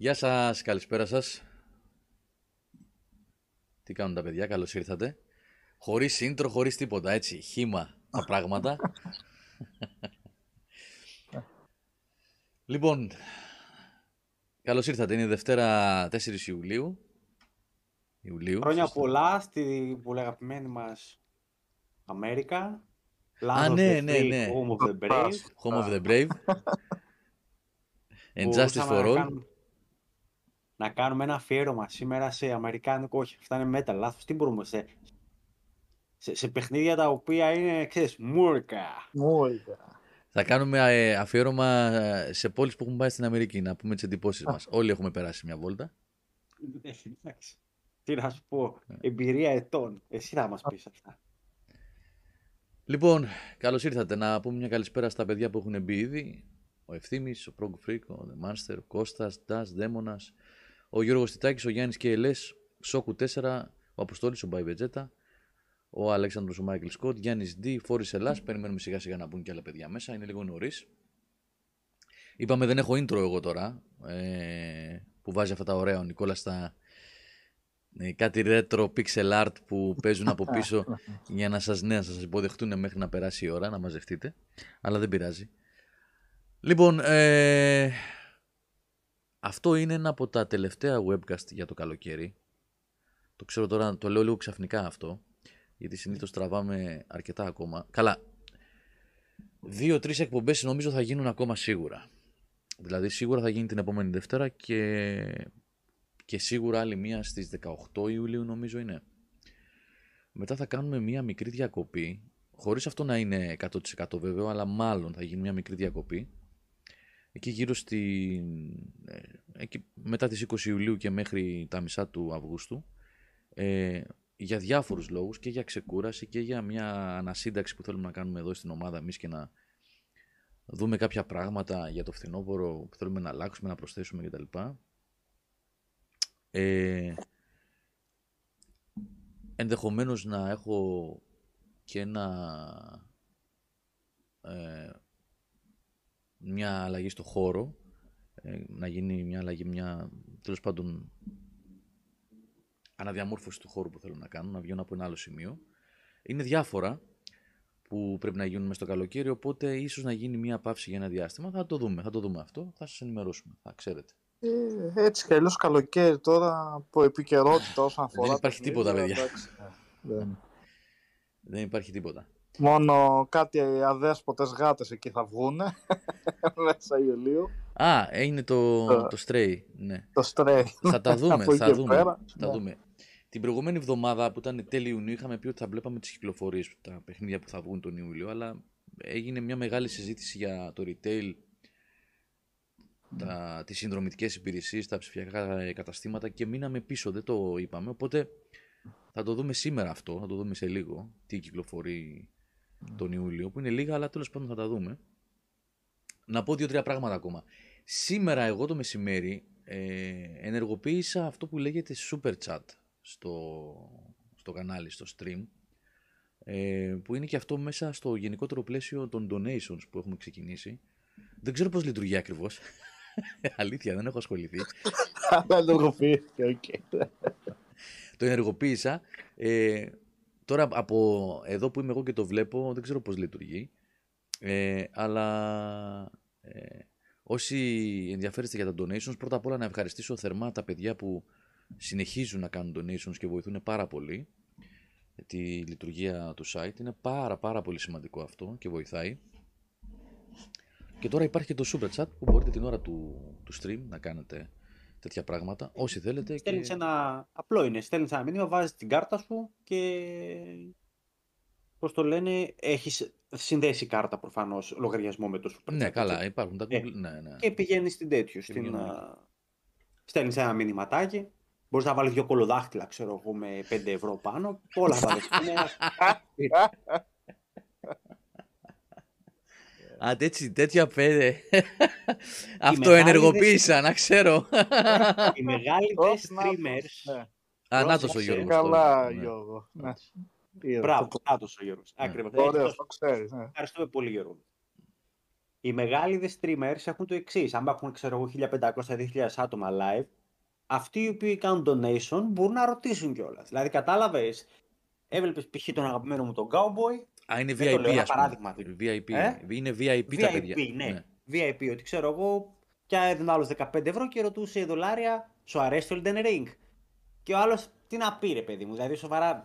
Γεια σας, καλησπέρα σας. Τι κάνουν τα παιδιά, καλώς ήρθατε. Χωρίς intro, χωρίς τίποτα, έτσι, χήμα τα πράγματα. λοιπόν, καλώς ήρθατε, είναι Δευτέρα 4 Ιουλίου. Ιουλίου Χρόνια σωστά. πολλά στη πολύ αγαπημένη μας Αμέρικα. Α, ναι, ναι, ναι. Home of the Brave. Home of the Brave. And justice for all. Να κάνουμε, ένα αφιέρωμα σήμερα σε αμερικάνικο, όχι, αυτά είναι metal, λάθος. Τι μπορούμε σε, σε, σε παιχνίδια τα οποία είναι, ξέρεις, μούρκα. Μούρκα. Θα κάνουμε ε, αφιέρωμα ε, σε πόλεις που έχουμε πάει στην Αμερική, να πούμε τις εντυπώσεις μας. Όλοι έχουμε περάσει μια βόλτα. Ναι, Τι να σου πω, ναι. εμπειρία ετών. Εσύ θα μας πεις αυτά. Λοιπόν, καλώς ήρθατε. Να πούμε μια καλησπέρα στα παιδιά που έχουν μπει ήδη. Ο Ευθύμης, ο Prog Freak, ο The Monster, ο Κώστας, Ντάς, Δέμονας, ο Γιώργος Τιτάκης, ο Γιάννης και Ελές, Σόκου 4, ο Αποστόλης, ο Μπάι Βετζέτα, ο Αλέξανδρος, ο Μάικλ Σκότ, Γιάννης D, Φόρης Ελλάς. Περιμένουμε σιγά σιγά να μπουν και άλλα παιδιά μέσα. Είναι λίγο νωρίς. Είπαμε δεν έχω intro εγώ τώρα, ε, που βάζει αυτά τα ωραία ο Νικόλας στα ε, κάτι retro pixel art που παίζουν από πίσω για να σας, ναι, να σας υποδεχτούν μέχρι να περάσει η ώρα, να μαζευτείτε. Αλλά δεν πειράζει. Λοιπόν, ε, αυτό είναι ένα από τα τελευταία webcast για το καλοκαίρι. Το ξέρω τώρα, το λέω λίγο ξαφνικά αυτό, γιατί συνήθως τραβάμε αρκετά ακόμα. Καλά, δύο-τρεις εκπομπές νομίζω θα γίνουν ακόμα σίγουρα. Δηλαδή σίγουρα θα γίνει την επόμενη Δευτέρα και και σίγουρα άλλη μία στις 18 Ιουλίου νομίζω είναι. Μετά θα κάνουμε μία μικρή διακοπή, χωρίς αυτό να είναι 100% βέβαιο, αλλά μάλλον θα γίνει μία μικρή διακοπή. Εκεί γύρω στη... Ε, εκεί μετά τις 20 Ιουλίου και μέχρι τα μισά του Αυγούστου, ε, για διάφορους λόγους και για ξεκούραση και για μια ανασύνταξη που θέλουμε να κάνουμε εδώ στην ομάδα εμείς και να δούμε κάποια πράγματα για το φθινόπωρο που θέλουμε να αλλάξουμε, να προσθέσουμε κτλ. Ε, ενδεχομένως να έχω και ένα, ε, μια αλλαγή στο χώρο, ε, να γίνει μια αλλαγή, μια, τέλος πάντων, αναδιαμόρφωση του χώρου που θέλω να κάνω, να βγαίνω από ένα άλλο σημείο. Είναι διάφορα που πρέπει να γίνουν μέσα στο καλοκαίρι, οπότε ίσως να γίνει μια παύση για ένα διάστημα. Θα το δούμε, θα το δούμε αυτό, θα σας ενημερώσουμε, θα ξέρετε. Ε, έτσι κι αλλιώς καλοκαίρι τώρα από επικαιρότητα όσον αφορά. Δεν υπάρχει τίποτα, παιδιά. δεν. δεν υπάρχει τίποτα. Μόνο κάτι αδέσποτες γάτες εκεί θα βγούνε μέσα Ιουλίου. Α, είναι το, το, Stray. Ναι. Το Stray. Θα τα δούμε, θα, δούμε, θα ναι. δούμε. Την προηγούμενη εβδομάδα που ήταν τέλη Ιουνίου είχαμε πει ότι θα βλέπαμε τις κυκλοφορίες, τα παιχνίδια που θα βγουν τον Ιούλιο, αλλά έγινε μια μεγάλη συζήτηση για το retail τα, τις συνδρομητικές υπηρεσίες, τα ψηφιακά καταστήματα και μείναμε πίσω, δεν το είπαμε. Οπότε θα το δούμε σήμερα αυτό, θα το δούμε σε λίγο, τι κυκλοφορεί τον Ιούλιο, που είναι λίγα, αλλά τέλος πάντων θα τα δούμε. Να πω δύο-τρία πράγματα ακόμα. Σήμερα εγώ το μεσημέρι ε, ενεργοποίησα αυτό που λέγεται Super Chat στο, στο κανάλι, στο stream, ε, που είναι και αυτό μέσα στο γενικότερο πλαίσιο των donations που έχουμε ξεκινήσει. Δεν ξέρω πώς λειτουργεί ακριβώς. Αλήθεια, δεν έχω ασχοληθεί. το ενεργοποίησα. Ε, τώρα από εδώ που είμαι εγώ και το βλέπω, δεν ξέρω πώς λειτουργεί. Ε, αλλά ε, όσοι ενδιαφέρεστε για τα donations, πρώτα απ' όλα να ευχαριστήσω θερμά τα παιδιά που συνεχίζουν να κάνουν donations και βοηθούν πάρα πολύ τη λειτουργία του site. Είναι πάρα πάρα πολύ σημαντικό αυτό και βοηθάει. Και τώρα υπάρχει και το Super Chat που μπορείτε την ώρα του, του stream να κάνετε τέτοια πράγματα, όσοι θέλετε. Στέλνεις και... ένα. Απλό είναι. Στέλνεις ένα μήνυμα, βάζεις την κάρτα σου και. Πώς το λένε, έχεις συνδέσει κάρτα προφανώς λογαριασμό με το Super Ναι, καλά, υπάρχουν τα ε, Google. Ναι, ναι. Και πηγαίνεις στην τέτοιο. Στην, Στέλνεις ένα μηνυματάκι. Μπορείς να βάλεις δύο κολοδάχτυλα, ξέρω εγώ, με 5 ευρώ πάνω. Όλα θα Α, τέτοι, τέτοια πέντε. Αυτό ενεργοποίησα, να ξέρω. Οι μεγάλοι streamers. Ναι. Α, να το ο Γιώργος. Καλά, ναι. Γιώργο. Μπράβο, να το ο Γιώργος. Ακριβώς. Ωραίο, το ξέρεις. Ευχαριστούμε πολύ, Γιώργο. οι μεγάλοι δε streamers έχουν το εξής. Αν έχουν, ξέρω εγώ, 1500-2000 άτομα live, αυτοί οι οποίοι κάνουν donation μπορούν να ρωτήσουν κιόλας. Δηλαδή, κατάλαβες, έβλεπες π.χ. τον αγαπημένο μου τον Cowboy. Α, είναι Δεν το VIP, λέω, ένα ας πούμε. παράδειγμα. VIP. Ε; Είναι VIP, τα παιδιά. ναι. VIP, ότι ξέρω εγώ, και έδινε άλλος 15 ευρώ και ρωτούσε δολάρια, σου αρέσει το Elden Ring; Και ο άλλος τι να πει, ρε παιδί μου. Δηλαδή, σοβαρά,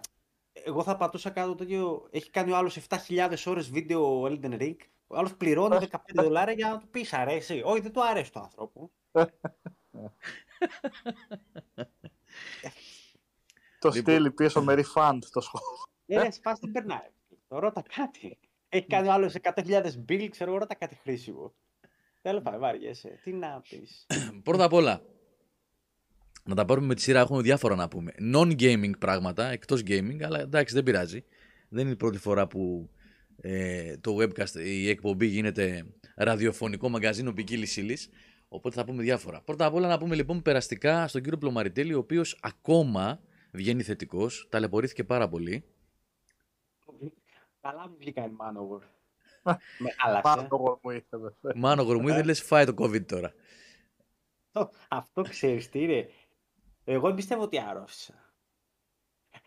εγώ θα πατούσα κάτω το τέτοιο. Έχει κάνει ο άλλος 7.000 ώρες βίντεο Elden Ring. Ο άλλος πληρώνει 15 δολάρια για να του πεις αρέσει. Όχι, δεν του αρέσει το άνθρωπο. Το Λοιπόν. στείλει πίσω με refund το σχόλιο. Ε, ρε, σπάς δεν περνάει. Το ρώτα κάτι. Έχει κάνει ο άλλος 100.000 bill, ξέρω εγώ, ρώτα κάτι χρήσιμο. Τέλος πάντων, βάριεσαι. Τι να πεις. Πρώτα απ' όλα, να τα πάρουμε με τη σειρά, έχουμε διάφορα να πούμε. Non-gaming πράγματα, εκτός gaming, αλλά εντάξει δεν πειράζει. Δεν είναι η πρώτη φορά που ε, το webcast, η εκπομπή γίνεται ραδιοφωνικό μαγκαζίνο ποικίλη ύλη. Οπότε θα πούμε διάφορα. Πρώτα απ' όλα να πούμε λοιπόν περαστικά στον κύριο Πλωμαριτέλη, ο οποίος ακόμα βγαίνει θετικός, ταλαιπωρήθηκε πάρα πολύ. Καλά μου βγήκαν οι Manowar. Με χάλασε. Πάνω εγώ μου ήθελε. Μάνο γορμού, δεν λες φάει το COVID τώρα. Αυτό, αυτό ξέρεις τι είναι. Εγώ δεν πιστεύω ότι άρρωστησα.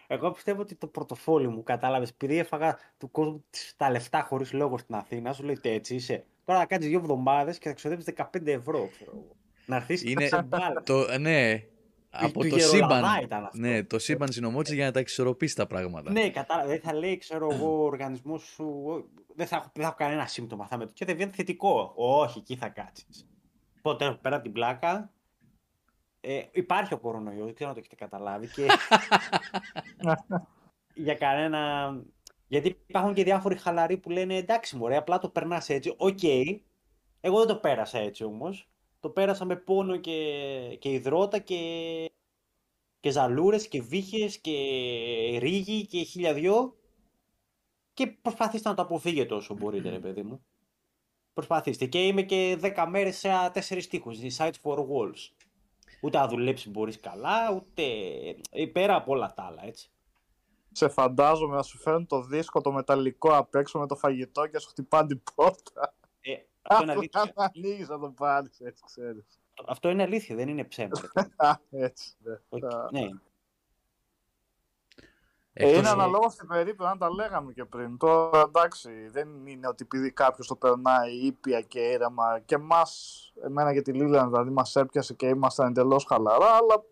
Εγώ πιστεύω ότι το πορτοφόλι μου, κατάλαβες, επειδή έφαγα του κόσμου τις- τα λεφτά χωρίς λόγο στην Αθήνα, σου λέει έτσι είσαι. Τώρα θα κάνεις δύο εβδομάδες και θα ξοδέψεις 15 ευρώ, ξέρω εγώ. Να έρθεις Είναι σε μπάλα. το, ε, ναι, από του το Γερολαμά σύμπαν. ήταν αυτό. Ναι, το σύμπαν συνομότησε για να τα εξισορροπήσει τα πράγματα. Ναι, κατάλαβα. Δεν θα λέει, ξέρω εγώ, ο οργανισμός σου. Δεν θα, έχω, δεν θα έχω κανένα σύμπτωμα. Θα με και δεν βγαίνει θετικό. Όχι, εκεί θα κάτσεις. Οπότε πέρα από την πλάκα. Ε, υπάρχει ο κορονοϊός, δεν ξέρω αν το έχετε καταλάβει. Και για κανένα. Γιατί υπάρχουν και διάφοροι χαλαροί που λένε εντάξει, μωρέ, απλά το περνάς έτσι. Οκ. Εγώ δεν το πέρασα έτσι όμως. Το πέρασα με πόνο και, και υδρότα και και ζαλούρες και βύχες και ρίγη και χίλια δυο και προσπαθήστε να το αποφύγετε όσο μπορείτε ρε παιδί μου. Προσπαθήστε και είμαι και 10 μέρες σε τέσσερις τείχους, sites for walls. Ούτε να δουλέψεις μπορείς καλά, ούτε ε, πέρα από όλα τα άλλα έτσι. Σε φαντάζομαι να σου φέρνουν το δίσκο το μεταλλικό απ' έξω με το φαγητό και σου χτυπάνε την πόρτα. Ε, αυτό, είναι Αυτό αλήθεια. να ανοίγεις να το πάρεις, έτσι ξέρεις. αυτό είναι αλήθεια, δεν είναι ψέμα. ρε παιδί Α, έτσι. ναι. μου. Τα- ναι. Ε, Εκτός- είναι αναλόγως στην περίπτωση, αν τα λέγαμε και πριν. Τώρα εντάξει, δεν είναι ότι επειδή κάποιος το περνάει ήπια και ήρεμα και εμά, εμένα και τη Λίλαν δηλαδή, μας έπιασε και ήμασταν εντελώς χαλαρά, αλλά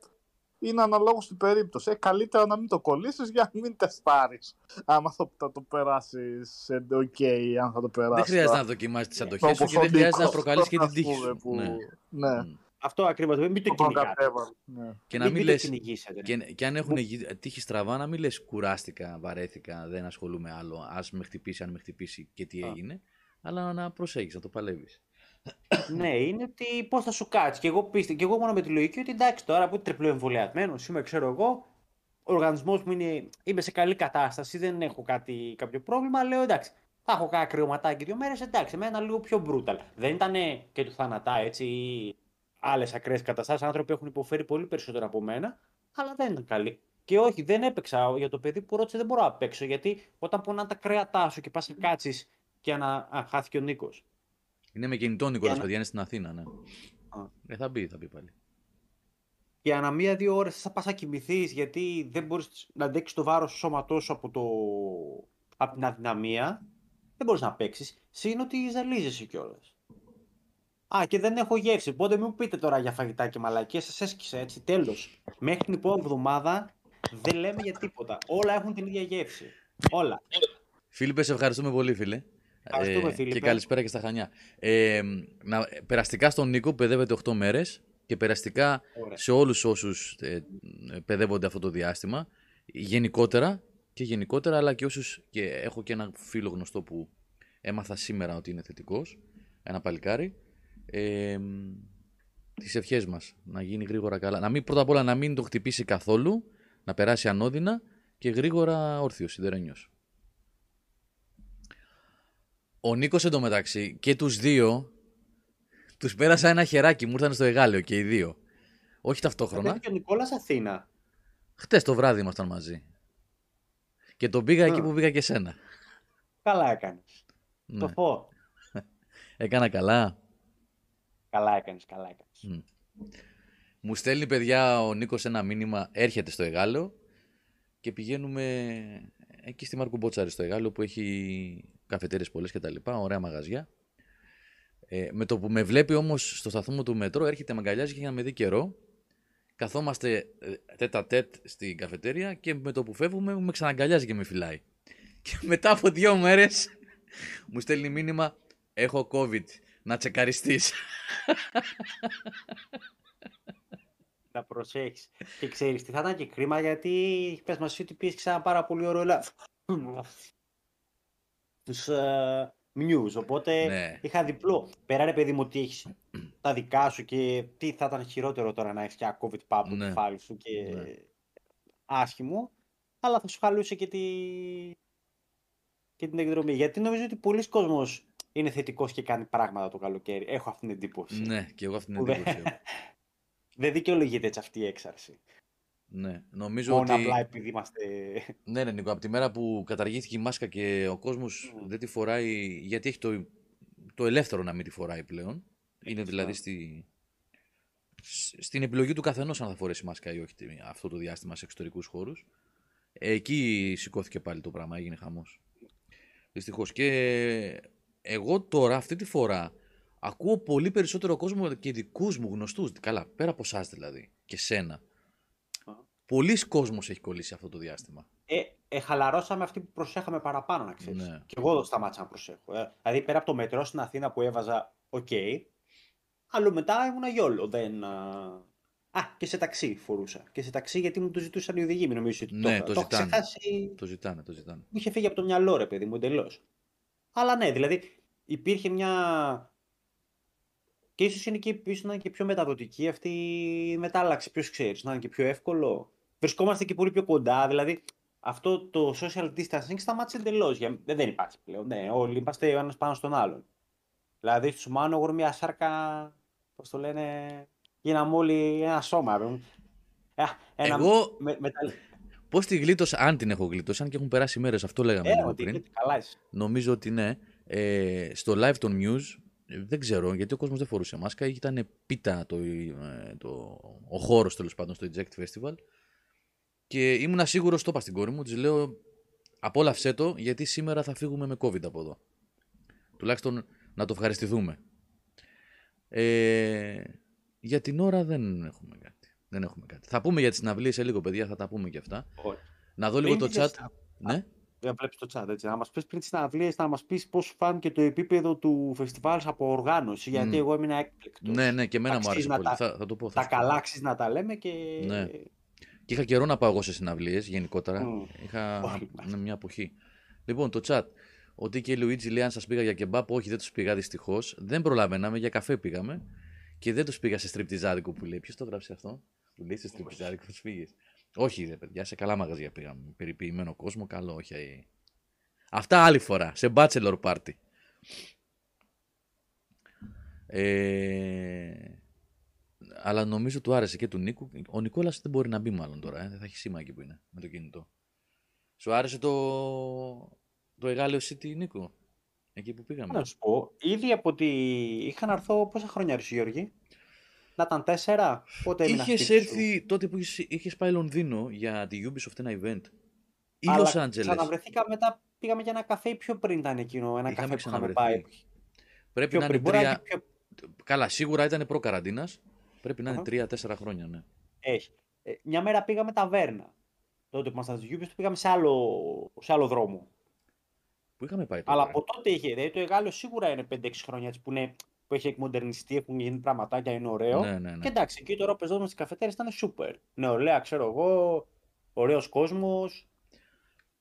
είναι αναλόγως στην περίπτωση. Ε, καλύτερα να μην το κολλήσεις για να μην τεστάρει. Άμα θα, θα το περάσεις, οκ, αν θα το περάσεις. Δεν χρειάζεται να δοκιμάσεις τις αντοχές σου Όπως και ο δεν χρειάζεται να Νίκος, προκαλείς και την ας τύχη πούμε, σου. που- Ναι. Ναι, Μμ. Αυτό ακριβώς, μην το που τον κυνηγάτε. κατέβαλες. Ναι. Και να Μην, μην μην το λε. κυνηγήσετε. Και, και αν έχουν γι- τύχει στραβά, να μην λες κουράστηκα, βαρέθηκα, δεν ασχολούμαι άλλο. Α με χτυπήσει, αν με χτυπήσει και τι Α. έγινε. Αλλά να προσέχεις, να το παλεύεις. Ναι, είναι ότι πώς θα σου κάτσει. Και εγώ πίστε, και εγώ μόνο με τη λογική ότι εντάξει τώρα που τριπλό εμβολιασμένος είμαι, ξέρω εγώ, ο οργανισμός μου είναι, είμαι σε καλή κατάσταση, δεν έχω κάτι, κάποιο πρόβλημα. Λέω εντάξει, θα έχω κάνα κρυωματάκι δύο μέρες, εντάξει, εμένα λίγο πιο brutal. Δεν ήταν και του θανατά έτσι ή άλλες ακραίες καταστάσεις. Άνθρωποι έχουν υποφέρει πολύ περισσότερο από μένα, αλλά δεν ήταν καλή. Και όχι, δεν έπαιξα για το παιδί που ρώτησε, δεν μπορώ να παίξω. Γιατί όταν πονάνε τα κρέατά σου και πας να κάτσεις και να. Α, χάθηκε ο Νίκος. Είναι με κινητό Νικόλας, Για να- παιδιά, είναι στην Αθήνα, ναι. Α. Ε, θα μπει, θα μπει πάλι. Και ανά μία-δύο ώρες θα πας να κοιμηθείς γιατί δεν μπορείς να αντέξει το βάρος του σώματός σου από, το... από την αδυναμία. Δεν μπορείς να παίξεις. Συν ότι ζαλίζεσαι κιόλας. Α, και δεν έχω γεύση. Οπότε μην μου πείτε τώρα για φαγητά και μαλακίε. Σας έσκησε έτσι. Τέλος. Μέχρι την επόμενη εβδομάδα δεν λέμε για τίποτα. Όλα έχουν την ίδια γεύση. Όλα. Φίλιππε, σε ευχαριστούμε πολύ, φίλε. Ευχαριστούμε, Και Φίλιππε. καλησπέρα και στα Χανιά. Ε, να, περαστικά στον Νίκο που παιδεύεται 8 μέρες και περαστικά Ωραία. σε όλους όσους ε, ε, παιδεύονται αυτό το διάστημα. Γενικότερα και γενικότερα, αλλά και όσους και έχω και ένα φίλο γνωστό που έμαθα σήμερα ότι είναι θετικός, ένα παλικάρι. Ε, τις ευχές μας να γίνει γρήγορα καλά. Να μην, πρώτα απ' όλα να μην το χτυπήσει καθόλου, να περάσει ανώδυνα και γρήγορα όρθιος, σιδερένιος. Ο Νίκος εντωμεταξύ και τους δύο τους πέρασα ένα χεράκι, μου ήρθαν στο εγάλεο και οι δύο. Όχι ταυτόχρονα. Και ο Νικόλας Αθήνα. Χτες το βράδυ ήμασταν μαζί. Και τον πήγα εκεί Α. που πήγα και σένα. Καλά έκανες. Ναι. Το πω. Έκανα καλά. Καλά έκανες, καλά έκανες. Μμ. Μου στέλνει παιδιά ο Νίκος ένα μήνυμα, έρχεται στο Εγάλο και πηγαίνουμε εκεί στη Μάρκο Μπότσαρη στο Εγάλο που έχει καφετέρειες πολλές και τα λοιπά, ωραία μαγαζιά. Ε, με το που με βλέπει όμως στο σταθμό του μετρό έρχεται με αγκαλιάζει και για να με δει καιρό. Καθόμαστε ε, τέτα τέτ στην καφετέρια και με το που φεύγουμε με ξαναγκαλιάζει και με φυλάει. Και μετά από δύο μέρες μου στέλνει μήνυμα έχω COVID, να τσεκαριστείς. Να προσέχεις. Και ξέρεις τι θα ήταν και κρίμα γιατί πες μας ότι πήγες ένα πάρα πολύ ωραίο λα... τους ε, news, οπότε Ναι. είχα διπλό. Πέρα ρε παιδί μου ότι έχεις τα δικά σου και τι θα ήταν χειρότερο τώρα να έχεις και ένα COVID πάπου το Ναι. κεφάλι σου και Ναι. άσχημο, αλλά θα σου χαλούσε και, τη... και την εκδρομή. Γιατί νομίζω ότι πολλοί κόσμος είναι θετικός και κάνει πράγματα το καλοκαίρι. Έχω αυτή την εντύπωση. Ναι, και εγώ αυτή την Που δεν- εντύπωση έχω. Δεν δικαιολογείται έτσι αυτή η έξαρση. Ναι, νομίζω Μόνο ότι. απλά επειδή είμαστε. Ναι, ναι, Νίκο, από τη μέρα που καταργήθηκε η μάσκα και ο κόσμος Μμ. δεν τη φοράει, γιατί έχει το, το ελεύθερο να μην τη φοράει πλέον. Είναι Σωστά. δηλαδή στη, σ- στην επιλογή του καθενός αν θα φορέσει μάσκα ή όχι τη- αυτό το διάστημα σε εξωτερικούς χώρους. Εκεί σηκώθηκε πάλι το πράγμα, έγινε χαμός. Δυστυχώς. Και εγώ τώρα, αυτή τη φορά, ακούω πολύ περισσότερο κόσμο και δικούς μου γνωστούς. Καλά, πέρα από εσάς δηλαδή, και σένα. Α. Πολλοί κόσμος έχει κολλήσει αυτό το διάστημα. Ε, ε, χαλαρώσαμε αυτοί που προσέχαμε παραπάνω, να ξέρεις. Ναι. Και εγώ σταμάτησα να προσέχω. Ε. Δηλαδή πέρα από το μετρό στην Αθήνα που έβαζα, οκ. αλλά μετά ήμουν γιόλο. Δεν. Α... Α, και σε ταξί φορούσα. Και σε ταξί γιατί μου το ζητούσαν οι οδηγοί. Μην νομίζεις ότι Ναι, το, είχα- το το είχα ζητάνε. ξεχάσει. Το ζητάνε, το ζητάνε. Μου είχε φύγει από το μυαλό, ρε παιδί μου, εντελώς. Αλλά ναι, δηλαδή υπήρχε μια. Και ίσως είναι και, ίσως να είναι και πιο μεταδοτική αυτή η μετάλλαξη. Ποιος ξέρεις, να είναι και πιο εύκολο. Βρισκόμαστε και πολύ πιο κοντά. Δηλαδή αυτό το social distancing σταμάτησε εντελώς. Δεν, δεν υπάρχει πλέον. Ναι, όλοι είμαστε ο ένας πάνω στον άλλον. Δηλαδή στους Μάνογορ μια σάρκα. Πώς το λένε. Γίναμε όλοι ένα σώμα. ρε. Α, ένα Εγώ με, μετα- πώς τη γλίτωσα, αν την έχω γλίτωσει, αν και έχουν περάσει μέρες, αυτό λέγαμε Ε, λίγο ότι πριν. είναι καλά είσαι. Νομίζω ότι ναι. Ε, στο live των news, ε, δεν ξέρω γιατί ο κόσμος δεν φορούσε μάσκα. Ήταν πίτα το, ε, το, ο χώρος τέλος πάντων στο Eject Festival. Και ήμουν σίγουρος, το είπα στην κόρη μου, της λέω απόλαυσέ το γιατί σήμερα θα φύγουμε με COVID από εδώ. Τουλάχιστον να το ευχαριστηθούμε. Ε, για την ώρα δεν έχουμε κάτι. Δεν έχουμε κάτι. Θα πούμε για τις συναυλίες σε λίγο, παιδιά, θα τα πούμε και αυτά. Όχι. Να δω λίγο το Πριν chat. πήγες- Ναι. Δεν βλέπεις το chat, έτσι. Να μας πεις πριν τις συναυλίες, να μας πεις πώς φάνηκε το επίπεδο του φεστιβάλ από οργάνωση. Γιατί Μμ. εγώ έμεινα έκπληκτος. Ναι, ναι, και εμένα μου άρεσε Αξίζει να πολύ. τα- Θα, θα το πω. θα Τα σου πω. καλά αξίζει να τα λέμε και. Ναι. Και είχα καιρό να πάω εγώ σε συναυλίες γενικότερα. Μμ. Είχα Όλοι μας. ναι, μια εποχή. Λοιπόν, το chat. Ο Τίκη και Λουίτζι λέει: Αν σας πήγα για κεμπάπ, όχι, δεν τους πήγα δυστυχώς. Δεν προλαβαίναμε, για καφέ πήγαμε. Και δεν τους πήγα σε στριπτιζάδικο που λέει. Ποιος το γράψει αυτό, που λέει σε στριπτιζάδικο τους πήγε. Όχι, ρε παιδιά, σε καλά μαγαζιά πήγαμε. με Περιποιημένο κόσμο, καλό, όχι. ε. Αυτά άλλη φορά, σε bachelor party. Ε, αλλά νομίζω του άρεσε και του Νίκου. Ο Νικόλας δεν μπορεί να μπει μάλλον τώρα, ε. δεν θα έχει σήμα εκεί που είναι με το κινητό. Σου άρεσε το, το Εγάλεο City, Νίκο, εκεί που πήγαμε. Να σου πω, ήδη από ότι είχα να έρθω πόσα χρόνια ρε Γιώργη; Να ήταν τέσσερα; Πότε έμεινα Είχες σπίτι σου; έρθει τότε που είχες, είχες πάει Λονδίνο για τη Ubisoft ένα event. Ή Αλλά Los Angeles. Ξαναβρεθήκα μετά, πήγαμε για ένα καφέ πιο πριν ήταν εκείνο. Ένα Είχαμε καφέ που είχαμε ξαναβρεθεί. πάει; Πρέπει Πιο να είναι πριν. Μπορεί να τρία... είναι πιο Καλά, σίγουρα ήταν προ-καραντίνας. Πρέπει να είναι Αχα. τρία-τέσσερα χρόνια, ναι. Έχει. Ε, μια μέρα πήγαμε ταβέρνα. Τότε που ήμασταν στη Ubisoft πήγαμε σε άλλο, σε άλλο δρόμο. Πού είχαμε πάει τώρα. Αλλά από τότε είχε. Δηλαδή το Εγάλιο σίγουρα είναι 5-6 χρόνια έτσι, που, είναι, που έχει εκμοντερνιστεί, έχουν γίνει πραγματάκια, είναι ωραίο. Ναι, ναι, ναι. Και εντάξει, εκεί τώρα που παίζαμε στι καφετέρειε ήταν super. Νεολαία, ξέρω εγώ, ωραίος κόσμος.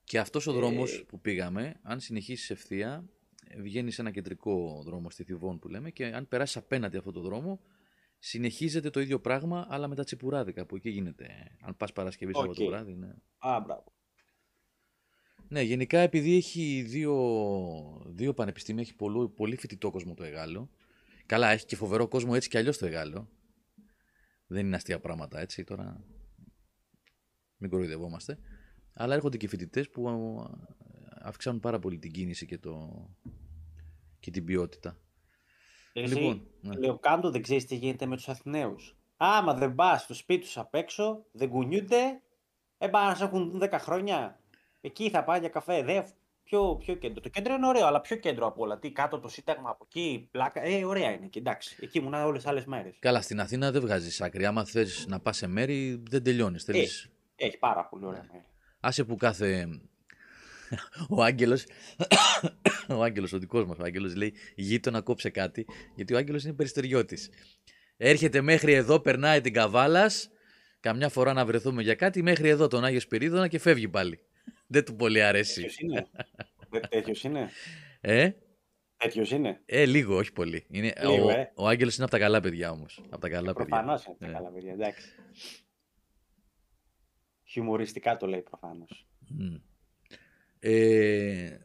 Και αυτός ο Ε, δρόμος που πήγαμε, αν συνεχίσεις ευθεία, βγαίνει σε ένα κεντρικό δρόμο στη Θηβών που λέμε και αν περάσεις απέναντι αυτό το δρόμο, συνεχίζεται το ίδιο πράγμα, αλλά με τα τσιπουράδικα που εκεί γίνεται. Αν πας Παρασκευή Οκ. Σάββατο το βράδυ, ναι. Α, μπράβο. Ναι, γενικά επειδή έχει δύο, δύο πανεπιστήμια, έχει πολύ, πολύ φοιτητό κόσμο το Αιγάλεω. Καλά, έχει και φοβερό κόσμο έτσι κι αλλιώς το Αιγάλεω. Δεν είναι αστεία πράγματα έτσι τώρα. Μην κοροϊδευόμαστε. Αλλά έρχονται και φοιτητές που α, αυξάνουν πάρα πολύ την κίνηση και, το, και την ποιότητα. Εσύ, Λοιπόν, ναι. λέω κάτω, δεν ξέρεις τι γίνεται με τους Αθηναίους. Άμα δεν πας στο σπίτι τους απ' έξω, δεν κουνιούνται, ε, πάνε να σε έχουν 10 χρόνια. Εκεί θα πάει για καφέ. Δε, πιο, πιο κέντρο. Το κέντρο είναι ωραίο, αλλά πιο κέντρο από όλα. Τι κάτω το Σύνταγμα, από εκεί, πλάκα. Ε, ωραία είναι εκεί, εντάξει. Εκεί ήμουν όλες τι άλλες μέρες. Καλά, στην Αθήνα δεν βγάζεις άκρη. Άμα θες να πας σε μέρη, δεν τελειώνεις. Θέλεις... Έχει πάρα πολύ ωραία μέρη. Άσε που κάθε. Ο Άγγελος. ο Άγγελος, ο δικός μας ο Άγγελος λέει: Γείτονα, κόψε κάτι. Γιατί ο Άγγελος είναι περιστεριώτη. Έρχεται μέχρι εδώ, περνάει την καβάλας. Καμιά φορά να βρεθούμε για κάτι, μέχρι εδώ τον Άγιο Σπυρίδωνα και φεύγει πάλι. Δεν του πολύ αρέσει. Τέτοιος είναι. Τέτοιος είναι. Ε, Τέτοιος είναι. ε, λίγο, όχι πολύ. Είναι, Λίγο, ο, ε. ο Άγγελος είναι από τα καλά παιδιά όμως. Από τα καλά παιδιά. Προφανώς είναι τα Ναι. καλά παιδιά, εντάξει. Χιουμοριστικά το λέει προφανώς. Μμ. Ε,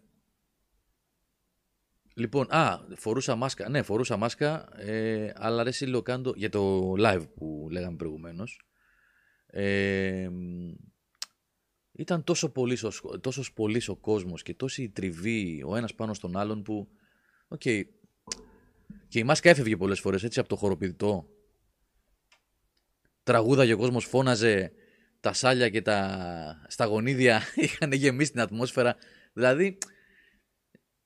λοιπόν, α, φορούσα μάσκα. Ναι, φορούσα μάσκα, ε, αλλά ρε Σιλοκάντο, για το live που λέγαμε προηγουμένως. Ε, μ, ήταν τόσο πολύς, ο, σχ- τόσος πολύς ο κόσμος και τόση η τριβή ο ένας πάνω στον άλλον που, οκ, και η μάσκα έφευγε πολλές φορές έτσι από το χοροπηδητό. Τραγούδαγε ο κόσμος, φώναζε, τα σάλια και τα σταγονίδια είχαν γεμίσει την ατμόσφαιρα. Δηλαδή,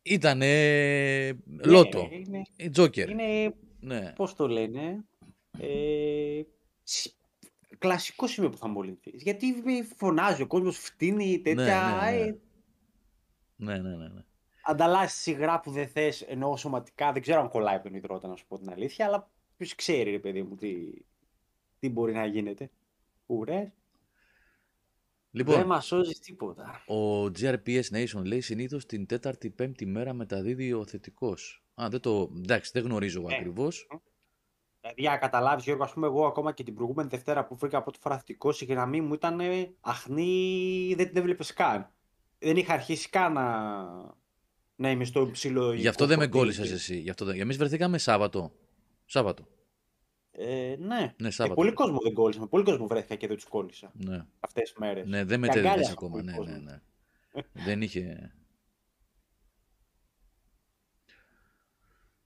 ήταν λότο. Ναι, Είναι, Ε, Τζόκερ. είναι Ναι. πώς το λένε, ε, σ- κλασικό σημείο που θα μολυνθείς. Γιατί φωνάζει ο κόσμος, φτύνει τέτοια, ναι, ναι. ε, ναι, ναι, ναι, ναι. ανταλλάσσει σιγρά που δεν θες, εννοώ σωματικά, δεν ξέρω αν κολλάει από τον υδρότα να σου πω την αλήθεια, αλλά ποιος ξέρει ρε παιδί μου τι, τι μπορεί να γίνεται. Ουρέ, δεν Λοιπόν, μας σώζεις τίποτα. ο GRPS Nation λέει συνήθως την τέταρτη πέμπτη μέρα μεταδίδει ο θετικό. Α, δεν το. Εντάξει, δεν γνωρίζω εγώ Ναι. ακριβώς. Δηλαδή, για να καταλάβεις, Γιώργο, ας πούμε, εγώ ακόμα και την προηγούμενη Δευτέρα που βρήκα πρώτη φορά θετικός, η γραμμή μου ήταν ε, αχνή, δεν την έβλεπες καν. Δεν είχα αρχίσει καν να, να είμαι στο ψηλό. Γι' αυτό δεν με φορτίο. κόλλησες εσύ. Γι' αυτό δεν... Εμείς βρεθήκαμε Σάββατο. Σάββατο. Ε, ναι. Ναι, Ε, Σάββατο. πολύ κόσμο δεν κόλλησε. Με πολύ κόσμο βρέθηκα και δεν τους κόλλησα Ναι, αυτές τις μέρες. ναι δεν Και μετέδιδες αγκάλιασα ακόμα. πολύ Ναι, κόσμο. ναι, ναι. δεν είχε.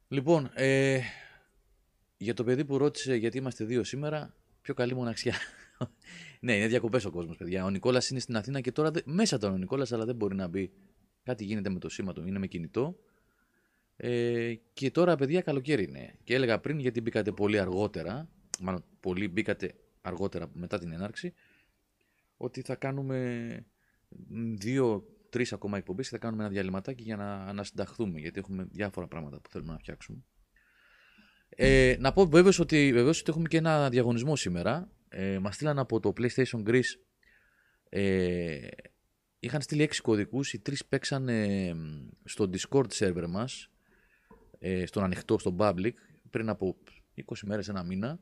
Λοιπόν, ε, για το παιδί που ρώτησε γιατί είμαστε δύο σήμερα, πιο καλή μοναξιά. ναι, είναι διακοπές ο κόσμος, παιδιά. Ο Νικόλας είναι στην Αθήνα και τώρα δεν- μέσα ήταν ο Νικόλας, αλλά δεν μπορεί να μπει. Κάτι γίνεται με το σήμα του, είναι με κινητό. Ε, και τώρα, παιδιά, καλοκαίρι είναι. Και έλεγα πριν γιατί μπήκατε πολύ αργότερα, μάλλον πολύ μπήκατε αργότερα μετά την έναρξη, ότι θα κάνουμε δύο-τρει ακόμα εκπομπές και θα κάνουμε ένα διαλυματάκι για να ανασυνταχθούμε, γιατί έχουμε διάφορα πράγματα που θέλουμε να φτιάξουμε. Ε, να πω βέβαιος ότι, βεβαίως ότι έχουμε και ένα διαγωνισμό σήμερα. Ε, μας στείλαν από το PlayStation Greece ε, είχαν στείλει έξι κωδικούς, οι τρεις παίξανε μ, στο Discord server μας, ε, στον ανοιχτό, στον public, πριν από 20 μέρες, ένα μήνα.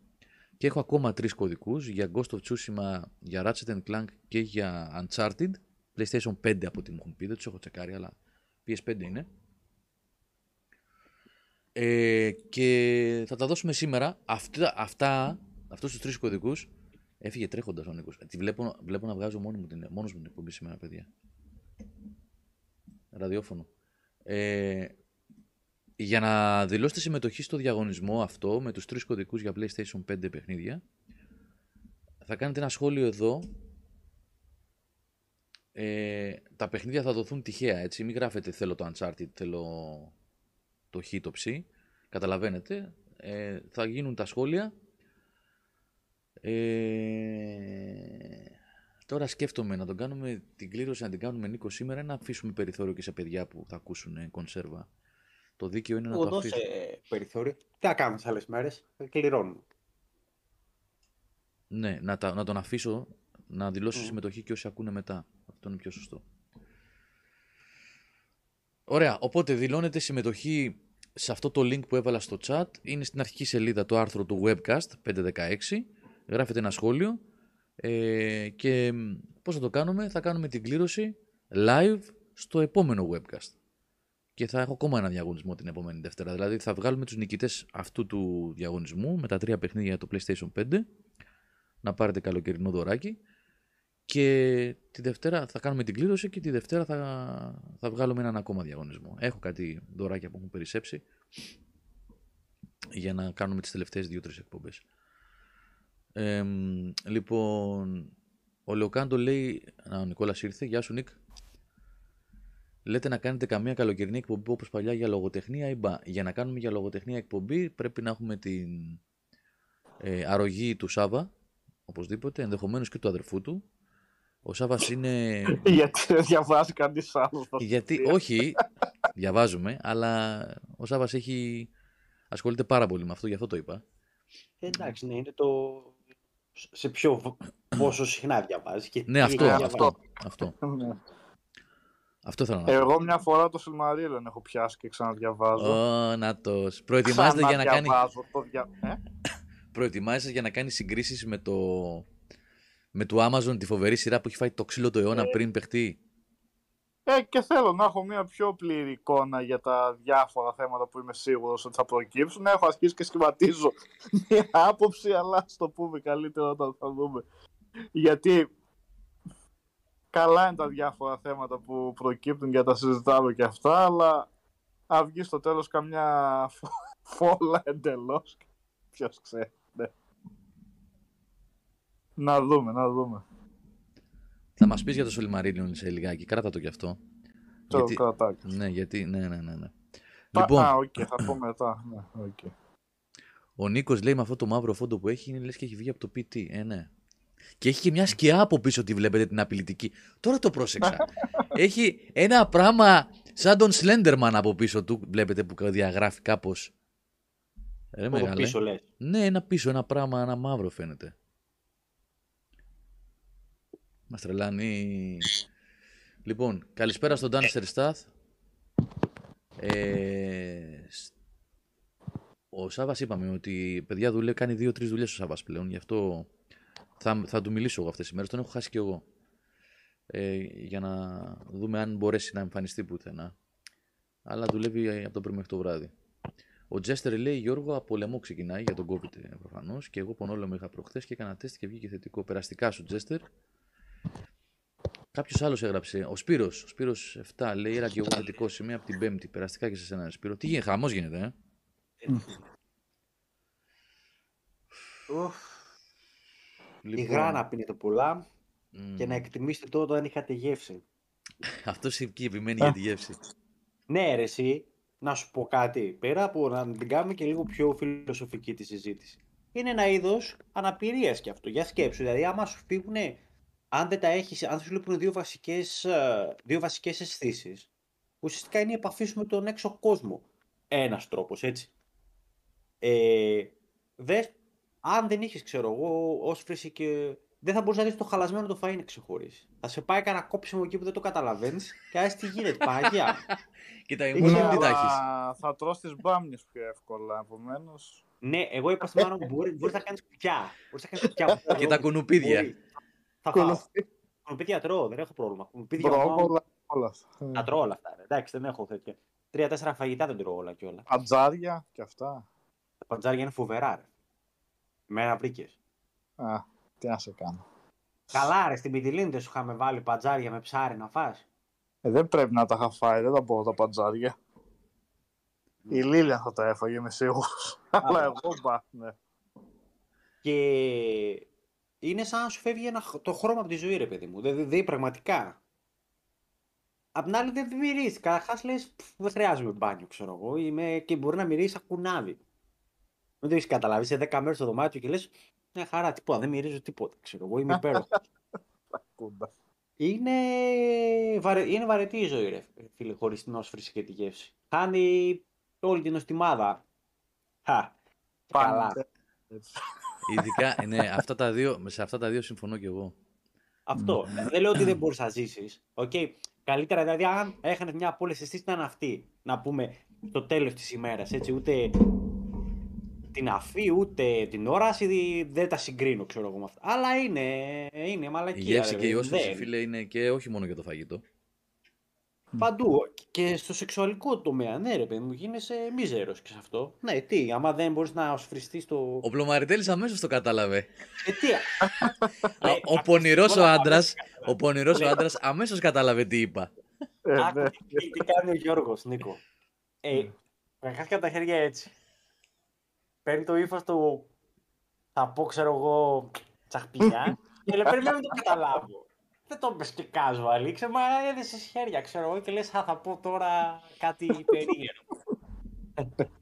Και έχω ακόμα τρεις κωδικούς για Ghost of Tsushima, για Ratchet Clank και για Uncharted. PlayStation 5 από ό,τι μου έχουν πει, δεν τους έχω τσεκάρει, αλλά PS5 είναι. Ε, και θα τα δώσουμε σήμερα. Αυτά, αυτά αυτούς τους τρεις κωδικούς έφυγε τρέχοντας ο Νίκος. Τη βλέπω, βλέπω να βγάζω μόνος μου την, μόνος μου την εκπομπή σήμερα, παιδιά. Ραδιόφωνο. Ε, για να δηλώσετε συμμετοχή στο διαγωνισμό αυτό με τους τρεις κωδικούς για PlayStation 5 παιχνίδια θα κάνετε ένα σχόλιο εδώ. Ε, τα παιχνίδια θα δοθούν τυχαία έτσι. Μην γράφετε θέλω το Uncharted θέλω το Χ το Ψ καταλαβαίνετε. Ε, θα γίνουν τα σχόλια. Ε, τώρα σκέφτομαι να τον κάνουμε την κλήρωση να την κάνουμε Νίκο σήμερα. Ή να αφήσουμε περιθώριο και σε παιδιά που θα ακούσουν ε, κονσέρβα το δίκαιο είναι να Εγώ το δώσε αφήσουμε ε, περιθώριο. Τι να κάνουμε τις άλλες μέρες. Κληρώνουμε. Ναι, να, τα, να τον αφήσω να δηλώσει Μμμ. συμμετοχή και όσοι ακούνε μετά. Αυτό είναι πιο σωστό. Ωραία, οπότε δηλώνετε συμμετοχή σε αυτό το link που έβαλα στο chat. Είναι στην αρχική σελίδα το άρθρο του webcast 516. Γράφετε ένα σχόλιο ε, και μ, πώς θα το κάνουμε; Θα κάνουμε την κλήρωση live στο επόμενο webcast. Και θα έχω ακόμα ένα διαγωνισμό την επόμενη Δευτέρα. Δηλαδή θα βγάλουμε τους νικητές αυτού του διαγωνισμού με τα τρία παιχνίδια για το PlayStation 5 να πάρετε καλοκαιρινό δωράκι και τη Δευτέρα θα κάνουμε την κλήρωση και τη Δευτέρα θα, θα βγάλουμε έναν ακόμα διαγωνισμό. Έχω κάτι δωράκια που έχουν περισσέψει. για να κάνουμε τις τελευταίες δύο-τρεις εκπομπές. Ε, μ, λοιπόν, ο Λεοκάντο λέει, Α, ο Νικόλας ήρθε, γεια σου Νικ. Λέτε να κάνετε καμία καλοκαιρινή εκπομπή όπως παλιά για λογοτεχνία ή μπα. Για να κάνουμε για λογοτεχνία εκπομπή πρέπει να έχουμε την ε, αρρωγή του Σάβα, οπωσδήποτε, ενδεχομένως και του αδερφού του. Ο Σάβας είναι... Γιατί δεν διαβάζει κανείς άλλος. Γιατί, όχι, διαβάζουμε, αλλά ο Σάβας έχει... ασχολείται πάρα πολύ με αυτό, γι' αυτό το είπα. Ε, εντάξει, ναι, είναι το. Σε ποιο. β- πόσο συχνά διαβάζει. Και Ναι, τι αυτό, διαβάζει. αυτό, αυτό. Αυτό θέλω να πω. Εγώ μια φορά το Silmarillion έχω πιάσει και ξαναδιαβάζω. Ω, νατός. Προετοιμάζεται για να κάνει... Ξαναδιαβάζω, το δια... ε; Προετοιμάζεσαι για να κάνεις συγκρίσεις με το... με το Amazon, τη φοβερή σειρά που έχει φάει το ξύλο του αιώνα πριν παιχτεί; Ε, και θέλω να έχω μια πιο πλήρη εικόνα για τα διάφορα θέματα που είμαι σίγουρος ότι θα προκύψουν. Έχω αρχίσει και σχηματίζω μια άποψη, αλλά ας το πούμε καλύτερα όταν θα δούμε. Γιατί καλά είναι τα διάφορα θέματα που προκύπτουν και τα συζητάμε και αυτά, αλλά αν βγει στο τέλος καμιά φ- φόλα εντελώς, ποιος ξέρει. ναι. Να δούμε, να δούμε. Θα μας πεις για το Σιλμαρίλιον σε λιγάκι, κράτα το κι αυτό. Το Γιατί- κρατάκι. Ναι, γιατί, ναι, ναι, ναι. ναι. Α, Λοιπόν, Α, οκ, θα πω μετά. Ναι, οκ. ο Νίκος λέει με αυτό το μαύρο φόντο που έχει, είναι λες και έχει βγει από το PT. Ε, ναι. Και έχει και μια σκιά από πίσω τη βλέπετε την απειλητική. Τώρα το πρόσεξα. έχει ένα πράγμα σαν τον Slenderman από πίσω του, βλέπετε που διαγράφει κάπως. Ρε Από το μεγάλε. πίσω λες. Ναι, ένα πίσω, ένα πράγμα, ένα μαύρο φαίνεται. Μας τρελάνει. Λοιπόν, καλησπέρα στον Ντάνιστερ Σταθ. Ε, σ- ο Σάβας είπαμε ότι παιδιά δουλεύει, κάνει δύο-τρεις δουλειές ο Σάβας πλέον, γι' αυτό θα, θα του μιλήσω εγώ αυτές τις μέρες, τον έχω χάσει κι εγώ. Ε, για να δούμε αν μπορέσει να εμφανιστεί πουθενά. Αλλά δουλεύει από το πρωί μέχρι το βράδυ. Ο Τζέστερ λέει: Γιώργο, από λαιμό ξεκινάει για τον COVID προφανώς. Και εγώ πονόλεμο είχα προχθές και έκανα τεστ και βγήκε θετικό. Περαστικά σου, Τζέστερ. Κάποιος άλλος έγραψε. Ο Σπύρος. Ο Σπύρος 7 λέει: Έλα και εγώ θετικό σημείο από την Πέμπτη. Περαστικά και σε σένα, Σπύρο. Τι γίνεται, χαμός γίνεται, ε. Ουφ, Λοιπόν, Υγρά να πίνετε πολλά μ, και να εκτιμήσετε το όταν είχατε γεύση. Αυτός εκεί επιμένει για τη γεύση. Ναι, ρε, εσύ, να σου πω κάτι. Πέρα από να την κάνουμε και λίγο πιο φιλοσοφική τη συζήτηση. Είναι ένα είδος αναπηρίας κι αυτό. Για σκέψου. Δηλαδή, άμα σου φύγουν, αν δεν τα έχεις, αν σου λείπουν δύο βασικές δύο βασικές αισθήσεις, ουσιαστικά είναι η επαφή σου με τον έξω κόσμο. Ένας τρόπος, έτσι. Ε, δες, αν δεν είχες, ξέρω εγώ, όσφρηση και. Δεν θα μπορούσες να δεις το χαλασμένο το φαΐ να ξεχωρίσει. Θα σε πάει κανένα κόψιμο εκεί που δεν το καταλαβαίνεις και άσε τι γίνεται. Παναγία. Και τα Ήξερα, ημμούνα τι τα Αλλά έχεις. θα τρως τις μπάμιες πιο εύκολα, επομένως. Ναι, εγώ είπα στη μάνα μου μπορεί, μπορείς να κάνεις κουπιά. Μπορείς να κάνεις κουπιά. Και τα κουνουπίδια. Μπορεί. Θα φάω. Κουνουπίδια τρώω, δεν έχω πρόβλημα. Κουνουπίδια Μπρο, μόνο, όλα, όλα αυτά. τα τρώω όλα αυτά. ρε. Εντάξει, δεν έχω τέτοια. Τρία-τέσσερα φαγητά δεν τρώω όλα κιόλα. Ατζάρια και αυτά. Τα παντζάρια είναι φοβερά, ρε. Μέρα βρήκες. Α, τι να σε κάνω. Καλά, ρε, στην Πιτιλίνη δεν σου είχαμε βάλει παντζάρια με ψάρι να φας. Ε, δεν πρέπει να τα είχα φάει, δεν τα μπορώ τα παντζάρια. Η Λίλια θα τα έφαγε, είμαι σίγουρος. Αλλά εγώ μπα, ναι. Και είναι σαν να σου φεύγει ένα, χ- το χρώμα από τη ζωή, ρε παιδί μου. Δηλαδή, πραγματικά. Απ' την άλλη δεν μυρίζεις. Καταρχάς λες, δεν χρειάζομαι μπάνιο, ξέρω εγώ. Είμαι... Και μπορεί να μυρίζει σαν κουνάβι. Δεν το έχεις καταλάβει. Είσαι 10 μέρες στο δωμάτιο και λες, μια χαρά, τίποτα. Δεν μυρίζω τίποτα. Ξέρω εγώ, είμαι υπέροχος. Κούντα. είναι... Βαρε... είναι βαρετή η ζωή, ρε φίλε, χωρίς την όσφρηση και τη γεύση. Χάνει όλη την νοστιμάδα. Χα. Καλά. Πάνε. Έτσι. Ειδικά, ναι, αυτά τα δύο, σε αυτά τα δύο συμφωνώ κι εγώ. Αυτό. Δεν λέω ότι δεν μπορείς να ζήσεις. Okay. Καλύτερα δηλαδή, αν έχανες μια από όλε τι αισθήσει, ήταν αυτή. Να πούμε το τέλος της ημέρας. Έτσι, ούτε την αφή, ούτε την όραση δεν τα συγκρίνω, ξέρω εγώ με αυτά. Αλλά είναι, είναι Η μαλακία. γεύση ρε, και η δεν- όσφρηση, φίλε, είναι και όχι μόνο για το φαγητό. Παντού. Και στο σεξουαλικό τομέα, ναι, ρε παιδί μου, γίνεσαι μίζερος και σε αυτό. Ναι, τι, άμα δεν μπορείς να osφριστεί στο. Ο Πλωμαριτέλης αμέσως το κατάλαβε. Ε, τι. Ο, Ε, ο πονηρός ο όλα άντρας, ο πονηρός ο άντρας αμέσως κατάλαβε τι είπα. Ε, Άκου ναι. τι, τι κάνει ο Γιώργος, Νίκο. Ε, να χάσει τα χέρια έτσι. Παίρνει το ύφος του, θα πω ξέρω εγώ, τσαχπινιά, και λέει, περιμένω να το καταλάβω. Δεν το πες και casual, ήξε, μα έδεσες χέρια, ξέρω εγώ, και λες, α, θα πω τώρα κάτι περίεργο.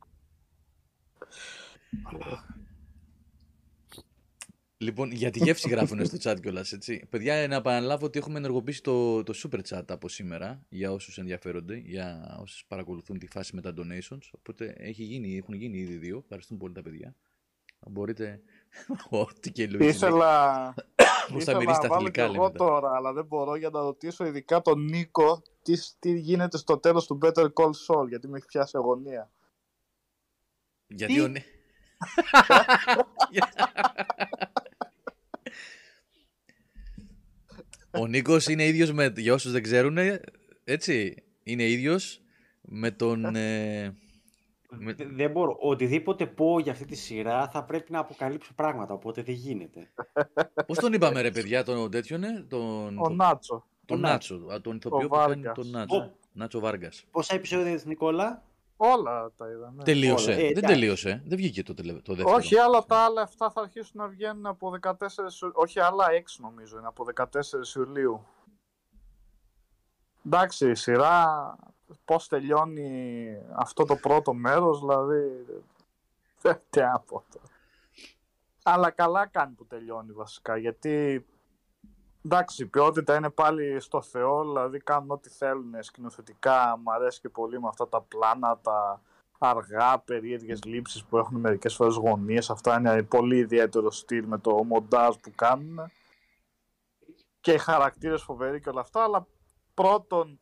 Λοιπόν, για τη γεύση γράφουν στο chat κιόλας, έτσι. Παιδιά, να επαναλάβω ότι έχουμε ενεργοποιήσει το, το super chat από σήμερα για όσους ενδιαφέρονται, για όσους παρακολουθούν τη φάση με τα donations. Οπότε έχει γίνει, έχουν γίνει ήδη δύο. Ευχαριστούμε πολύ τα παιδιά. Μπορείτε. Ό,τι και Λουίς. Ήθελα, Πώς θα ήθελα μυρίσει να τα βάλω κι θηλυκά, λέει εγώ μετά. τώρα, αλλά δεν μπορώ για να ρωτήσω ειδικά τον Νίκο τι, τι γίνεται στο τέλος του Better Call Saul, γιατί με έχει πιάσει αγωνία. Γιατί Τι; ο... Νί- ο Νίκος είναι ίδιος με, για όσους δεν ξέρουν, έτσι, είναι ίδιος με τον... ε, με- Δε- Δεν μπορώ. Οτιδήποτε πω για αυτή τη σειρά θα πρέπει να αποκαλύψω πράγματα, οπότε δεν γίνεται. Πώς τον είπαμε ρε παιδιά, τον τέτοιον, ε, τον, Ο τον, Νάτσο. τον ο Νάτσο, α, τον ηθοποιό που κάνει Βάργας. τον Νάτσο. Ο- Νάτσο Βάργας. Πόσα επεισόδια είδες, Νικόλα; Όλα τα είδα. ναι. Τελείωσε, όλα. Ε, δεν εντάξει. τελείωσε, δεν βγήκε το, τελε- το δεύτερο. Όχι, αλλά τα άλλα αυτά θα αρχίσουν να βγαίνουν από 14, Ιου- όχι άλλα 6 νομίζω, είναι από 14 Ιουλίου. Εντάξει, η σειρά πώς τελειώνει αυτό το πρώτο μέρος, δηλαδή, δεν τι να πω τώρα. Αλλά καλά κάνει που τελειώνει βασικά, γιατί εντάξει, η ποιότητα είναι πάλι στο Θεό, δηλαδή κάνουν ό,τι θέλουν σκηνοθετικά, μου αρέσει και πολύ με αυτά τα πλάνα, τα, αργά, περίεργες λήψεις που έχουν μερικές φορές γωνίες. Αυτά είναι πολύ ιδιαίτερο στυλ με το μοντάζ που κάνουν. Και οι χαρακτήρες φοβεροί και όλα αυτά, αλλά πρώτον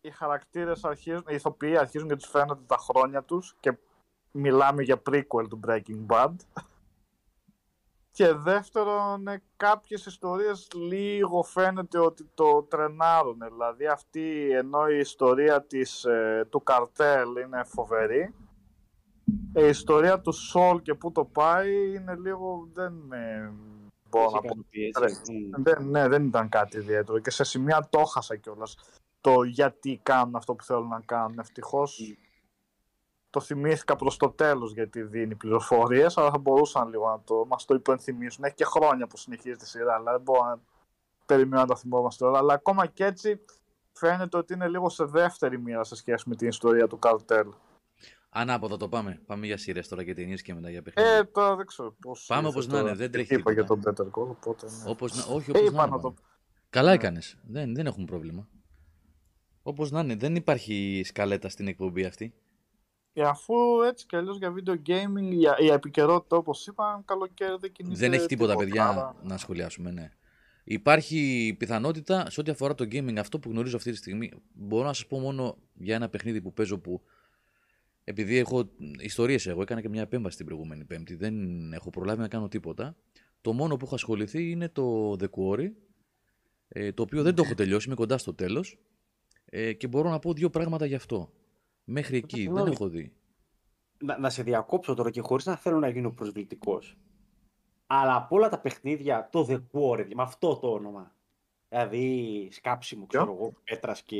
οι χαρακτήρες αρχίζουν, οι ηθοποιοί αρχίζουν και τους φαίνονται τα χρόνια τους και μιλάμε για prequel του Breaking Bad. Και δεύτερον, ε, κάποιες ιστορίες λίγο φαίνεται ότι το τρενάρουν. Δηλαδή αυτή, ενώ η ιστορία της, ε, του καρτέλ είναι φοβερή, η ιστορία του Σολ και πού το πάει είναι λίγο, δεν με μπορώ να πω. Ικανοποιεί, Ρε, έτσι. Μμ. Δεν, ναι, δεν ήταν κάτι ιδιαίτερο και σε σημεία το χάσα κιόλας το γιατί κάνουν αυτό που θέλουν να κάνουν. Ευτυχώς Mm. Το θυμήθηκα προς το τέλος γιατί δίνει πληροφορίες, αλλά θα μπορούσαν λίγο να το, μας το υπενθυμίσουν. Έχει και χρόνια που συνεχίζει τη σειρά, αλλά δεν μπορώ να περιμένω να τα θυμόμαστε τώρα. Αλλά ακόμα και έτσι φαίνεται ότι είναι λίγο σε δεύτερη μοίρα σε σχέση με την ιστορία του καρτέλ. Ανάποδα το πάμε. Πάμε για σειρές τώρα και ταινίες και μετά για παιχνίδια. Ε, τώρα δεν ξέρω πώς... Πάμε ήρθε όπως να τώρα. είναι, δεν τρέχει Είπα για τίποτα. τον Better Call, οπότε ναι. Όπως να... Όχι, Ε, όπως είπα να είναι. να το- πάμε. Καλά Ναι. έκανες. Δεν, δεν έχουμε πρόβλημα. Όπως να είναι. Δεν υπάρχει σκαλέτα στην εκπομπή αυτή. Ε, αφού έτσι κι αλλιώς για video gaming, για, η επικαιρότητα όπως είπα, καλοκαίρι δεν κινείται Δεν έχει τίποτα, παιδιά, άρα- να σχολιάσουμε, ναι. Υπάρχει πιθανότητα σε ό,τι αφορά το gaming αυτό που γνωρίζω αυτή τη στιγμή. Μπορώ να σας πω μόνο για ένα παιχνίδι που παίζω που επειδή έχω ιστορίες εγώ, έκανα και μια επέμβαση την προηγούμενη Πέμπτη, δεν έχω προλάβει να κάνω τίποτα. Το μόνο που έχω ασχοληθεί είναι το The Quarry, ε, το οποίο δεν το έχω τελειώσει, είμαι κοντά στο τέλος ε, και μπορώ να πω δύο πράγματα γι' αυτό. Μέχρι εκεί δεν Συγγνώμη. έχω δει. να, να σε διακόψω τώρα και χωρίς να θέλω να γίνω προσβλητικός. Αλλά από όλα τα παιχνίδια, το The Quarry, με αυτό το όνομα. Δηλαδή, σκάψιμο, ξέρω εγώ, πέτρας και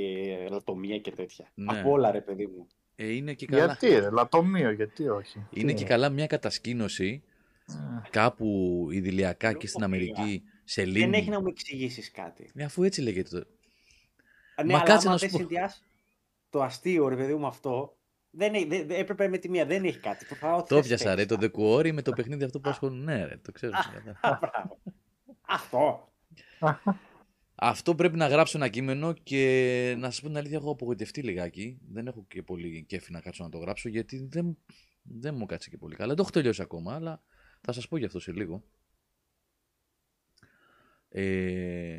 λατομία και τέτοια. Ναι. Από όλα, ρε παιδί μου. Ε, είναι και καλά, Γιατί ρε, λατομείο, γιατί όχι. είναι Τι και καλά μια κατασκήνωση Ε, κάπου ιδηλιακά και στην Αμερική, σε Δεν λίμνη. έχει να μου εξηγήσεις κάτι. Ε, αφού έτσι λέγεται. το- Ναι, Μα αλλά κάτσε άμα να σου δεν πω. συνδυάσει το αστείο, ρε παιδί μου, αυτό, δεν, έχει- δεν, δεν- έπρεπε με τη μία, δεν έχει κάτι. Το, θα, ό,τι Το θες πιάσα ρε, παίξεις. το The Quarry με το παιχνίδι αυτό που ασχολούν. Ναι ρε, το ξέρω. ξεκάθαρα. Α, μπράβο. Αυτό. αυτό πρέπει να γράψω ένα κείμενο και να σας πω την αλήθεια, έχω απογοητευτεί λιγάκι. Δεν έχω και πολύ κέφι να κάτσω να το γράψω γιατί δεν, δεν μου κάτσε και πολύ καλά. Δεν το έχω τελειώσει ακόμα, αλλά θα σας πω γι' αυτό σε λίγο. Ε,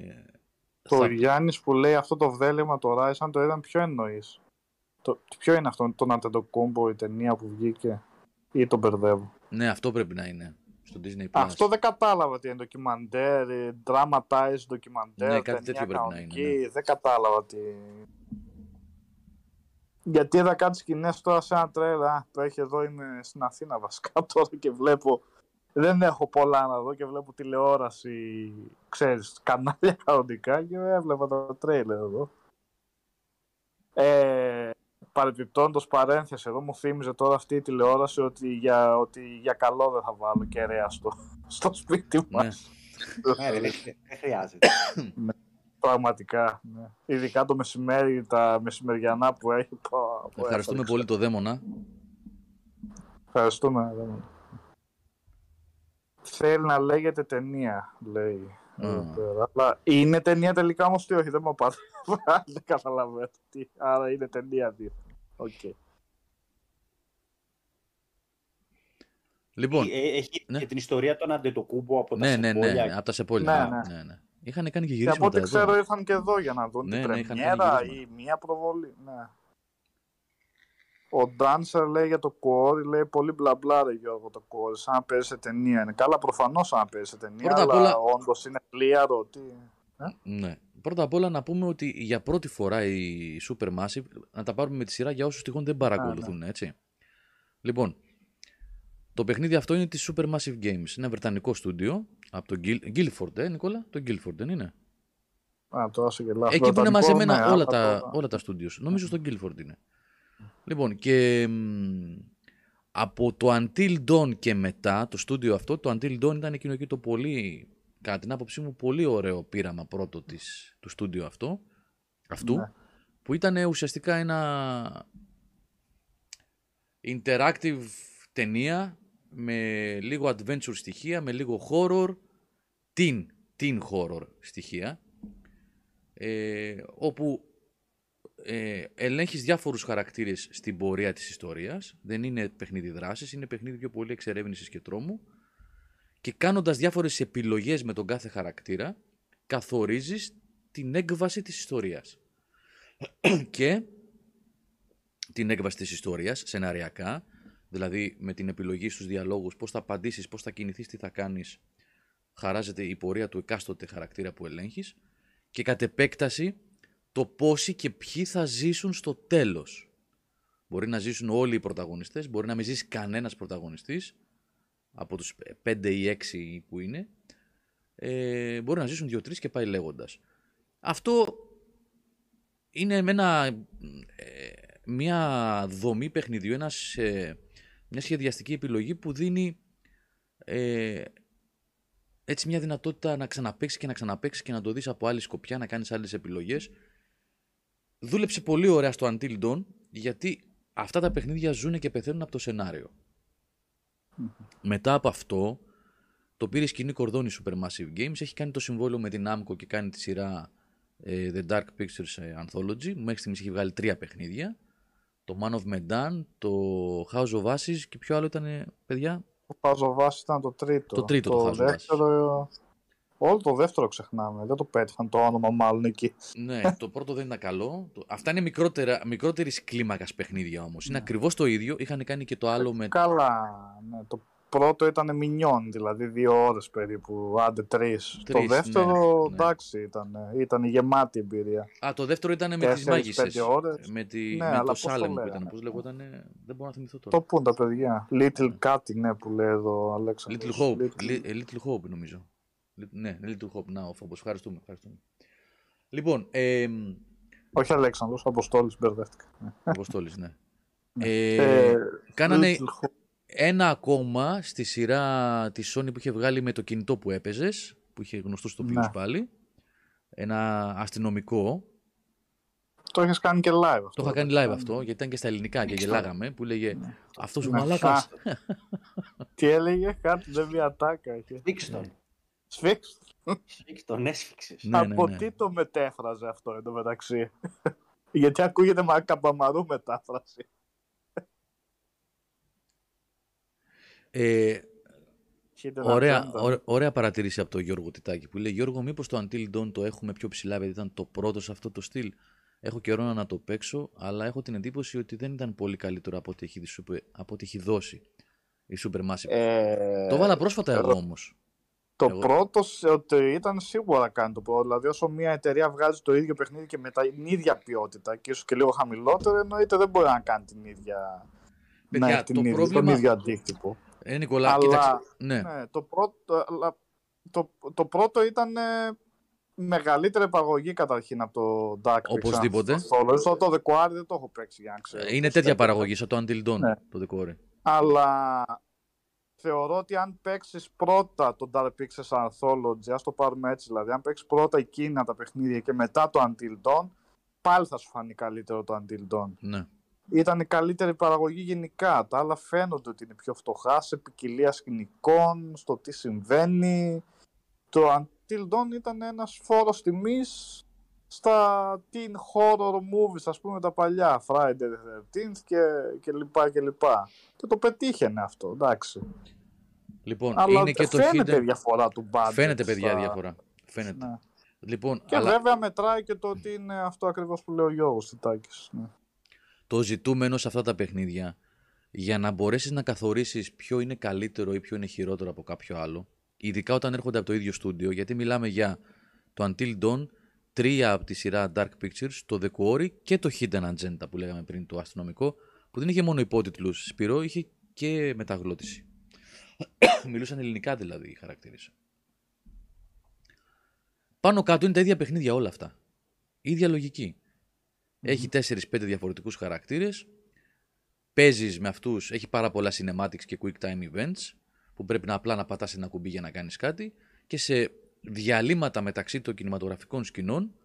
Το θα- Γιάννης που λέει αυτό το βδέλεμα το Rise, αν το είδαν, ποιο εννοείς. Το, ποιο είναι αυτό, το Αντετοκούμπο, η ταινία που βγήκε ή τον μπερδεύω; Ναι, αυτό πρέπει να είναι. Στο Disney Plus. Αυτό δεν κατάλαβα τι είναι ντοκιμαντέρ, ε, dramatized ντοκιμαντέρ, Ναι, κάτι ταινία τέτοιο πρέπει να κανονική, είναι, δεν κατάλαβα τι... Γιατί είδα κάτι σκηνές τώρα σε ένα τρέλα που έχει εδώ, είμαι στην Αθήνα βασικά τώρα και βλέπω, δεν έχω πολλά να δω και βλέπω τηλεόραση, ξέρεις, κανάλια κανονικά και έβλεπα το τρέιλερ εδώ. Ε, παρεπιπτόντως παρένθεση, εδώ μου θύμιζε τώρα αυτή η τηλεόραση ότι για, ότι για καλό δεν θα βάλω κεραία στο, στο σπίτι Ναι. μας. Ναι, ρε, δεν δεν χρειάζεται. Πραγματικά. Ναι. Ειδικά το μεσημέρι, τα μεσημεριανά που έχει. Πω, πω, Ευχαριστούμε έφαγε. πολύ το Δαίμονα. Ευχαριστούμε. Δέμονα. Θέλει να λέγεται ταινία, λέει. Α. εδώ πέρα. Αλλά είναι ταινία τελικά όμως τι όχι, δεν μου απάντησε. δεν καταλαβαίνω τι. Άρα είναι ταινία δύο. Οκ. Λοιπόν, Ε, Έχει ναι. και την ιστορία των Αντετοκούμπο από τα ναι, ναι, ναι, Σεπόλια. από τα Σεπόλια. Ναι, Ναι, ναι. Είχαν κάνει και Και από ό,τι γυρίσματα ξέρω εδώ. ήρθαν και εδώ για να δουν Ναι, την ναι, είχαν πρεμιέρα κάνει ή γυρίσματα. μία προβολή. Ναι. Ο Ντάνσερ λέει για το κόρη, λέει πολύ μπλα μπλα ρε Γιώργο το κόρη, σαν να παίζει σε ταινία. Είναι καλά προφανώς σαν να παίζει σε ταινία, Πρώτα απ' αλλά όλα- όντως είναι πλήαρο. Τι... Ναι. Πρώτα απ' όλα να πούμε ότι για πρώτη φορά η Supermassive, να τα πάρουμε με τη σειρά για όσους τυχόν δεν παρακολουθούν, έτσι. Λοιπόν, το παιχνίδι αυτό είναι της Supermassive Games. Είναι ένα βρετανικό στούντιο από το Guil- Guildford, ε, Νικόλα, το Guildford δεν είναι; Α, τώρα σε γελάω. Εκεί που είναι Βρετανικό, μαζεμένα ναι, όλα, αλλά τα, τώρα- όλα τα studios. Νομίζω στο Guildford είναι. Λοιπόν, και μ, από το Until Dawn και μετά, το στούντιο αυτό, το Until Dawn ήταν εκείνο εκεί το πολύ, κατά την άποψή μου, πολύ ωραίο πείραμα πρώτο της, του στούντιο αυτό, αυτού, Ναι. που ήταν ουσιαστικά ένα interactive ταινία με λίγο adventure στοιχεία, με λίγο horror, teen, teen horror στοιχεία, ε, όπου ε, ελέγχεις διάφορους χαρακτήρες στην πορεία της ιστορίας. Δεν είναι παιχνίδι δράσης, είναι παιχνίδι πιο πολύ εξερεύνησης και τρόμου. Και κάνοντας διάφορες επιλογές με τον κάθε χαρακτήρα, καθορίζεις την έκβαση της ιστορίας. και την έκβαση της ιστορίας, σεναριακά, δηλαδή με την επιλογή στους διαλόγους, πώς θα απαντήσεις, πώς θα κινηθείς, τι θα κάνεις, χαράζεται η πορεία του εκάστοτε χαρακτήρα που ελέγχεις και κατ' επέκταση το πόσοι και ποιοι θα ζήσουν στο τέλος. Μπορεί να ζήσουν όλοι οι πρωταγωνιστές, μπορεί να μην ζήσει κανένας πρωταγωνιστής από τους 5 ή 6 που είναι. Ε, μπορεί να ζήσουν 2-3 και πάει λέγοντας. Αυτό είναι με ένα, ε, μια δομή παιχνιδιού, ένας, ε, μια σχεδιαστική επιλογή που δίνει ε, έτσι μια δυνατότητα να ξαναπαίξεις και να ξαναπαίξεις και να το δεις από άλλη σκοπιά, να κάνεις άλλες επιλογές. Δούλεψε πολύ ωραία στο Until Dawn, γιατί αυτά τα παιχνίδια ζουν και πεθαίνουν από το σενάριο. Μετά από αυτό, το πήρε σκηνή κορδόνη Supermassive Games, έχει κάνει το συμβόλαιο με την Namco και κάνει τη σειρά ε, The Dark Pictures ε, Anthology. Μέχρι στιγμής έχει βγάλει τρία παιχνίδια. Το Man of Medan, το House of Ashes και ποιο άλλο ήταν, παιδιά; Το House of Ashes ήταν το τρίτο. Το τρίτο το House of Ashes. δεύτερο... Όλο το δεύτερο ξεχνάμε. Δεν το πέτυχαν το όνομα μάλλον εκεί. ναι, το πρώτο δεν ήταν καλό. Το- Αυτά είναι μικρότερα, μικρότερης κλίμακας παιχνίδια όμως. Είναι ακριβώς το ίδιο. Είχαν κάνει και το άλλο με... Καλά. Ναι, το πρώτο ήταν μινιόν, δηλαδή δύο ώρες περίπου, άντε τρεις. Το Τρεις, δεύτερο, ναι, ναι. εντάξει, ήταν, ήταν γεμάτη εμπειρία. Α, το δεύτερο ήταν με τις Τέσσερις, μάγισσες. πέντε ώρες. Με, τη... Ναι, με αλλά το πώς το Salem που λέγανε ήταν. Πώς αυτό; λεγόταν, δεν μπορώ να θυμηθώ τώρα. Το πούν τα παιδιά. Little Κάτι, ναι, που λέει εδώ ο Αλέξανδρος. Little Hope. Little- Li- ε, Little Hope νομίζω. Li- Ναι, Little Hope. Να, ο Φόμπος. Ευχαριστούμε, ευχαριστούμε. Λοιπόν, ε, Όχι Αλέξανδρος, Αποστόλης μπερδεύτηκα. Ναι. Αποστόλης, ναι. Ε, Ε, κάνανε Little Hope. Ένα ακόμα στη σειρά της Sony που είχε βγάλει με το κινητό που έπαιζες, που είχε γνωστούς τοπίους Ναι. πάλι. Ένα αστυνομικό. Το έχεις κάνει και live αυτό. Το είχα κάνει live αυτό, γιατί ήταν και στα ελληνικά και γελάγαμε, που λέγε «Αυτός ο Ναι. μαλάκας». Α, Τι έλεγε, κάτι δεν μια τάκα είχε. Σφίξ τον. Σφίξ. Σφίξ τον, έσφιξες. Ναι, ναι, Από ναι. τι το μετέφραζε αυτό εντωμεταξύ; Γιατί ακούγεται μα καμπαμαρού μετάφραση. Ε, Hidden Ωραία, agenda. ωραία, ωραία παρατηρήση από τον Γιώργο Τιτάκη που λέει Γιώργο μήπως το Until Dawn το έχουμε πιο ψηλά επειδή ήταν το πρώτο σε αυτό το στυλ. Έχω καιρό να το παίξω αλλά έχω την εντύπωση ότι δεν ήταν πολύ καλύτερο από ό,τι έχει, δει Super- από ό,τι έχει δώσει η Supermassive. Ε, το βάλα πρόσφατα εγώ εγώ- όμως. Το εγώ- πρώτο σε ότι ήταν σίγουρα κάνει το πρώτο. Δηλαδή, όσο μια εταιρεία βγάζει το ίδιο παιχνίδι και με την ίδια ποιότητα και ίσως και λίγο χαμηλότερο, εννοείται δεν μπορεί να κάνει την ίδια. Παιδιά, να έχει την το ίδια, πρόβλημα- τον ίδιο αντίκτυπο. Ε, Νικολά, Αλλά- κοίταξε. Ναι. Ναι, το πρώτο, αλλά το, το πρώτο ήταν. ε, μεγαλύτερη παραγωγή καταρχήν από το Dark Pixel. Οπωσδήποτε. Στο το The Quarry δεν το έχω παίξει για να ξέρω. Ε, Είναι τέτοια παραγωγή σαν το Until Dawn, Ναι. το Decore. Αλλά θεωρώ ότι αν παίξεις πρώτα το Dark Pixels Anthology, ας το πάρουμε έτσι δηλαδή, αν παίξεις πρώτα εκείνα τα παιχνίδια και μετά το Until Dawn, πάλι θα σου φανεί καλύτερο το Until Dawn. Ναι. Ήταν η καλύτερη παραγωγή γενικά. Τα άλλα φαίνονται ότι είναι πιο φτωχά σε ποικιλία σκηνικών, στο τι συμβαίνει. Το Until Dawn ήταν ένας φόρος τιμής στα teen horror movies, ας πούμε τα παλιά, Friday the 13th και, και λοιπά και λοιπά. Και το πετύχαινε αυτό, εντάξει. Λοιπόν, Αλλά είναι και το φαίνεται hidden... διαφορά του budget. Φαίνεται, παιδιά, στα- διαφορά. Φαίνεται. Ναι. Λοιπόν, Και αλλά βέβαια μετράει και το ότι είναι αυτό ακριβώς που λέει ο Γιώργος Τιτάκης. Ναι. Το ζητούμενο σε αυτά τα παιχνίδια, για να μπορέσεις να καθορίσεις ποιο είναι καλύτερο ή ποιο είναι χειρότερο από κάποιο άλλο, ειδικά όταν έρχονται από το ίδιο στούντιο, γιατί μιλάμε για το Until Dawn, τρία από τη σειρά Dark Pictures, το The Quarry και το Hidden Agenda που λέγαμε πριν, το αστυνομικό, που δεν είχε μόνο υπότιτλους Σπυρό, είχε και μεταγλώτηση. Μιλούσαν ελληνικά δηλαδή οι χαρακτήρες. Πάνω κάτω είναι τα ίδια παιχνίδια όλα αυτά. ίδια λογική. Έχει 4-5 διαφορετικούς χαρακτήρες. Παίζεις με αυτούς, έχει πάρα πολλά cinematics και quick time events που πρέπει να απλά να πατάς ένα κουμπί για να κάνεις κάτι και σε διαλύματα μεταξύ των κινηματογραφικών σκηνών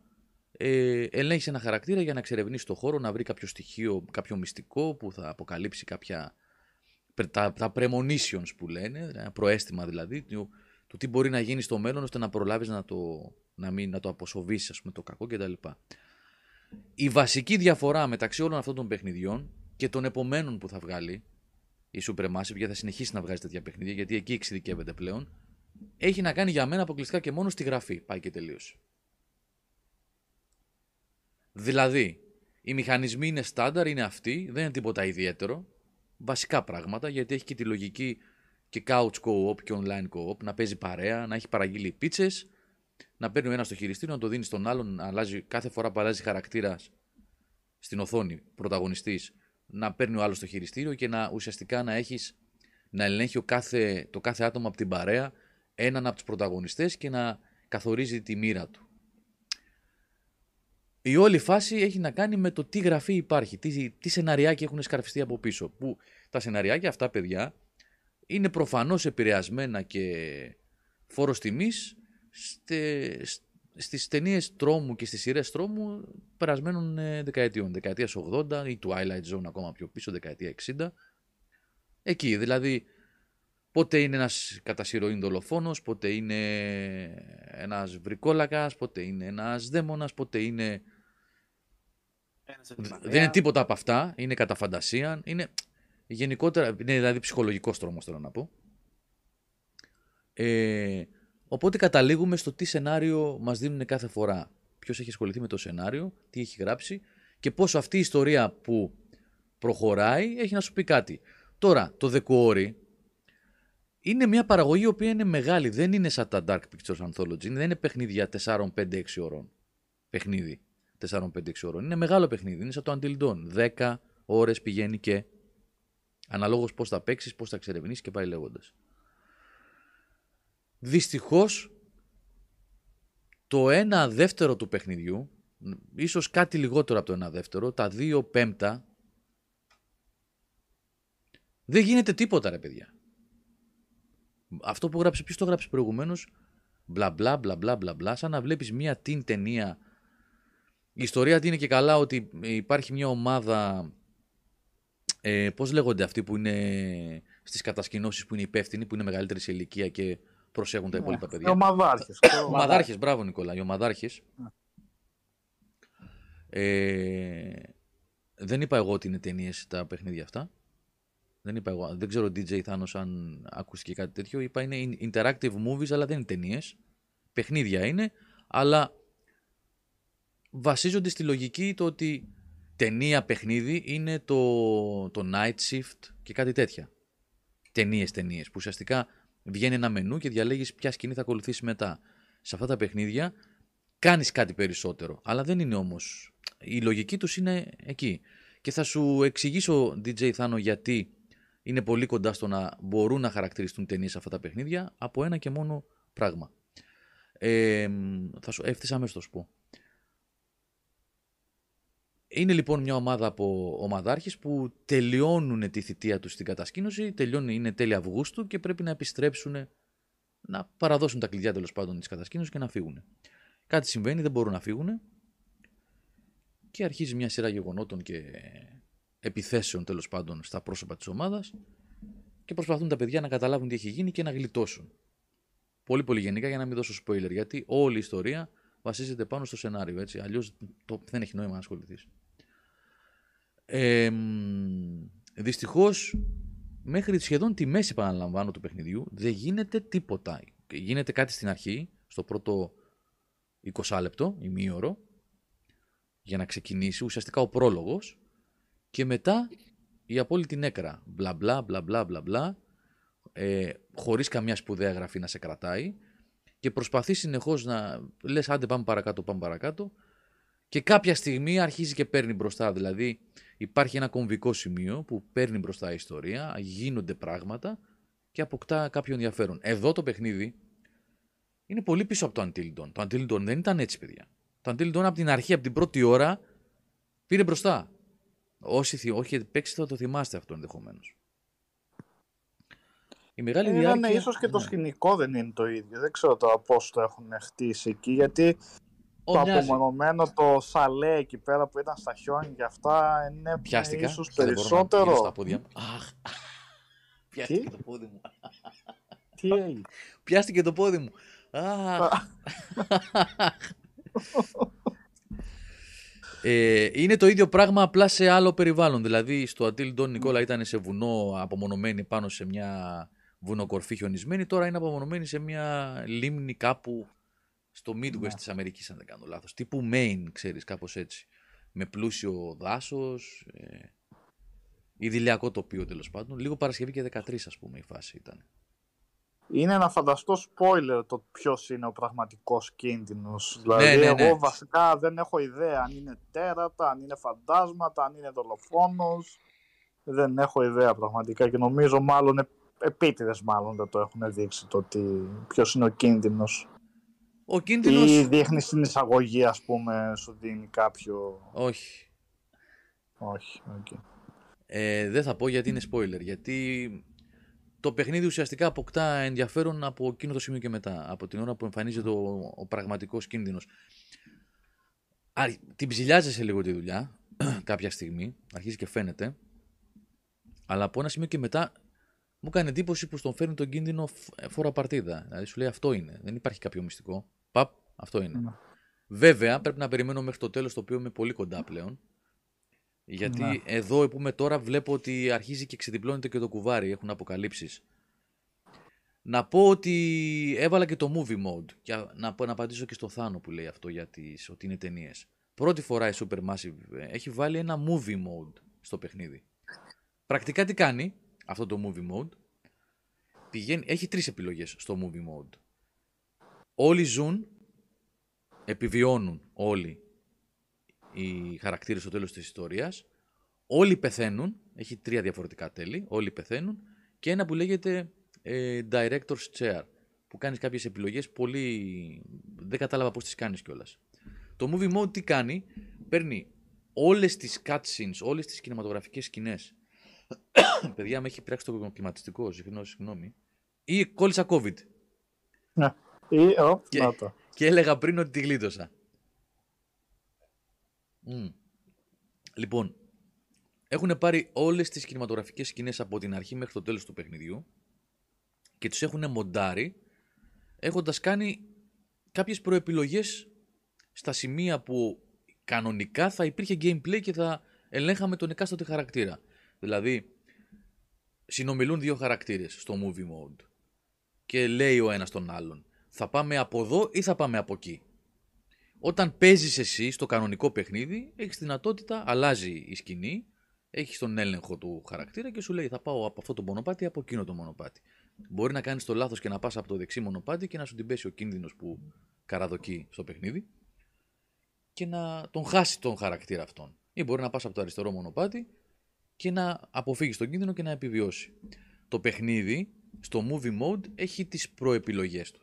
ε, ελέγχεις ένα χαρακτήρα για να εξερευνήσεις το χώρο, να βρει κάποιο στοιχείο, κάποιο μυστικό που θα αποκαλύψει κάποια τα, τα premonitions που λένε, ένα προαίσθημα δηλαδή, του, του τι μπορεί να γίνει στο μέλλον ώστε να προλάβεις να το, να μην, να το αποσοβήσεις ας πούμε, το κακό κτλ. Η βασική διαφορά μεταξύ όλων αυτών των παιχνιδιών και των επομένων που θα βγάλει η Supermassive, γιατί θα συνεχίσει να βγάζει τέτοια παιχνίδια, γιατί εκεί εξειδικεύεται πλέον, έχει να κάνει για μένα αποκλειστικά και μόνο στη γραφή. Πάει και τελείωσε. Δηλαδή, οι μηχανισμοί είναι στάνταρ, είναι αυτοί, δεν είναι τίποτα ιδιαίτερο. Βασικά πράγματα, γιατί έχει και τη λογική και couch co-op και online co-op, να παίζει παρέα, να έχει παραγγείλει πίτσες, να παίρνει ο ένας το χειριστήριο, να το δίνει στον άλλον, να αλλάζει, κάθε φορά που αλλάζει χαρακτήρας στην οθόνη, πρωταγωνιστής, να παίρνει ο άλλος το χειριστήριο και να ουσιαστικά να έχεις να ελέγχει ο κάθε, το κάθε άτομο από την παρέα έναν από τους πρωταγωνιστές και να καθορίζει τη μοίρα του. Η όλη φάση έχει να κάνει με το τι γραφή υπάρχει, τι, τι σεναριάκια έχουν σκαρφιστεί από πίσω. Που τα σεναριάκια αυτά, παιδιά, είναι προφανώς επηρεασμένα και φόρος τιμής στε, στις ταινίες τρόμου και στις σειρές τρόμου περασμένων ε, δεκαετιών. Δεκαετίας 80 ή Twilight Zone ακόμα πιο πίσω, δεκαετία 60. Εκεί, δηλαδή, πότε είναι ένας κατά συρροήν δολοφόνος, πότε είναι ένας βρικόλακας, πότε είναι ένας δαίμονας, πότε είναι... Δεν είναι τίποτα από αυτά, είναι κατά φαντασία, είναι γενικότερα, είναι δηλαδή ψυχολογικός τρόμος θέλω να πω. Ε, Οπότε καταλήγουμε στο τι σενάριο μας δίνουν κάθε φορά. Ποιος έχει ασχοληθεί με το σενάριο, τι έχει γράψει και πόσο αυτή η ιστορία που προχωράει έχει να σου πει κάτι. Τώρα, το The Quarry είναι μια παραγωγή η οποία είναι μεγάλη. Δεν είναι σαν τα Dark Pictures Anthology. Δεν είναι παιχνίδια 4, 5, 6 ώρων. Παιχνίδι 4, 5, 6 ώρων. Είναι μεγάλο παιχνίδι. Είναι σαν το Until Dawn. 10 ώρες πηγαίνει και αναλόγως πώς θα παίξεις, πώς θα εξερευνήσεις και πάει λέγοντας. Δυστυχώς, το ένα δεύτερο του παιχνιδιού, ίσως κάτι λιγότερο από το ένα δεύτερο, τα δύο πέμπτα, δεν γίνεται τίποτα ρε παιδιά. Αυτό που γράψε, ποιος το γράψε προηγουμένως, μπλα μπλα μπλα μπλα μπλα μπλα, σαν να βλέπεις μία την ταινία. Η ιστορία τι είναι και καλά ότι υπάρχει μια ομάδα, ε, πώς λέγονται αυτοί που είναι στις κατασκηνώσεις που είναι υπεύθυνοι, που είναι μεγαλύτεροι σε ηλικία και προσέχουν τα υπόλοιπα Οι παιδιά. ομαδάρχες. Ομαδάρχες, μπράβο Νικόλα, οι ομαδάρχες. Ε, δεν είπα εγώ ότι είναι ταινίες τα παιχνίδια αυτά. Δεν είπα εγώ. Δεν ξέρω DJ Thanos αν ακούστηκε κάτι τέτοιο. Είπα είναι interactive movies, αλλά δεν είναι ταινίες. Παιχνίδια είναι, αλλά βασίζονται στη λογική το ότι ταινία παιχνίδι είναι το, το night shift και κάτι τέτοια. Ταινίες, ταινίες. Που ουσιαστικά βγαίνει ένα μενού και διαλέγεις ποια σκηνή θα ακολουθήσει μετά. Σε αυτά τα παιχνίδια κάνεις κάτι περισσότερο, αλλά δεν είναι όμως. Η λογική τους είναι εκεί. Και θα σου εξηγήσω, DJ Θάνο, γιατί είναι πολύ κοντά στο να μπορούν να χαρακτηριστούν ταινίες αυτά τα παιχνίδια από ένα και μόνο πράγμα. Ε, θα σου ευθύς αμέσως θα σου πω. Είναι λοιπόν μια ομάδα από ομαδάρχες που τελειώνουν τη θητεία τους στην κατασκήνωση, τελειώνουν, είναι τέλη Αυγούστου και πρέπει να επιστρέψουν να παραδώσουν τα κλειδιά τέλος πάντων της κατασκήνωσης και να φύγουν. Κάτι συμβαίνει, δεν μπορούν να φύγουν και αρχίζει μια σειρά γεγονότων και επιθέσεων τέλος πάντων στα πρόσωπα της ομάδας και προσπαθούν τα παιδιά να καταλάβουν τι έχει γίνει και να γλιτώσουν. Πολύ πολύ γενικά για να μην δώσω spoiler γιατί όλη η ιστορία βασίζεται πάνω στο σενάριο έτσι, αλλιώς το, δεν έχει νόημα να ασχοληθείς. Ε, δυστυχώς μέχρι σχεδόν τη μέση επαναλαμβάνω του παιχνιδιού δεν γίνεται τίποτα. Γίνεται κάτι στην αρχή, στο πρώτο 20 λεπτό, ημίωρο, για να ξεκινήσει ουσιαστικά ο πρόλογος και μετά η απόλυτη νέκρα. Μπλα μπλα μπλα μπλα μπλα μπλα ε, χωρίς καμιά σπουδαία γραφή να σε κρατάει και προσπαθεί συνεχώς να λες άντε πάμε παρακάτω, πάμε παρακάτω και κάποια στιγμή αρχίζει και παίρνει μπροστά. Δηλαδή υπάρχει ένα κομβικό σημείο που παίρνει μπροστά η ιστορία, γίνονται πράγματα και αποκτά κάποιο ενδιαφέρον. Εδώ το παιχνίδι είναι πολύ πίσω από το Until Dawn. Το Until Dawn δεν ήταν έτσι, παιδιά. Το Until Dawn από την αρχή, από την πρώτη ώρα, πήρε μπροστά. Όσοι όχι παίξει θα το θυμάστε αυτό ενδεχομένως. Η μεγάλη ε, διάρκεια... ίσως και το ναι. σκηνικό δεν είναι το ίδιο. Δεν ξέρω τώρα πώς το έχουν χτίσει εκεί, γιατί το απομονωμένο το σαλέ εκεί πέρα που ήταν στα χιόνια και αυτά είναι Πιάστηκα, ίσως περισσότερο. Στα πόδια μου. Αχ, πιάστηκε το πόδι μου. Τι έγινε; Πιάστηκε το πόδι μου. ε, είναι το ίδιο πράγμα απλά σε άλλο περιβάλλον. Δηλαδή στο Αντίλ Ντόν Νικόλα ήταν σε βουνό απομονωμένη πάνω σε μια βουνοκορφή χιονισμένη. Τώρα είναι απομονωμένη σε μια λίμνη κάπου στο Midwest ναι. της Αμερικής αν δεν κάνω λάθος. Τύπου Maine, ξέρεις, κάπως έτσι. Με πλούσιο δάσος, ε, ιδηλιακό τοπίο τέλος πάντων. Λίγο Παρασκευή και 13 ας πούμε η φάση ήταν. Είναι ένα φανταστό spoiler το ποιος είναι ο πραγματικός κίνδυνος. Δηλαδή, ναι, ναι, ναι. εγώ βασικά δεν έχω ιδέα αν είναι τέρατα, αν είναι φαντάσματα, αν είναι δολοφόνος. Δεν έχω ιδέα πραγματικά και νομίζω μάλλον επίτηδες μάλλον δεν το έχουν δείξει το ποιος είναι ο κίνδυνος. Ο κίνδυνος... Ή δείχνεις στην εισαγωγή, ας πούμε, σου δίνει κάποιο... Όχι. Όχι, okay. ε, δεν θα πω γιατί είναι spoiler, γιατί το παιχνίδι ουσιαστικά αποκτά ενδιαφέρον από εκείνο το σημείο και μετά, από την ώρα που εμφανίζεται ο, ο πραγματικός κίνδυνος. Α, την ψηλιάζεσαι λίγο τη δουλειά, κάποια στιγμή, αρχίζει και φαίνεται, αλλά από ένα σημείο και μετά μου κάνει εντύπωση που στον φέρνει τον κίνδυνο φορά παρτίδα. Δηλαδή σου λέει αυτό είναι, δεν υπάρχει κάποιο μυστικό. Παπ, αυτό είναι. Ναι. Βέβαια, πρέπει να περιμένω μέχρι το τέλος, το οποίο είμαι πολύ κοντά πλέον. Γιατί ναι. εδώ που είμαι τώρα βλέπω ότι αρχίζει και ξεδιπλώνεται και το κουβάρι, έχουν αποκαλύψεις. Να πω ότι έβαλα και το movie mode. Και να, να απαντήσω και στο Θάνο που λέει αυτό για τις, ότι είναι ταινίες. Πρώτη φορά η Supermassive ε, έχει βάλει ένα movie mode στο παιχνίδι. Πρακτικά τι κάνει; Αυτό το movie mode. Πηγαίνει, έχει τρεις επιλογές στο movie mode. Όλοι ζουν, επιβιώνουν όλοι οι χαρακτήρες στο τέλος της ιστορίας. Όλοι πεθαίνουν, έχει τρία διαφορετικά τέλη, όλοι πεθαίνουν και ένα που λέγεται ε, Director's Chair, που κάνεις κάποιες επιλογές πολύ... δεν κατάλαβα πώς τις κάνεις κιόλας. Το movie mode τι κάνει, παίρνει όλες τις cutscenes, όλες τις κινηματογραφικές σκηνές. Παιδιά, με έχει πειράξει το κλιματιστικό, συγγνώμη. Ή κόλλησα COVID. Ναι. Ή, ο, και, και έλεγα πριν ότι τη γλίτωσα. Λοιπόν, έχουν πάρει όλες τις κινηματογραφικές σκηνές από την αρχή μέχρι το τέλος του παιχνιδιού και τους έχουν μοντάρει έχοντας κάνει κάποιες προεπιλογές στα σημεία που κανονικά θα υπήρχε gameplay και θα ελέγχαμε τον εκάστοτε χαρακτήρα. Δηλαδή, συνομιλούν δύο χαρακτήρες στο movie mode και λέει ο ένας τον άλλον θα πάμε από εδώ ή θα πάμε από εκεί. Όταν παίζεις εσύ στο κανονικό παιχνίδι, έχεις δυνατότητα, αλλάζει η σκηνή, έχεις τον έλεγχο του χαρακτήρα και σου λέει θα πάω από αυτό το μονοπάτι από εκείνο το μονοπάτι. Μπορεί να κάνεις το λάθος και να πας από το δεξί μονοπάτι και να σου την πέσει ο κίνδυνος που καραδοκεί στο παιχνίδι και να τον χάσει τον χαρακτήρα αυτόν. Ή μπορεί να πας από το αριστερό μονοπάτι και να αποφύγει τον κίνδυνο και να επιβιώσει. Το παιχνίδι στο movie mode έχει τις προεπιλογές του.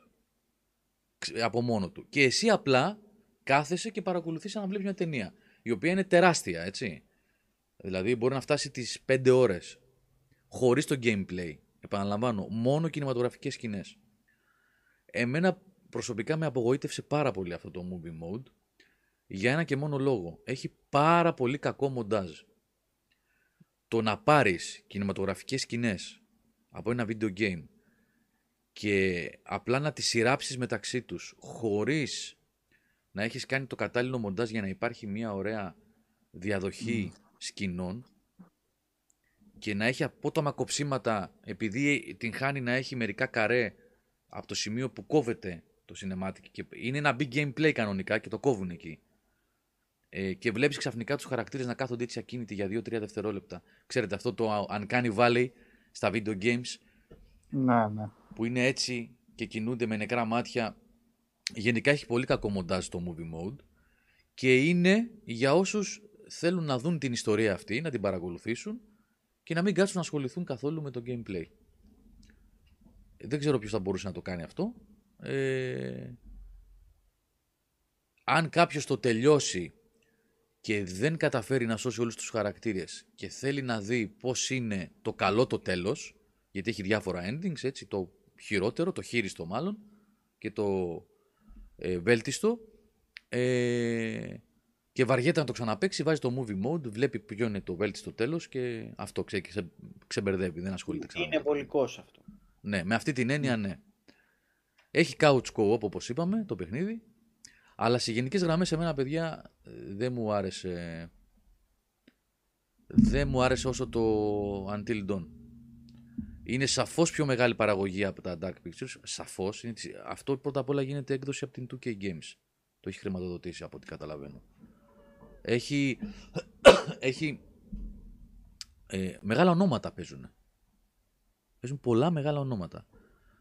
ξ- από μόνο του. Και εσύ απλά κάθεσαι και παρακολουθείς σαν να βλέπεις μια ταινία, η οποία είναι τεράστια, έτσι. Δηλαδή μπορεί να φτάσει τις 5 ώρες, χωρίς το gameplay. Επαναλαμβάνω, μόνο κινηματογραφικές σκηνές. Εμένα προσωπικά με απογοήτευσε πάρα πολύ αυτό το movie mode, για ένα και μόνο λόγο. Έχει πάρα πολύ κακό μοντάζ. Το να πάρεις κινηματογραφικές σκηνές από ένα video game και απλά να τις σειράψεις μεταξύ τους χωρίς να έχεις κάνει το κατάλληλο μοντάζ για να υπάρχει μια ωραία διαδοχή σκηνών και να έχει απότομα κοψίματα επειδή την χάνει να έχει μερικά καρέ από το σημείο που κόβεται το cinematic και είναι ένα big gameplay κανονικά και το κόβουν εκεί. Ε, και βλέπεις ξαφνικά τους χαρακτήρες να κάθονται έτσι ακίνητοι για 2-3 δευτερόλεπτα. Ξέρετε αυτό το Uncanny Valley στα video games Ναι, ναι. που είναι έτσι και κινούνται με νεκρά μάτια. Γενικά έχει πολύ κακό μοντάζ το movie mode και είναι για όσους θέλουν να δουν την ιστορία αυτή, να την παρακολουθήσουν και να μην κάτσουν να ασχοληθούν καθόλου με το gameplay. Δεν ξέρω ποιος θα μπορούσε να το κάνει αυτό. Ε, αν κάποιος το τελειώσει και δεν καταφέρει να σώσει όλους τους χαρακτήρες και θέλει να δει πώς είναι το καλό το τέλος, γιατί έχει διάφορα endings, έτσι, το χειρότερο, το χείριστο μάλλον, και το ε, βέλτιστο, ε, και βαριέται να το ξαναπαίξει, βάζει το movie mode, βλέπει ποιο είναι το βέλτιστο τέλος και αυτό ξε, ξε, ξεμπερδεύει, δεν ασχολείται ξανά. με Είναι το τέλος. βολικός αυτό. Ναι, με αυτή την έννοια ναι. Έχει couch co-op όπως είπαμε το παιχνίδι, αλλά σε γενικές γραμμές εμένα παιδιά ε, δεν μου άρεσε δεν μου άρεσε όσο το Until Dawn. Είναι σαφώς πιο μεγάλη παραγωγή από τα Dark Pictures, σαφώς. Είναι, της- αυτό πρώτα απ' όλα γίνεται έκδοση από την 2K Games. Το έχει χρηματοδοτήσει από ό,τι καταλαβαίνω. Έχει, έχει ε, μεγάλα ονόματα παίζουν. Παίζουν πολλά μεγάλα ονόματα.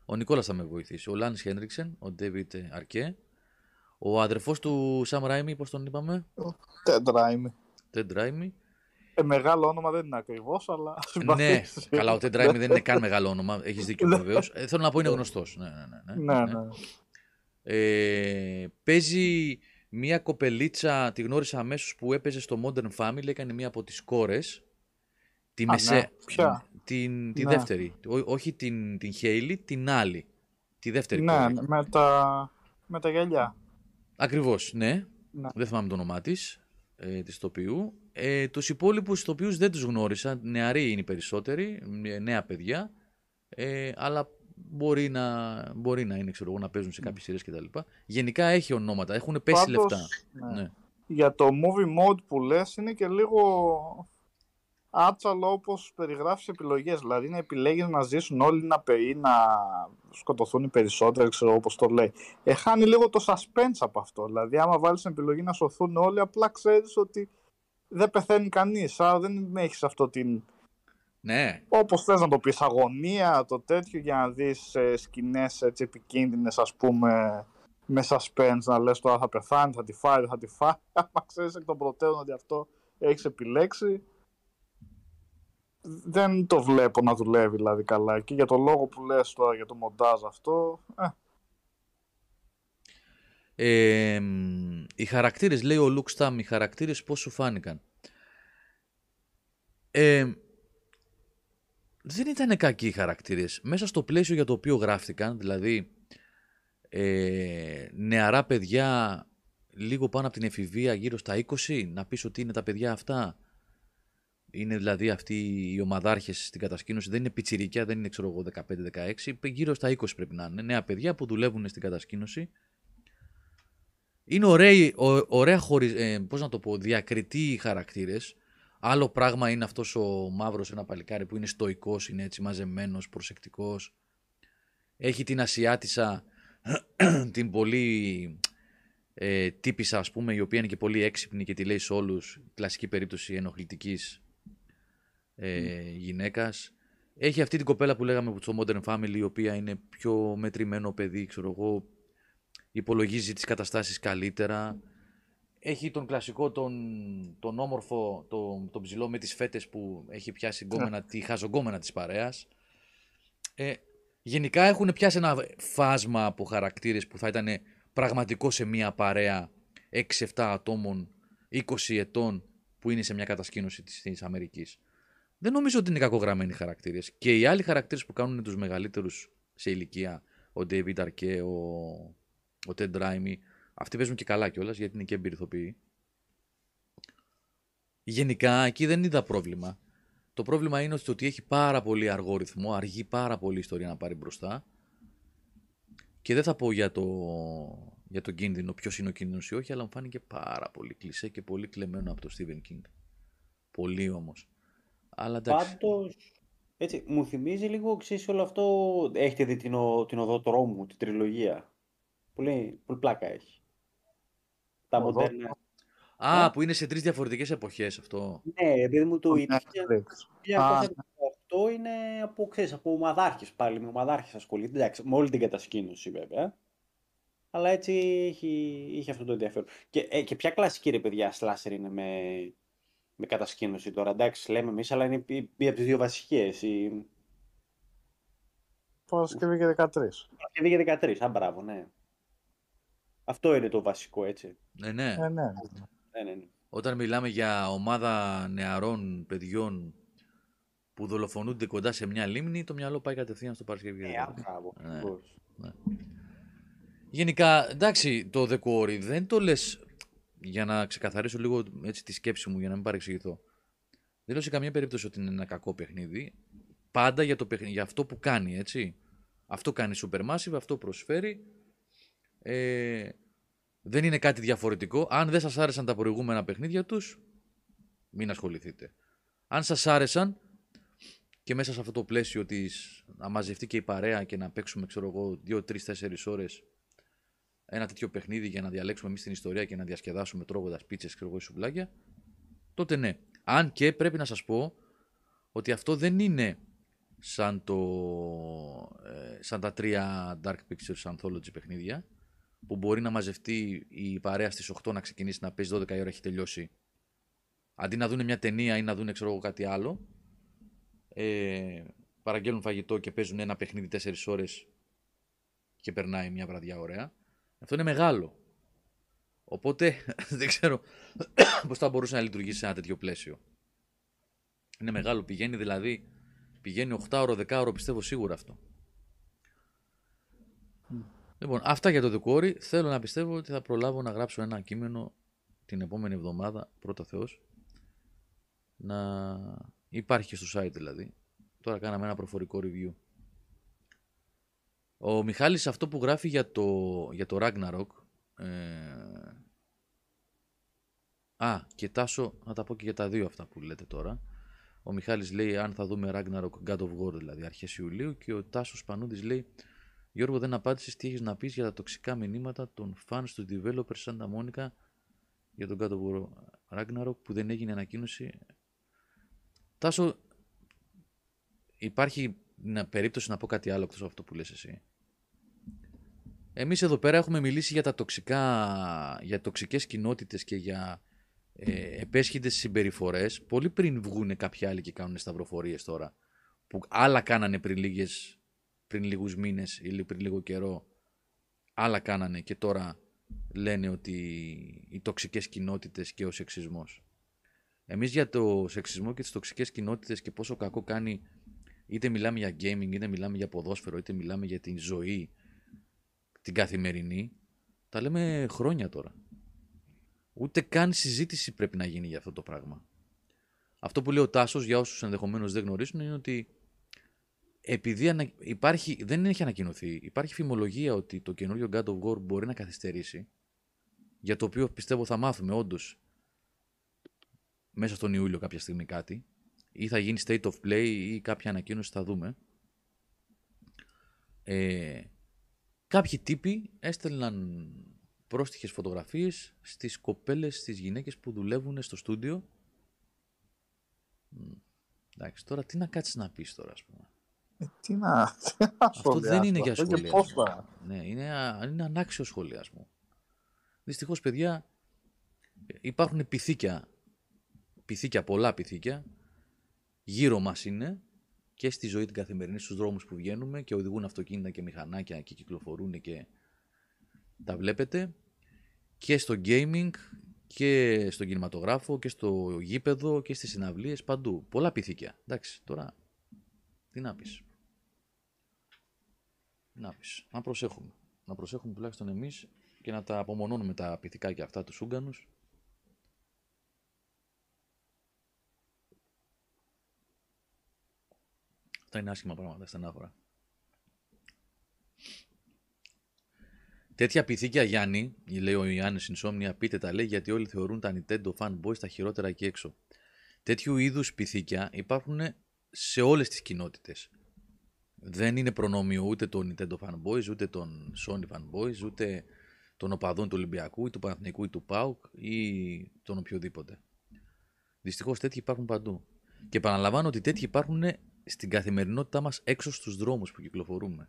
Ο Νικόλας θα με βοηθήσει. Ο Λάνις Χένριξεν, ο Ντέβιτ Αρκέ. Ο αδερφός του Σαμ Ράιμι, πώς τον είπαμε; Τέντρα είμαι. Τεντ Ράιμι. Ε, μεγάλο όνομα δεν είναι ακριβώς, αλλά. ναι, συμπαθείς. καλά, ο Τεντ Ράιμι δεν είναι καν μεγάλο όνομα. Έχεις δίκιο βεβαίως. Ε, θέλω να πω είναι γνωστός. Ναι, ναι, ναι. ναι, Ναι, ναι. Ε, παίζει μια κοπελίτσα, τη γνώρισα αμέσως που έπαιζε στο Modern Family, έκανε μία από τις κόρες. Τη Α, μεσέ... ναι. Ποια; Την, τη Ναι. δεύτερη. Ό- όχι την, την Χέιλι, την άλλη. Τη δεύτερη Ναι, κόρη. ναι, με τα, με τα γυαλιά. Ακριβώς, ναι. Ναι. Δεν θυμάμαι το όνομά της, ε, της ηθοποιού. Ε, τους υπόλοιπους ηθοποιούς δεν τους γνώρισα. Νεαροί είναι οι περισσότεροι, ε, νέα παιδιά. Ε, αλλά μπορεί να, μπορεί να είναι, ξέρω εγώ, να παίζουν σε κάποιες σειρές κτλ. Γενικά έχει ονόματα, έχουν πέσει Πάντως, λεφτά. ναι. Ναι. Για το movie mode που λες είναι και λίγο άτσαλο όπως περιγράφεις επιλογές. Δηλαδή να επιλέγεις να ζήσουν όλοι να, πε- ή να σκοτωθούν οι περισσότεροι, ξέρω όπως το λέει. Ε, χάνει λίγο το suspense από αυτό. Δηλαδή άμα βάλεις την επιλογή να σωθούν όλοι, απλά ξέρεις ότι δεν πεθαίνει κανείς. Άρα δεν έχεις αυτό την... ναι, Όπως θες να το πεις, αγωνία, το τέτοιο για να δεις ε, σκηνές έτσι επικίνδυνες ας πούμε με suspense να λες τώρα θα πεθάνει, θα τη φάει, δεν θα τη φάει. Άμα ξέρεις εκ των προτέρων ότι αυτό έχεις επιλέξει, δεν το βλέπω να δουλεύει δηλαδή καλά. Και για το λόγο που λες τώρα για το μοντάζ αυτό, ε, Ε, μ, οι χαρακτήρες, λέει ο Λουκ Στάμ, οι χαρακτήρες πώς σου φάνηκαν; Ε, δεν ήταν κακοί οι χαρακτήρες. Μέσα στο πλαίσιο για το οποίο γράφτηκαν, δηλαδή ε, νεαρά παιδιά λίγο πάνω από την εφηβεία γύρω στα 20, να πεις ότι είναι τα παιδιά αυτά; Είναι δηλαδή αυτοί οι ομαδάρχες στην κατασκήνωση, δεν είναι πιτσιρικιά, δεν είναι ξέρω εγώ 15-16, γύρω στα 20 πρέπει να είναι. Νέα παιδιά που δουλεύουν στην κατασκήνωση είναι ωραίοι, ω- ωραία χωρι, ε, πώς να το πω, διακριτοί οι χαρακτήρες. Άλλο πράγμα είναι αυτός ο μαύρος ένα παλικάρι που είναι στοικός, είναι έτσι μαζεμένος, προσεκτικός. Έχει την Ασιάτισσα, την πολύ ε, τύπησα ας πούμε, η οποία είναι και πολύ έξυπνη και τη λέει σε όλους, κλασική περίπτωση ενοχλητικής ε, γυναίκας. Έχει αυτή την κοπέλα που λέγαμε στο Modern Family, η οποία είναι πιο μετρημένο παιδί, ξέρω εγώ, υπολογίζει τις καταστάσεις καλύτερα. Έχει τον κλασικό, τον, τον όμορφο, τον, τον ψηλό με τις φέτες που έχει πιάσει γκόμενα, τη χαζογκόμενα της παρέας. Ε, Γενικά έχουν πιάσει ένα φάσμα από χαρακτήρες που θα ήταν πραγματικό σε μια παρέα 6-7 ατόμων 20 ετών που είναι σε μια κατασκήνωση της, της Αμερικής. Δεν νομίζω ότι είναι κακογραμμένοι χαρακτήρες. Και οι άλλοι χαρακτήρες που κάνουν τους μεγαλύτερους σε ηλικία, ο David Arquette, ο, ο Ted Raimi, αυτοί παίζουν και καλά κιόλας γιατί είναι και εμπειριθοποιοί. Γενικά εκεί δεν είδα πρόβλημα. Το πρόβλημα είναι ότι έχει πάρα πολύ αργό ρυθμό, αργεί πάρα πολύ η ιστορία να πάρει μπροστά. Και δεν θα πω για το, για το κίνδυνο, ποιος είναι ο κίνδυνος ή όχι, αλλά μου φάνηκε πάρα πολύ κλεισέ και πολύ κλεμμένο από το Stephen King. Πολύ όμως. Αλλά εντάξει. Πάντως, έτσι, μου θυμίζει λίγο ξέρεις όλο αυτό. Έχετε δει την, ο- την οδό τρόμου, την τριλογία. Πολύ, πολύ πλάκα έχει. Τα Οδό μοντέρνα. Α, Ε; που είναι σε τρεις διαφορετικές εποχές αυτό. Ναι, επειδή μου το Το είπε. Netflix. Α, 1978 είναι από, ξέρεις, από ομαδάρχες πάλι, με ομαδάρχες ασχολείται. Εντάξει, με όλη την κατασκήνωση βέβαια. Αλλά έτσι έχει, είχε αυτό το ενδιαφέρον. Και, ε, και ποια κλασική ρε παιδιά σλάσερ είναι με, με κατασκήνωση τώρα. Εντάξει, λέμε εμείς, αλλά είναι μία από τις δύο βασικές. Η Παρασκευή και 13. Παρασκευή και 13. Α, μπράβο, ναι. Αυτό είναι το βασικό, έτσι. Ναι, ναι. Ε, ναι. Ναι, ναι, ναι. Όταν μιλάμε για ομάδα νεαρών παιδιών που δολοφονούνται κοντά σε μια λίμνη, το μυαλό πάει κατευθείαν στο Παρασκευή. Ε, α, μπράβο. Ναι. ακριβώς. Γενικά, εντάξει, το The Quarry δεν το λες για να ξεκαθαρίσω λίγο έτσι, τη σκέψη μου, για να μην παρεξηγηθώ. Δεν λέω σε καμία περίπτωση ότι είναι ένα κακό παιχνίδι. Πάντα για, το παιχνίδι, για αυτό που κάνει, έτσι. Αυτό κάνει Supermassive, αυτό προσφέρει. Ε, δεν είναι κάτι διαφορετικό. Αν δεν σας άρεσαν τα προηγούμενα παιχνίδια τους, μην ασχοληθείτε. Αν σας άρεσαν και μέσα σε αυτό το πλαίσιο της να μαζευτεί και η παρέα και να παίξουμε, ξέρω εγώ, 2, 3, 4 ώρες ένα τέτοιο παιχνίδι για να διαλέξουμε εμείς την ιστορία και να διασκεδάσουμε τρώγοντας πίτσες, ξέρω εγώ, ή σουβλάκια, τότε ναι. Αν και πρέπει να σας πω ότι αυτό δεν είναι σαν, το, ε, σαν τα τρία Dark Pictures Anthology παιχνίδια, που μπορεί να μαζευτεί η παρέα στις 8 να ξεκινήσει να παίζει 12 η ώρα έχει τελειώσει. Αντί να δουν μια ταινία ή να δουν ξέρω εγώ, κάτι άλλο, ε, παραγγέλνουν φαγητό και παίζουν ένα παιχνίδι 4 ώρες και περνάει μια βραδιά ωραία. Αυτό είναι μεγάλο. Οπότε δεν ξέρω πώς θα μπορούσε να λειτουργήσει σε ένα τέτοιο πλαίσιο. Είναι μεγάλο. Πηγαίνει δηλαδή, πηγαίνει 8 ώρο, 10 ώρο, πιστεύω σίγουρα αυτό. Λοιπόν, αυτά για το The Quarry. Θέλω να πιστεύω ότι θα προλάβω να γράψω ένα κείμενο την επόμενη εβδομάδα, πρώτα Θεός, να υπάρχει και στο site δηλαδή. Τώρα κάναμε ένα προφορικό review. Ο Μιχάλης αυτό που γράφει για το, για το Ragnarok ε... Α, και Τάσο, να τα πω και για τα δύο αυτά που λέτε τώρα. Ο Μιχάλης λέει αν θα δούμε Ragnarok God of War δηλαδή αρχές Ιουλίου και ο Τάσος Πανούδης λέει Γιώργο δεν απάντησες τι έχεις να πεις για τα τοξικά μηνύματα των fans του developers Santa Monica για τον God of War Ragnarok που δεν έγινε ανακοίνωση. Τάσο, υπάρχει μια περίπτωση να πω κάτι άλλο εκτός από αυτό που λες εσύ. Εμείς εδώ πέρα έχουμε μιλήσει για τα τοξικά, για τοξικές κοινότητες και για ε, επέσχυντες συμπεριφορές πολύ πριν βγουν κάποιοι άλλοι και κάνουν σταυροφορίες τώρα που άλλα κάνανε πριν, λίγες, πριν λίγους μήνες ή πριν λίγο καιρό άλλα κάνανε και τώρα λένε ότι οι τοξικές κοινότητες και ο σεξισμός. Εμείς για το σεξισμό και τις τοξικές κοινότητες και πόσο κακό κάνει είτε μιλάμε για gaming, είτε μιλάμε για ποδόσφαιρο, είτε μιλάμε για την ζωή την καθημερινή, τα λέμε χρόνια τώρα. Ούτε καν συζήτηση πρέπει να γίνει για αυτό το πράγμα. Αυτό που λέει ο Τάσος, για όσους ενδεχομένως δεν γνωρίζουν, είναι ότι επειδή ανα... υπάρχει, δεν έχει ανακοινωθεί, υπάρχει φημολογία ότι το καινούριο God of War μπορεί να καθυστερήσει, για το οποίο πιστεύω θα μάθουμε όντως μέσα στον Ιούλιο κάποια στιγμή κάτι, ή θα γίνει state of play ή κάποια ανακοίνωση θα δούμε. Ε, κάποιοι τύποι έστελναν πρόστιχες φωτογραφίες στις κοπέλες, στις γυναίκες που δουλεύουν στο στούντιο. Μ, Εντάξει, τώρα τι να κάτσεις να πεις τώρα, ας πούμε. Ε, τι να, τι να Αυτό δεν είναι για σχολιάσω. Και σχολιασμό. πώς θα- Ναι, είναι, α- είναι ανάξιο σχολιασμό. Δυστυχώς, παιδιά, υπάρχουν πυθίκια, πυθίκια, πολλά πυθίκια, γύρω μας είναι, και στη ζωή την καθημερινή, στους δρόμους που βγαίνουμε και οδηγούν αυτοκίνητα και μηχανάκια και κυκλοφορούν και τα βλέπετε και στο gaming και στον κινηματογράφο και στο γήπεδο και στις συναυλίες παντού. Πολλά πυθίκια. Εντάξει, τώρα τι να πεις. Να πεις. Να προσέχουμε. Να προσέχουμε τουλάχιστον εμείς και να τα απομονώνουμε τα πυθικά αυτά τους Ούγκανους. Αυτά είναι άσχημα πράγματα, στενάχωρα. Τέτοια πυθίκια Γιάννη, λέει ο Ιωάννης Insomnia, πείτε τα λέει γιατί όλοι θεωρούν τα Nintendo fanboys τα χειρότερα εκεί έξω. Τέτοιου είδους πυθίκια υπάρχουν σε όλες τις κοινότητες. Δεν είναι προνόμιο ούτε των Nintendo fanboys, ούτε των Sony fanboys, ούτε των οπαδών του Ολυμπιακού, ή του Παναθηνικού ή του ΠΑΟΚ ή των οποιοδήποτε. Δυστυχώς τέτοιοι υπάρχουν παντού. Και επαναλαμβάνω ότι τέτοιοι υπάρχουν στην καθημερινότητά μας έξω στους δρόμους που κυκλοφορούμε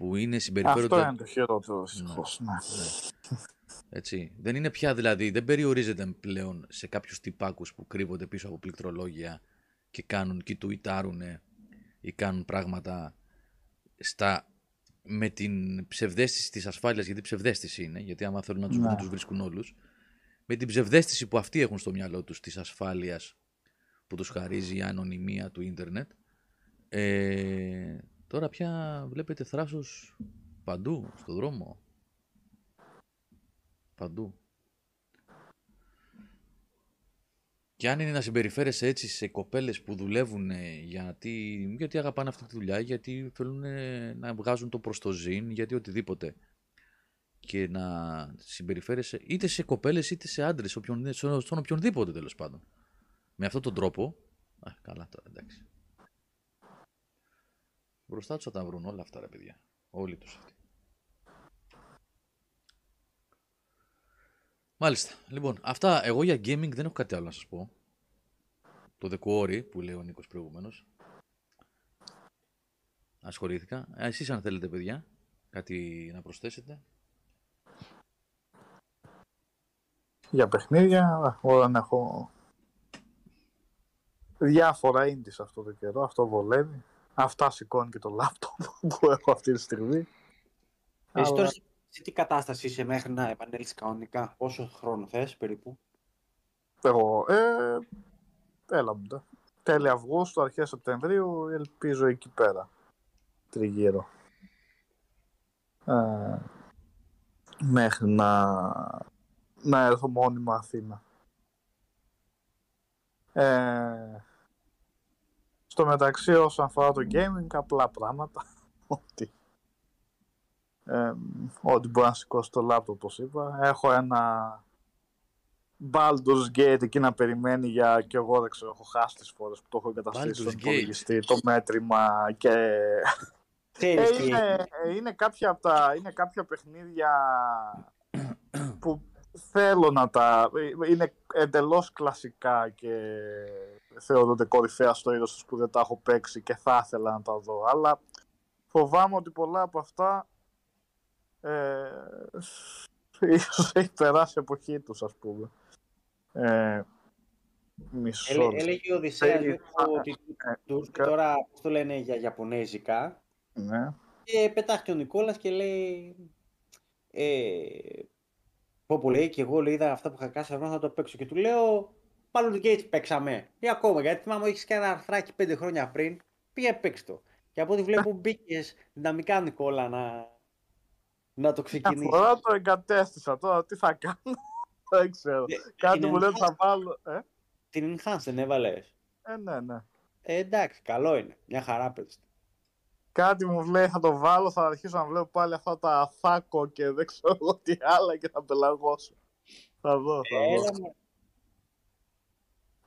που είναι συμπεριφέρονται... Αυτό είναι το χειρότερο, δυστυχώς. Ναι. ναι. Έτσι. Δεν είναι πια δηλαδή, δεν περιορίζεται πλέον σε κάποιους τυπάκους που κρύβονται πίσω από πληκτρολόγια και κάνουν και τουιτάρουν ή κάνουν πράγματα στα, με την ψευδέστηση της ασφάλειας, γιατί ψευδέστηση είναι, γιατί άμα θέλουν να τους, ναι. τους βρίσκουν όλους, με την ψευδέστηση που αυτοί έχουν στο μυαλό τους της ασφάλειας που τους χαρίζει η ανωνυμία του ίντερνετ, ε, Τώρα πια βλέπετε θράσος παντού, στο δρόμο. Παντού. Και αν είναι να συμπεριφέρεσαι έτσι σε κοπέλες που δουλεύουν γιατί, γιατί αγαπάνε αυτή τη δουλειά, γιατί θέλουν να βγάζουν το προς το ζήν, γιατί οτιδήποτε. Και να συμπεριφέρεσαι είτε σε κοπέλες είτε σε άντρες, όποιον, στον οποιονδήποτε τέλος πάντων. Με αυτόν τον τρόπο, α, καλά τώρα εντάξει. Μπροστά τους θα τα βρουν όλα αυτά, ρε παιδιά. Όλοι τους αυτοί. Μάλιστα. Λοιπόν, αυτά εγώ για gaming δεν έχω κάτι άλλο να σας πω. Το δεκόρι που λέει ο Νίκος προηγουμένως. Ασχολήθηκα. Ε, εσείς αν θέλετε παιδιά, κάτι να προσθέσετε. Για παιχνίδια, εγώ δεν έχω διάφορα indies αυτό το καιρό, αυτό βολεύει. Αυτά σηκώνει και το λάπτοπ που έχω αυτή τη στιγμή. Εσύ τώρα σε τι κατάσταση είσαι μέχρι να επανέλθεις κανονικά, πόσο χρόνο θες περίπου; Εγώ, ε, έλα μου Τέλη Αυγούστου, αρχές Σεπτεμβρίου, ελπίζω εκεί πέρα. Τριγύρω. Ε, μέχρι να, να έρθω μόνιμα Αθήνα. Ε, στο μεταξύ όσον αφορά το gaming, απλά πράγματα. Ότι, ε, ότι μπορεί να σηκώσει το laptop, όπως είπα. Έχω ένα Baldur's Gate εκεί να περιμένει για και εγώ δεν ξέρω, έχω χάσει τις φορές που το έχω εγκαταστήσει στον υπολογιστή, το μέτρημα και... ε, είναι, είναι, κάποια από τα, είναι κάποια παιχνίδια που θέλω να τα... είναι εντελώς κλασικά και θεωρούνται κορυφαία στο είδος τους που δεν τα έχω παίξει και θα ήθελα να τα δω. Αλλά φοβάμαι ότι πολλά από αυτά ε, ίσως έχει περάσει η εποχή τους, ας πούμε. Ε, μισό. Έλε, έλεγε ο Οδυσσέας ότι τους τώρα, πώς το λένε, για Ιαπωνέζικα. Ναι. Και πετάχτηκε ο Νικόλας και λέει... Ε, πω που λέει και εγώ λέει, είδα αυτά που είχα κάνει, θα το παίξω. Και του λέω, Πάλι το Gates παίξαμε. Ή ακόμα, γιατί θυμάμαι έχεις και ένα αρθράκι πέντε χρόνια πριν, πήγε παίξει το. Και από ό,τι βλέπω μπήκες δυναμικά Νικόλα να, να το ξεκινήσεις. Τώρα το εγκατέστησα, τώρα τι θα κάνω; Δεν ξέρω. Ε, Κάτι μου λέει θα βάλω. Ε; Την Enhanced δεν έβαλες. Ε, ναι, ναι. Ε, εντάξει, καλό είναι. Μια χαρά παίζει. Κάτι μου λέει θα το βάλω, θα αρχίσω να βλέπω πάλι αυτά τα θάκο και δεν ξέρω τι άλλα και θα πελαγώσω. Θα δω, θα δω.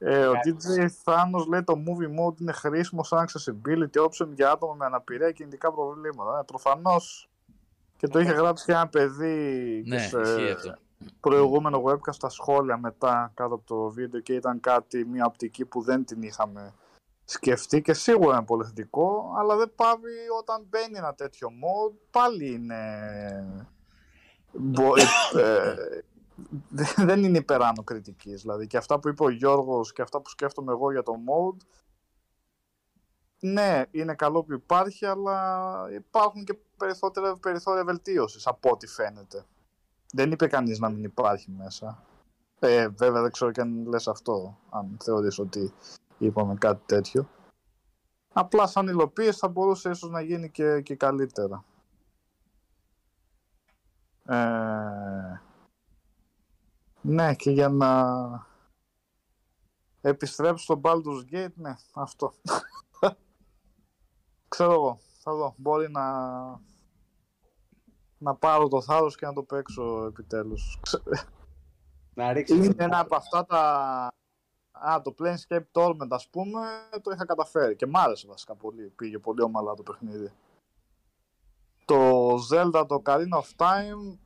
Ε, ο DJ Thanos λέει το movie mode είναι χρήσιμο σαν accessibility option για άτομα με αναπηρία και κινητικά προβλήματα. Ε, Προφανώς. Και το είχε γράψει και ένα παιδί ναι, σε προηγούμενο webcast στα σχόλια μετά κάτω από το βίντεο και ήταν κάτι, μια οπτική που δεν την είχαμε σκεφτεί και σίγουρα είναι πολύ θετικό, αλλά δεν πάβει όταν μπαίνει ένα τέτοιο mode, πάλι είναι... Ε, δεν είναι υπεράνω κριτικής. Δηλαδή και αυτά που είπε ο Γιώργος και αυτά που σκέφτομαι εγώ για το mode ναι, είναι καλό που υπάρχει, αλλά υπάρχουν και περιθώρια, περιθώρια βελτίωσης από ό,τι φαίνεται. Δεν είπε κανείς να μην υπάρχει μέσα. Ε, βέβαια δεν ξέρω και αν λες αυτό, αν θεωρείς ότι είπαμε κάτι τέτοιο. Απλά σαν υλοποίηση θα μπορούσε ίσως να γίνει και, και καλύτερα. Ε, ναι, και για να επιστρέψω στο Baldur's Gate, ναι, αυτό. Ξέρω εγώ, θα δω. Μπορεί να, να πάρω το θάρρος και να το παίξω επιτέλους. Να ρίξεις Είναι το- ένα από αυτά τα... Α, το Planescape Torment, ας πούμε, το είχα καταφέρει και μ' άρεσε βασικά πολύ. Πήγε πολύ ομαλά το παιχνίδι. Το Zelda, το Ocarina of Time,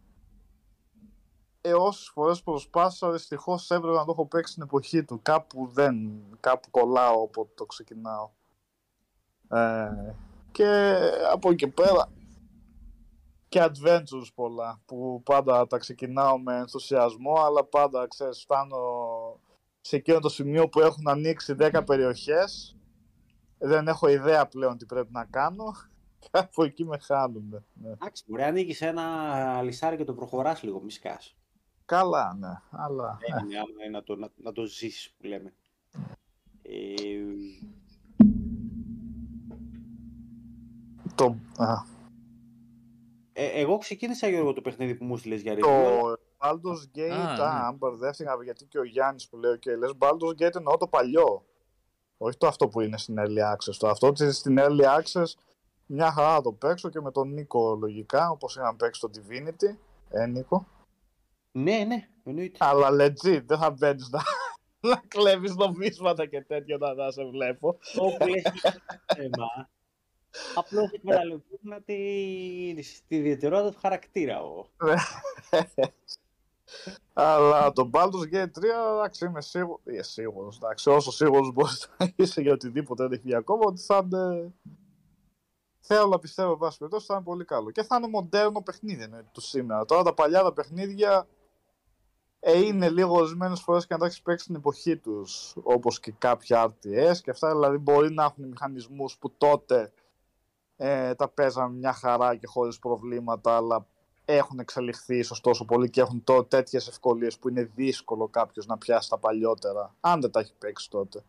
ε, όσες φορές προσπάθησα, δυστυχώς έπρεπε να το έχω παίξει στην εποχή του. Κάπου δεν, κάπου κολλάω όποτε το ξεκινάω. Ε, και από εκεί και πέρα και adventures πολλά που πάντα τα ξεκινάω με ενθουσιασμό αλλά πάντα ξέρεις φτάνω σε εκείνο το σημείο που έχουν ανοίξει 10 περιοχές δεν έχω ιδέα πλέον τι πρέπει να κάνω κάπου εκεί με χάνουν ναι. Εντάξει, μπορεί να ανοίγεις ένα λισάρι και το προχωράς λίγο, μη σκάς. Καλά ναι αλλά Δεν είναι άμα είναι να το, να, να το ζήσεις που λέμε. Ε, το, α, ε, εγώ ξεκίνησα Γιώργο το παιχνίδι που μου στείλες για review. το Baldur's Gate, Α, α, ναι. αν μπερδεύτηκα γιατί και ο Γιάννης που λέει και λες Baldur's Gate εννοώ το παλιό όχι το αυτό που είναι στην Early Access το αυτό ότι στην Early Access μια χαρά να το παίξω και με τον Νίκο λογικά όπως είχαμε παίξει το Divinity ε Νίκο Ναι, ναι, εννοείται. αλλά legit δεν θα μπαίνεις να, να κλέβεις νομίσματα και τέτοια να, να σε βλέπω Αυτό που λες είναι θέμα. Απλώς εκμεταλλευτούν τη, τη ιδιαιτερότητα του χαρακτήρα. Ο. Αλλά το Baldur's Gate 3, εντάξει, είμαι σίγουρο. Είμαι σίγουρος. Εντάξει, όσο σίγουρος μπορείς να είσαι για οτιδήποτε δεν έχει βγει ακόμα, ότι θα είναι. Θέλω να πιστεύω, εν πάση περιπτώσει, θα είναι πολύ καλό. Και θα είναι μοντέρνο παιχνίδι εννοείται του σήμερα. Τώρα τα παλιά τα παιχνίδια ε, είναι λίγο ορισμένες φορές και να τα έχεις παίξει στην εποχή τους, όπως και κάποια RTS και αυτά. Δηλαδή, μπορεί να έχουν μηχανισμούς που τότε ε, τα παίζαμε μια χαρά και χωρίς προβλήματα, αλλά έχουν εξελιχθεί ίσως τόσο πολύ και έχουν τώρα τέτοιες ευκολίες που είναι δύσκολο κάποιος να πιάσει τα παλιότερα, αν δεν τα έχει παίξει τότε.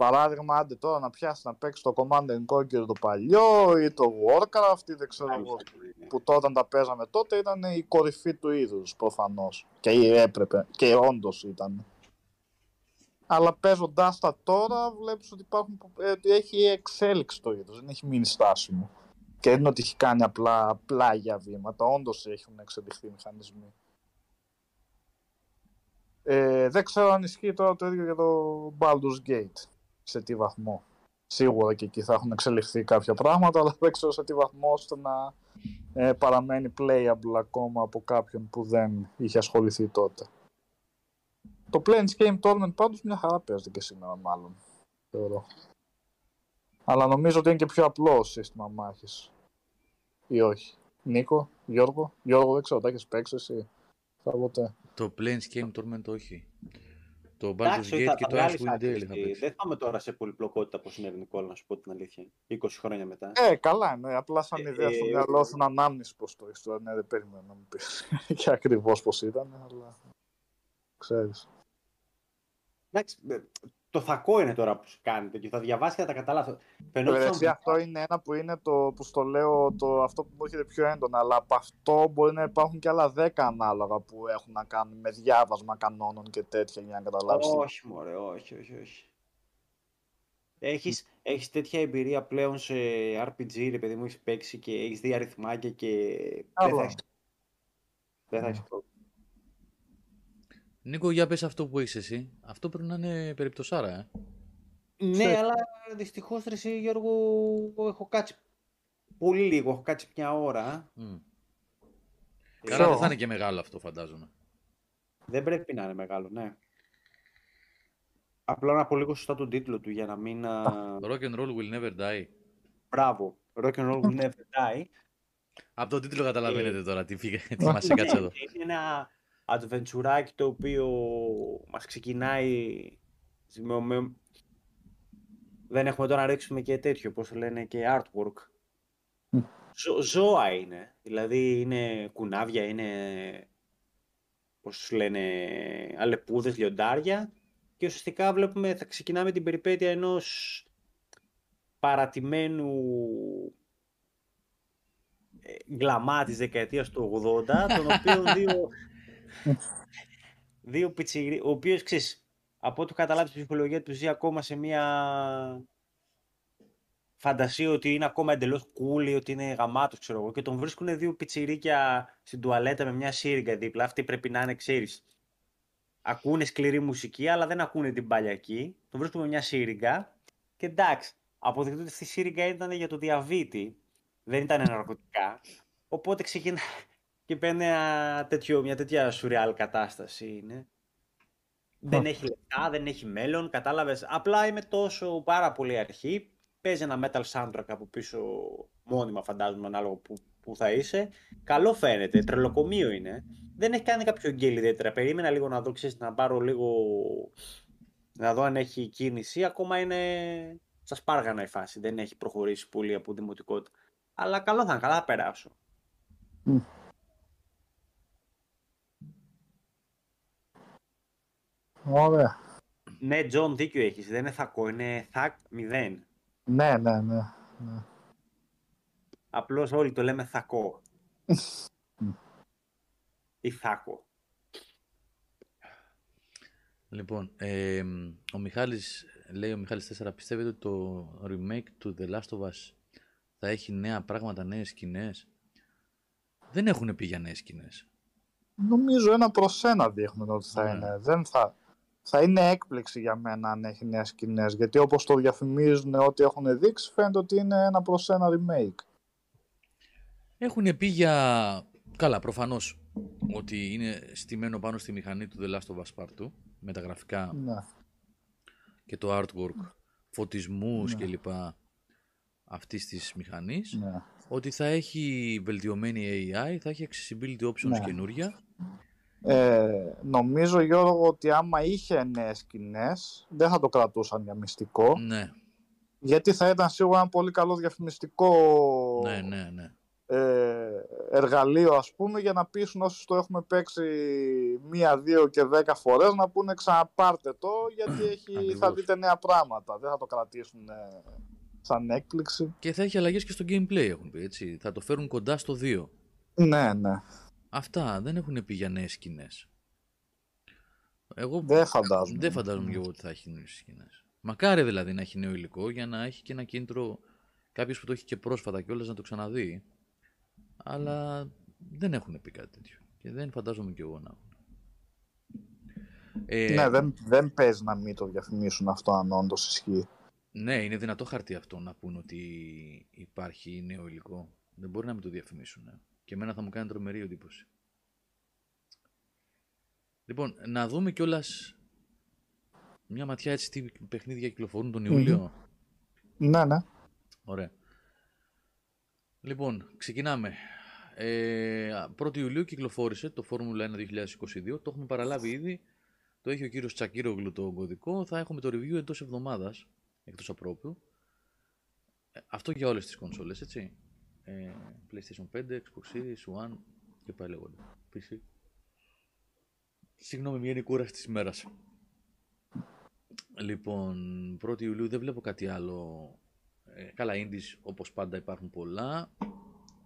Παράδειγμα, άντε τώρα να πιάσει να παίξει το Command and Conquer το παλιό ή το Warcraft ή δεν ξέρω εγώ, που τότε όταν τα παίζαμε τότε ήταν η κορυφή του είδους προφανώς και έπρεπε και όντως ήταν. Αλλά παίζοντάς τα τώρα βλέπεις ότι υπάρχουν, ε, ότι έχει εξέλιξη το είδος, δεν έχει μείνει στάσιμο. Και δεν είναι ότι έχει κάνει απλά πλάγια βήματα, όντως έχουν εξελιχθεί οι μηχανισμοί. Ε, δεν ξέρω αν ισχύει τώρα το ίδιο για το Baldur's Gate, σε τι βαθμό. Σίγουρα και εκεί θα έχουν εξελιχθεί κάποια πράγματα, αλλά δεν ξέρω σε τι βαθμό ώστε να ε, παραμένει playable ακόμα από κάποιον που δεν είχε ασχοληθεί τότε. Το Planescape Tournament πάντως μια χαρά παίζεται και σήμερα μάλλον, θεωρώ. Αλλά νομίζω ότι είναι και πιο απλό σύστημα μάχης. Ή όχι. Νίκο, Γιώργο, Γιώργο δεν ξέρω, τα έχεις παίξει εσύ. Θα ποτέ. Το Planescape Torment όχι. Το Baldur's Εντάξει, Gate θα και τα το βγάλεις Icewind Dale άκρη. είχα παίξει. Δεν πάμε τώρα σε πολυπλοκότητα όπως είναι Νικόλα, να σου πω την αλήθεια. 20 χρόνια μετά. Ε, καλά είναι. Απλά σαν Ε, ιδέα στο ε, μυαλό σου να ανάμνεις πως το έχεις τώρα. Ναι, δεν περίμενα να μου πεις και ακριβώς πως ήταν, αλλά ξέρεις. Εντάξει, ε, το θακό είναι τώρα που σου κάνετε και θα διαβάσει και θα τα καταλάβει. Φαινόταν Εσύ, αυτό είναι ένα που είναι το που στο λέω το, αυτό που μου έρχεται πιο έντονα, αλλά από αυτό μπορεί να υπάρχουν και άλλα 10 ανάλογα που έχουν να κάνουν με διάβασμα κανόνων και τέτοια για να καταλάβεις. τι- Όχι, μωρέ, όχι, όχι, όχι. Έχεις, έχεις τέτοια εμπειρία πλέον σε RPG, ρε παιδί μου, έχεις παίξει και έχεις δει αριθμάκια και δεν Άλλο. θα έχεις, δεν θα Ναι. έχεις πρόβλημα. Νίκο, για πες αυτό που έχεις εσύ. Αυτό πρέπει να είναι περιπτωσάρα, ε. Ναι, Ξέρεις. αλλά δυστυχώς, ρε εσύ, Γιώργο, έχω κάτσει πολύ λίγο, έχω κάτσει μια ώρα. Μμ. Ε, Καλά, δεν Ποιο; θα είναι και μεγάλο αυτό, φαντάζομαι. Δεν πρέπει να είναι μεγάλο, ναι. Απλά να πω λίγο σωστά τον τίτλο του για να μην... α, Rock and roll will never die. Μπράβο. Rock and roll will never die. Από τον τίτλο καταλαβαίνετε Ε, τώρα τι, φύγε, τι μας έκατσε εδώ. Είναι ένα adventure το οποίο μας ξεκινάει με, με, δεν έχουμε τώρα να ρίξουμε και τέτοιο, πώς το λένε, και artwork. Μμ. Ζω- ζώα είναι. Δηλαδή είναι κουνάβια, είναι, πώς τους λένε, αλεπούδες, λιοντάρια. Και ουσιαστικά βλέπουμε, θα ξεκινάμε την περιπέτεια ενός παρατημένου ε, γκλαμά της δεκαετίας του 80, τον οποίο δύο, δύο πιτσιρί, ο οποίος, ξέρεις, από ό,τι έχω καταλάβει στην ψυχολογία του ζει ακόμα σε μια φαντασία ότι είναι ακόμα εντελώς cool ή ότι είναι γαμάτος, ξέρω εγώ, και τον βρίσκουν δύο πιτσιρίκια στην τουαλέτα με μια σύριγγα δίπλα. Αυτοί πρέπει να είναι, ξέρεις, ακούνε σκληρή μουσική, αλλά δεν ακούνε την παλιακή. Τον βρίσκουν με μια σύριγγα και εντάξει, αποδεικτεί ότι αυτή η σύριγγα ήταν για το διαβήτη, δεν ήταν ναρκωτικά. Οπότε ξεκινά και παίρνει ένα τέτοιο, μια τέτοια σουρεάλ κατάσταση είναι. Δεν έχει λεπτά, δεν έχει μέλλον, κατάλαβες. Απλά είμαι τόσο πάρα πολύ αρχή. Παίζει ένα metal soundtrack από πίσω μόνιμα φαντάζομαι ανάλογα που, που θα είσαι. Καλό φαίνεται, τρελοκομείο είναι. Δεν έχει κάνει κάποιο γκέλ ιδιαίτερα. Περίμενα λίγο να δω, ξέρεις, να πάρω λίγο... Να δω αν έχει κίνηση. Ακόμα είναι στα σπάργανα η φάση. Δεν έχει προχωρήσει πολύ από δημοτικότητα. Αλλά καλό θα είναι, καλά θα περάσω. Ωραία. Ναι, Τζον, δίκιο έχεις. Δεν είναι THACO, είναι THAC 0. Ναι, ναι, ναι. ναι. Απλώς όλοι το λέμε THACO. Ή θάκο. Λοιπόν, ε, ο Μιχάλης, λέει ο Μιχάλης 4, πιστεύετε ότι το remake του The Last of Us θα έχει νέα πράγματα, νέες σκηνές; Δεν έχουν πει για νέες σκηνές. Νομίζω ένα προς ένα δείχνουν ότι θα Ναι. είναι. Δεν θα... θα είναι έκπληξη για μένα αν έχει νέες σκηνές. Γιατί όπως το διαφημίζουν ό,τι έχουν δείξει φαίνεται ότι είναι ένα προς ένα remake. Έχουν πει για... Καλά, προφανώς ότι είναι στημένο πάνω στη μηχανή του The Last of Us Part 2 με τα γραφικά Ναι. και το artwork, φωτισμούς Ναι. κλπ. αυτής της μηχανής. ναι. Ότι θα έχει βελτιωμένη AI, θα έχει accessibility options Ναι. καινούρια. Ε, νομίζω Γιώργο ότι άμα είχε νέες σκηνές δεν θα το κρατούσαν για μυστικό. Ναι, Γιατί θα ήταν σίγουρα ένα πολύ καλό διαφημιστικό ναι, ναι, ναι. ε, εργαλείο ας πούμε για να πείσουν όσους το έχουμε παίξει μία, δύο και δέκα φορές να πούνε ξαναπάρτε το γιατί έχει, θα Ακριβώς. δείτε νέα πράγματα. Δεν θα το κρατήσουν ε, σαν έκπληξη. Και θα έχει αλλαγές και στο gameplay έχουν πει, έτσι. Θα το φέρουν κοντά στο 2. Ναι, ναι. Αυτά δεν έχουν πει για νέες σκηνές. Εγώ Δεν φαντάζομαι. δεν φαντάζομαι και εγώ ότι θα έχει νέες σκηνές. Μακάρι δηλαδή να έχει νέο υλικό για να έχει και ένα κίνητρο κάποιος που το έχει και πρόσφατα κιόλας να το ξαναδεί. Αλλά δεν έχουν πει κάτι τέτοιο. Και δεν φαντάζομαι κι εγώ να έχουν. Ε, Ναι, δεν, δεν παίζει να μην το διαφημίσουν αυτό αν όντως ισχύει. Ναι, είναι δυνατό χαρτί αυτό να πούν ότι υπάρχει νέο υλικό. Δεν μπορεί να μην το διαφημίσουν. ε. Και εμένα θα μου κάνει τρομερή εντύπωση. Λοιπόν, να δούμε κιόλας μια ματιά έτσι τι παιχνίδια κυκλοφορούν τον Ιούλιο. Ναι, ναι. Ωραία. Λοιπόν, ξεκινάμε. Ε, 1η Ιουλίου κυκλοφόρησε το Formula 1 2022. Το έχουμε παραλάβει ήδη. Το έχει ο κύριος Τσακύρογλου το κωδικό. Θα έχουμε το review εντός εβδομάδας, εκτός απρόπου. Ε, αυτό για όλες τις κονσόλες, έτσι. Ε, PlayStation 5, Xbox Series, One και πάει λέγοντα. PC. Συγγνώμη, μια είναι η κούραση της ημέρας. Λοιπόν, 1η Ιουλίου δεν βλέπω κάτι άλλο ε, καλά, indies όπως πάντα υπάρχουν πολλά.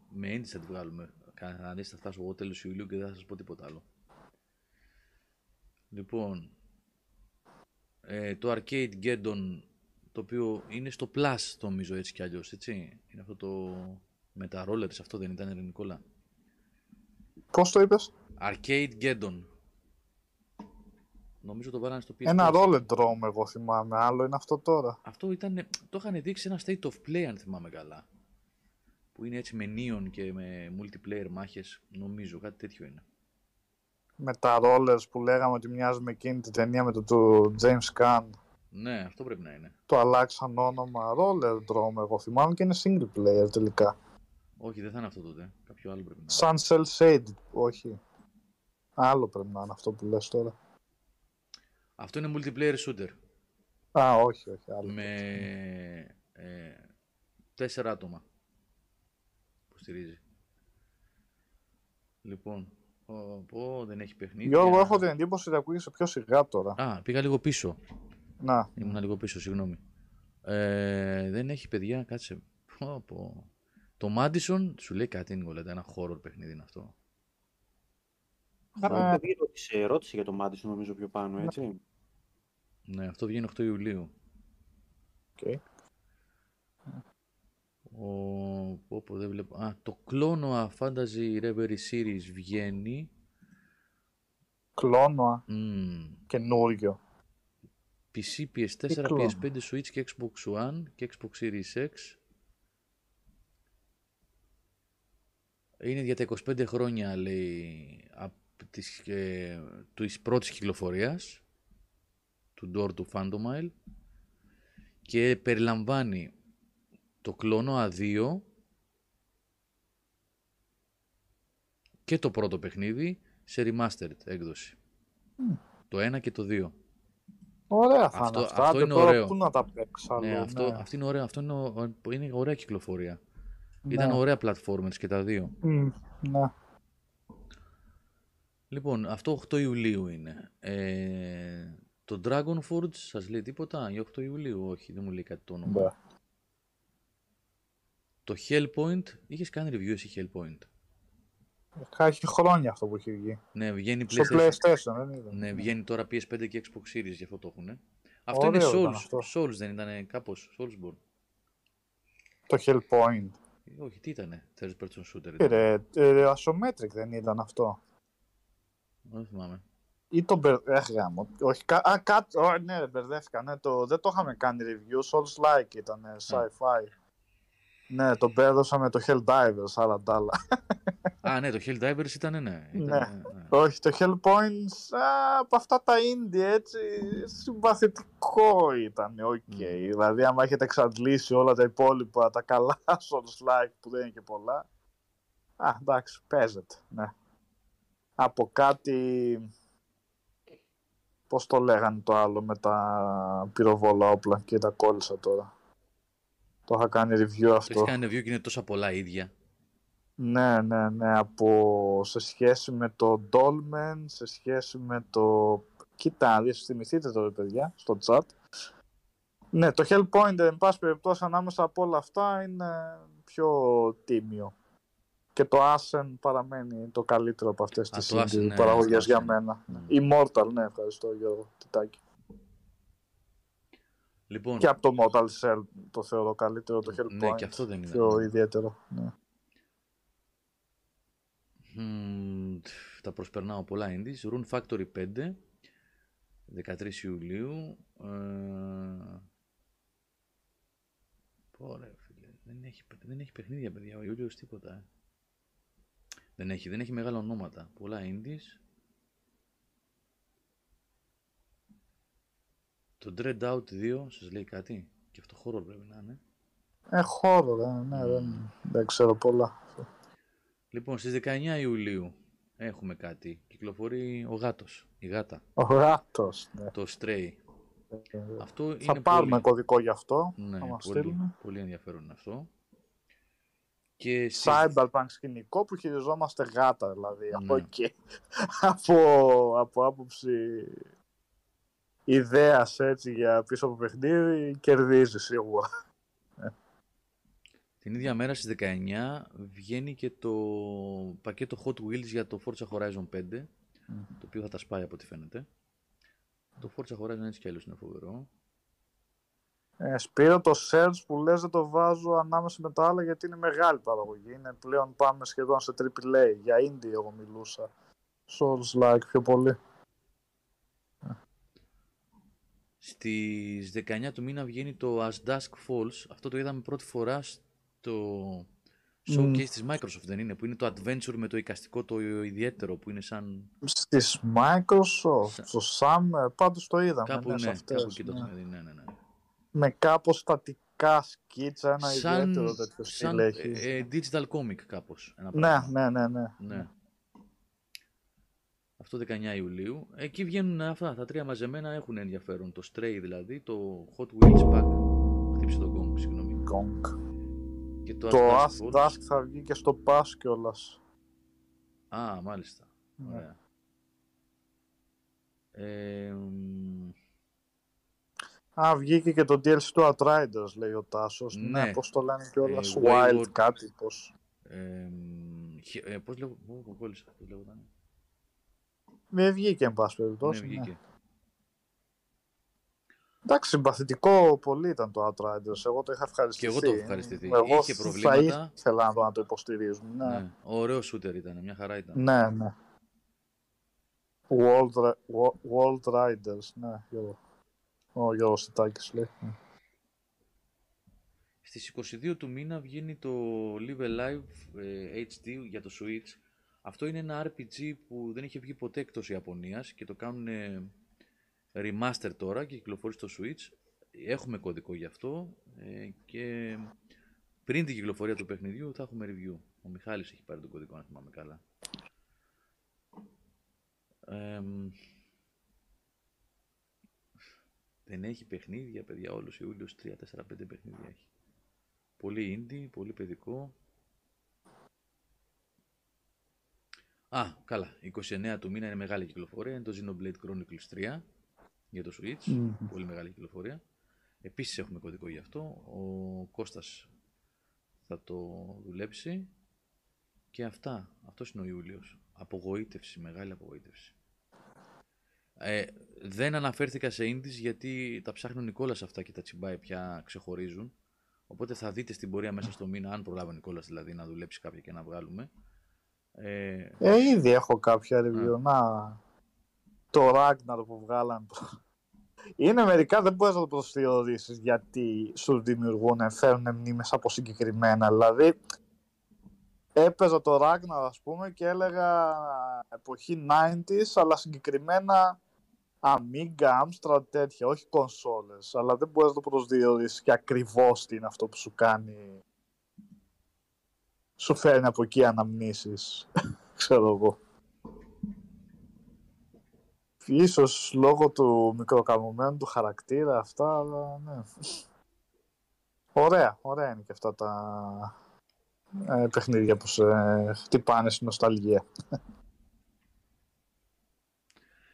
Με indies θα τη βγάλουμε. Κανένα θα φτάσω εγώ τέλος Ιουλίου και δεν θα σας πω τίποτα άλλο. Λοιπόν, ε, το Arcade Geddon, το οποίο είναι στο Plus, νομίζω έτσι κι αλλιώς, έτσι. Είναι αυτό το με τα rollers, αυτό δεν ήταν, ρε Νικόλα. Πώς το είπες, Arcade Geddon. Νομίζω το βάλανε στο PS Ένα Plus. roller drone, εγώ θυμάμαι. Άλλο είναι αυτό τώρα. Αυτό ήταν, το είχαν δείξει σε ένα state of play, αν θυμάμαι καλά. Που είναι έτσι με neon και με multiplayer μάχες, νομίζω, κάτι τέτοιο είναι. Με τα rollers που λέγαμε ότι μοιάζει με εκείνη την ταινία με το του James Caan. Ναι, αυτό πρέπει να είναι. Το αλλάξαν όνομα roller drone, εγώ θυμάμαι και είναι single player τελικά. Όχι, δεν θα είναι αυτό τότε. Κάποιο άλλο πρέπει να είναι. Σαν cell shaded, όχι. Άλλο πρέπει να είναι αυτό που λες τώρα. Αυτό είναι multiplayer shooter. Α, όχι, όχι. Άλλο. με ε, τέσσερα άτομα που στηρίζει. Λοιπόν, πω, πω, δεν έχει παιχνίδι. Γιώργο, έχω την εντύπωση ότι ακούγεσαι πιο σιγά τώρα. Α, πήγα λίγο πίσω. Να, Ήμουν λίγο πίσω, συγγνώμη. Ε, δεν έχει παιδιά, κάτσε. Πω, πω. Το Madison σου λέει κάτι, Νικολέτα, ένα horror παιχνίδι είναι αυτό. Κάποιο Ναι. παιδί ρώτησε, ρώτησε για το Madison νομίζω πιο πάνω, έτσι. Ναι, αυτό βγαίνει 8 Ιουλίου. οκ. Ο... Πω, πω, δεν βλέπω. Α, το Klonoa Phantasy Reverie Series βγαίνει. Κλόνοα, Μμμ. καινούριο. PC, PS4, Clone? PS5, Switch και Xbox One και Xbox Series X. Είναι για τα 25 χρόνια, λέει, από της, ε, της πρώτης κυκλοφορίας του Door to Phantomile και περιλαμβάνει το Clonoa 2 και το πρώτο παιχνίδι σε remastered έκδοση. Το 1 και το 2. Ωραία θα Αυτό- είναι αυτά. αυτό Άντε είναι τώρα ωραίο. Πού να τα παίξεις άλλο. Ναι, αυτό, ναι. αυτή είναι ωραία, αυτό είναι, ο- είναι ωραία κυκλοφορία. Ναι. Ήταν ωραία platformers και τα δύο. Μμ, ναι. Λοιπόν, αυτό 8 Ιουλίου είναι. Ε, το Dragon Forge σας λέει τίποτα; Για 8 Ιουλίου, όχι, δεν μου λέει κάτι το όνομα. Ναι. Το Hellpoint, είχες κάνει review εσύ Hellpoint; Έχει χρόνια αυτό που έχει βγει. Ναι, βγαίνει Στο PlayStation. PlayStation, δεν ήταν. Ναι, βγαίνει τώρα PS5 και Xbox Series, γι' αυτό το έχουν. Αυτό Ωραίο είναι ήταν Souls. αυτό. Souls δεν ήταν κάπως, Soulsborne. Το Hellpoint. Ε, Όχι, τι ήτανε, third person shooter. Ε, Ήταν. Ρε, ε, Isometric δεν ήταν αυτό. Δεν θυμάμαι. Ή το μπερ... Ε, γάμο. Όχι, κα... Α, κάτι... Ω, ναι, ρε, μπερδεύτηκα. Ναι, το... Δεν το είχαμε κάνει review. Souls like ήταν ε, sci-fi. Ναι, το μπέρδωσα με το Helldivers, άλλα τ' άλλα. Α, ναι, το Helldivers ήταν, ναι. Ήταν, Ναι. Ναι. Όχι, το Hellpoint, α, από αυτά τα indie, έτσι, συμπαθητικό ήταν, οκ. Μμμ. Δηλαδή, άμα έχετε εξαντλήσει όλα τα υπόλοιπα, τα καλά Souls like, που δεν είναι και πολλά, α, εντάξει, παίζεται, ναι. Από κάτι, πώς το λέγανε το άλλο με τα πυροβόλα όπλα και τα κόλλησα τώρα. Το είχα κάνει review Το αυτό. έχεις κάνει review και είναι τόσα πολλά ίδια. Ναι, ναι, ναι, από σε σχέση με το Dolmen, σε σχέση με το... Κοίτα, δεις, θυμηθείτε το ρε παιδιά, στο chat. Ναι, το Hellpoint, εν πάση περιπτώσει, ανάμεσα από όλα αυτά είναι πιο τίμιο. Και το Ascen παραμένει το καλύτερο από αυτές Α, τις το Ascen, indie ναι, παραγωγές το για Ascen. μένα. Ναι. Immortal, ναι, ευχαριστώ Γιώργο Τιτάκη. Λοιπόν, Και από το Mortal Cell το θεωρώ καλύτερο το Hellpoint. ναι, και αυτό δεν είναι. Πιο ιδιαίτερο. Ναι. Μμμ, τα προσπερνάω πολλά indies. Rune Factory 5, 13 Ιουλίου. Ε... Ωραία, φίλε. Δεν έχει, δεν έχει παιχνίδια, παιδιά. Ο Ιούλιος τίποτα. Ε. Δεν έχει, δεν έχει μεγάλα ονόματα. Πολλά indies. Το Dread Out 2 σας λέει κάτι; Και αυτό χώρο πρέπει να είναι. Ε, χώρο, ναι, ναι, δεν, δεν ξέρω πολλά. Λοιπόν, στις 19 Ιουλίου έχουμε κάτι. Κυκλοφορεί ο γάτος, η γάτα, Ο γάτος, ναι. το Stray. Ε, Αυτό Θα είναι πάρουμε πολύ, κωδικό γι' αυτό. ναι, θα μας πολύ, στείλουν. πολύ ενδιαφέρον είναι αυτό. Και στις- Cyberpunk σκηνικό που χειριζόμαστε γάτα, δηλαδή. Ναι. Από εκεί. από, από άποψη ιδέας έτσι για πίσω από παιχνίδι, κερδίζει σίγουρα. Την ίδια μέρα στις 19 βγαίνει και το πακέτο Hot Wheels για το Forza Horizon 5, το οποίο θα τα σπάει από ό,τι φαίνεται. Το Forza Horizon έτσι κι αλλιώς είναι φοβερό. Ε, Σπύρο, το search που λες δεν το βάζω ανάμεσα με τα άλλα γιατί είναι μεγάλη παραγωγή. Είναι πλέον πάμε σχεδόν σε AAA. Για indie εγώ μιλούσα. Souls like πιο πολύ. Στις 19 του μήνα βγαίνει το As Dusk Falls. Αυτό το είδαμε πρώτη φορά στο showcase της Microsoft, δεν είναι, που είναι το adventure με το εικαστικό το ιδιαίτερο, που είναι σαν... Στις Microsoft, Σα- στο Summer, πάντως το είδαμε. Κάπου, ναι, σε ναι, αυτές, κάπου εκεί το ναι. είχαμε δει, ναι, ναι, ναι. Με κάπως στατικά σκίτσα, ένα Σαν, ιδιαίτερο τέτοιο στυλ σαν έχει. ε, digital comic κάπως. Ένα ναι, πράγμα. ναι, ναι, ναι. ναι. Αυτό 19 Ιουλίου. Εκεί βγαίνουν αυτά, τα τρία μαζεμένα έχουν ενδιαφέρον. Το Stray δηλαδή, το Hot Wheels Pack. Χτύψε τον Gong, συγγνώμη. Gong. Και το, Το As As Dusk Dusk θα βγει και στο Pass κιόλας. Α, μάλιστα. Ναι. Ωραία. Ε, μ, Α, βγήκε και το DLC του Outriders, λέει ο Τάσος. Ναι, Ναι. πώς το λένε κιόλας, Ε, Wild Wayward- κάτι, πώς. ε, μ, χε- ε, πώς λέγω, πού μου κόλλησα, πώς λέγονταν; Με βγήκε, εν πάση Ναι, περιπτώσει. ναι. βγήκε. Εντάξει, συμπαθητικό πολύ ήταν το Outriders. Εγώ το είχα ευχαριστηθεί. Και εγώ το έχω ευχαριστηθεί. Εγώ Είχε θα προβλήματα. ήθελα να το, να το υποστηρίζουν. Ναι, Ναι. Ωραίο shooter ήταν, μια χαρά ήταν. ναι. ναι. World, Ri- Wo- World Riders, ναι, Γιώργο. Ο Γιώργος Σιτάκης λέει. Ναι. Στις 22 του μήνα βγαίνει το Live Alive ε, HD για το Switch. Αυτό είναι ένα RPG που δεν είχε βγει ποτέ εκτός Ιαπωνίας και το κάνουν ε, remaster τώρα και κυκλοφορεί στο Switch. Έχουμε κωδικό γι' αυτό ε, και πριν την κυκλοφορία του παιχνιδιού θα έχουμε review. Ο Μιχάλης έχει πάρει τον κωδικό, αν θυμάμαι καλά. Εμ, δεν έχει παιχνίδια, παιδιά, όλος Ιούλιος 3, 4, 5 παιχνίδια έχει. Πολύ indie, πολύ παιδικό. Α, καλά. 29 του μήνα είναι μεγάλη κυκλοφορία. Είναι το Xenoblade Chronicles 3 για το Switch. Μμμ. Πολύ μεγάλη κυκλοφορία. Επίσης έχουμε κωδικό γι' αυτό. Ο Κώστας θα το δουλέψει. Και αυτά. Αυτός είναι ο Ιούλιος. Απογοήτευση, μεγάλη απογοήτευση. Ε, δεν αναφέρθηκα σε indies γιατί τα ψάχνει ο Νικόλας αυτά και τα τσιμπάει πια ξεχωρίζουν. Οπότε θα δείτε στην πορεία μέσα στο μήνα, αν προλάβει ο Νικόλας δηλαδή να δουλέψει κάποια και να βγάλουμε. Ε, Ε, ήδη έχω κάποια review. Να, το Ragnar που βγάλαν. Είναι μερικά δεν μπορείς να το προσθεωρήσεις γιατί σου δημιουργούν, φέρνουν μνήμες από συγκεκριμένα. Δηλαδή, έπαιζα το Ragnar ας πούμε και έλεγα εποχή 90s, αλλά συγκεκριμένα Amiga, Amstrad, τέτοια, όχι κονσόλες. Αλλά δεν μπορείς να το προσδιορίσεις και ακριβώς τι είναι αυτό που σου κάνει σου φέρνει από εκεί αναμνήσεις, ξέρω εγώ. Ίσως λόγω του μικροκαμωμένου του χαρακτήρα αυτά, αλλά ναι. Ωραία, ωραία είναι και αυτά τα ε, παιχνίδια που σε χτυπάνε στην νοσταλγία.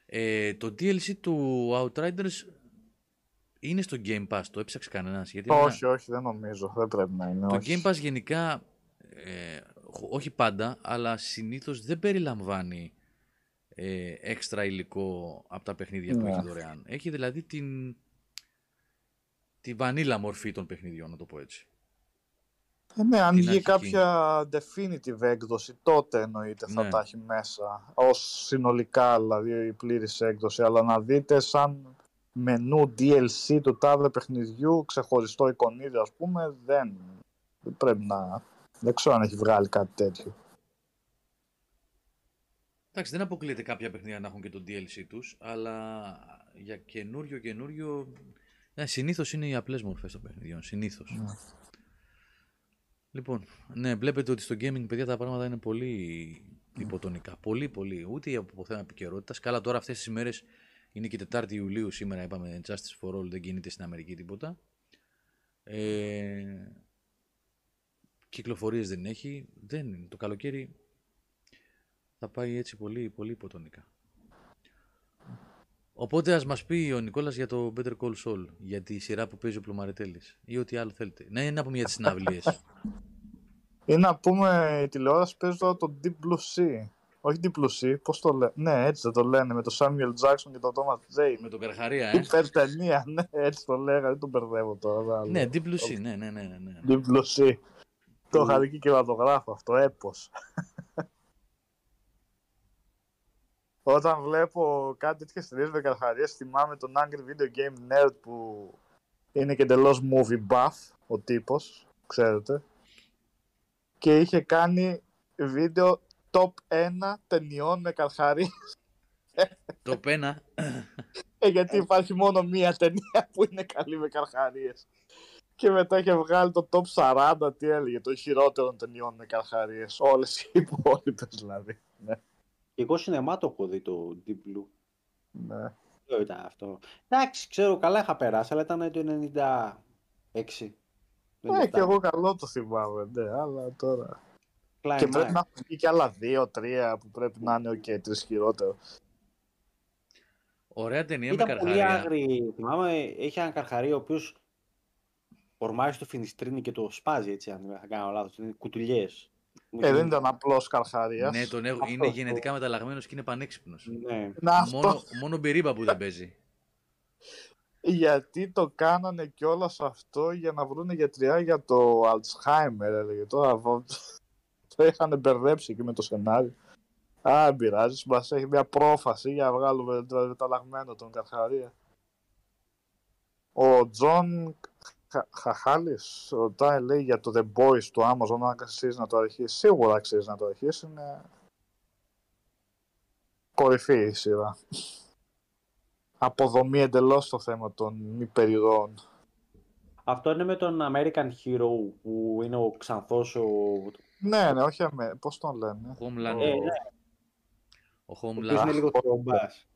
ε, το DLC του Outriders είναι στο Game Pass, το έψαξε κανένας. Γιατί όχι, όχι, δεν νομίζω, δεν πρέπει να είναι. Το όχι. Game Pass γενικά, ε, χ- όχι πάντα, αλλά συνήθως δεν περιλαμβάνει ε, έξτρα υλικό από τα παιχνίδια που Ναι. έχει δωρεάν. Έχει δηλαδή την, τη βανίλα μορφή των παιχνιδιών, να το πω έτσι. Ε, ναι, αν την βγει αρχική. κάποια definitive έκδοση, τότε εννοείται θα Ναι. τα έχει μέσα. Ως συνολικά, δηλαδή η πλήρης έκδοση. Αλλά να δείτε σαν μενού DLC του τάδε παιχνιδιού, ξεχωριστό εικονίδι ας πούμε, δεν, δεν πρέπει να... Δεν ξέρω αν έχει βγάλει κάτι τέτοιο. Εντάξει, δεν αποκλείεται κάποια παιχνίδια να έχουν και το DLC τους, αλλά για καινούριο καινούριο... Ναι, συνήθως είναι οι απλές μορφές των παιχνιδιών, συνήθως. Ναι. Λοιπόν, ναι, βλέπετε ότι στο gaming, παιδιά, τα πράγματα είναι πολύ υποτονικά. Πολύ, πολύ. Ούτε από θέμα επικαιρότητας. Καλά, τώρα αυτές τις ημέρες είναι και Τετάρτη Ιουλίου. Σήμερα είπαμε Justice for All, δεν κινείται στην Αμερική τίποτα. Ε, κυκλοφορίες δεν έχει. Δεν είναι. Το καλοκαίρι θα πάει έτσι πολύ, πολύ υποτονικά. Οπότε ας μας πει ο Νικόλας για το Better Call Saul, για τη σειρά που παίζει ο Πλουμαρετέλης ή ό,τι άλλο θέλετε. Ναι, να πούμε για τις συναυλίες. Ή να πούμε η τηλεόραση παίζει τώρα το Deep Blue Sea. Όχι Deep Blue Sea, πώς το λένε. Ναι, έτσι δεν το λένε, με το Samuel Jackson και τον Thomas Jane. Με τον Καρχαρία, ε. Υπέρ ταινία, ναι, έτσι το λέγα, δεν τον μπερδεύω τώρα. αλλά- ναι, Deep Blue Sea, ναι, ναι, ναι, ναι, ναι. Deep Blue Sea. Το είχα δει και κινηματογράφο αυτό, έπος. Όταν βλέπω κάτι τέτοιες ταινίες με καρχαρίες, θυμάμαι τον Angry Video Game Nerd που είναι και εντελώς movie buff, ο τύπος, ξέρετε. Και είχε κάνει βίντεο top 1 ταινιών με καρχαρίες. Το πένα. Ε, γιατί υπάρχει μόνο μία ταινία που είναι καλή με καρχαρίες. Και μετά είχε βγάλει το top 40, τι έλεγε, των χειρότερων ταινιών με καρχαρίες. Όλες οι υπόλοιπες δηλαδή. Ναι. Και εγώ σινεμά το έχω δει το Deep Blue. Ναι. Ποιο ήταν αυτό; Εντάξει, ξέρω, καλά είχα περάσει, αλλά ήταν το 96. Ναι, και εγώ καλό το θυμάμαι, ναι, αλλά τώρα. Και πρέπει να έχουν βγει και άλλα δύο-τρία που πρέπει να είναι ο okay, τρεις χειρότερο. Ωραία ταινία Ήταν με πολύ καρχαρία. άγρη. Θυμάμαι, έχει έναν καρχαρία ο οποίος ορμάζει στο φινιστρίνι και το σπάζει έτσι, αν δεν θα κάνω λάθος. Είναι κουτουλιές. Ε, δεν ήταν απλός καρχαρία. Ναι, τον έχω, Αυτός, είναι αυτό. γενετικά μεταλλαγμένος και είναι πανέξυπνος. Ναι. Να αυτό. Μόνο, μόνο μπυρίμπα που δεν παίζει. Γιατί το κάνανε κιόλας αυτό για να βρουν γιατριά για το Alzheimer, έλεγε. Τώρα βο- το είχαν μπερδέψει και με το σενάριο. Α, δεν πειράζει, μας έχει μια πρόφαση για να βγάλουμε το μεταλλαγμένο τον Καρχαρία. Ο Τζον Χα- Χαχάλης ρωτάει, λέει, για το The Boys του Amazon, αν αξίζει να το αρχίσεις. Σίγουρα αξίζει να το αρχίσεις, είναι κορυφή η σειρά. Αποδομεί εντελώς το θέμα των υπερηρώων. Αυτό είναι με τον American Hero που είναι ο Ξανθός ο... Ναι, ναι, όχι αμέ. Πώς τον λένε; Homeland. Ε, ναι, Ο ο οποίος Homeland. είναι λίγο τρομπάς.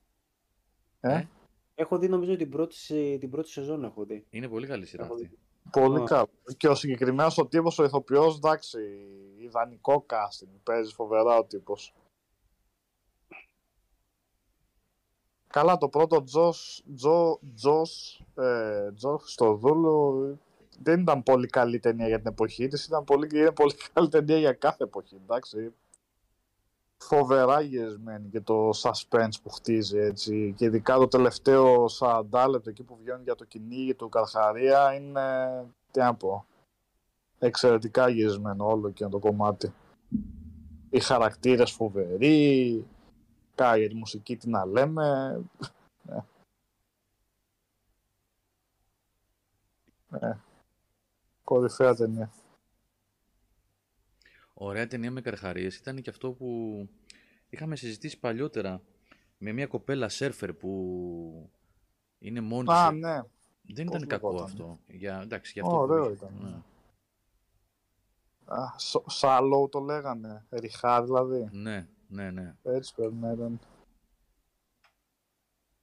Ε; Έχω δει νομίζω την πρώτη, σε- την πρώτη σεζόν έχω δει. Είναι πολύ καλή σειρά Έχω αυτή. δει. Πολύ Α. καλό. Και ο συγκεκριμένο ο τύπος, ο ηθοποιός, εντάξει, ιδανικό casting. Παίζει φοβερά ο τύπος. Καλά, το πρώτο Τζος, Τζο, Τζος, ε, Τζος στο Δούλο δεν ήταν πολύ καλή ταινία για την εποχή της, ήταν πολύ, είναι πολύ καλή ταινία για κάθε εποχή, εντάξει. Φοβερά γυρισμένη και το suspense που χτίζει έτσι και ειδικά το τελευταίο 40 λεπτό εκεί που βγαίνει για το κυνήγι του Καρχαρία είναι, τι να πω, εξαιρετικά γυρισμένο όλο και το κομμάτι. Οι χαρακτήρες φοβεροί, Καλά, για τη μουσική τι να λέμε. Ναι. Ναι. Κορυφαία ταινία. Ωραία ταινία με καρχαρίες ήταν και αυτό που είχαμε συζητήσει παλιότερα με μια κοπέλα σέρφερ που είναι μόνη Α, της. ναι. Δεν Πώς ήταν κακό λεγόταν; αυτό. Για, εντάξει, για αυτό Ωραίο που είχε. ήταν. Ναι. Α, Σ- Σάλοου το λέγανε. Ριχά δηλαδή. ναι, ναι, ναι. Έτσι πρέπει να ήταν.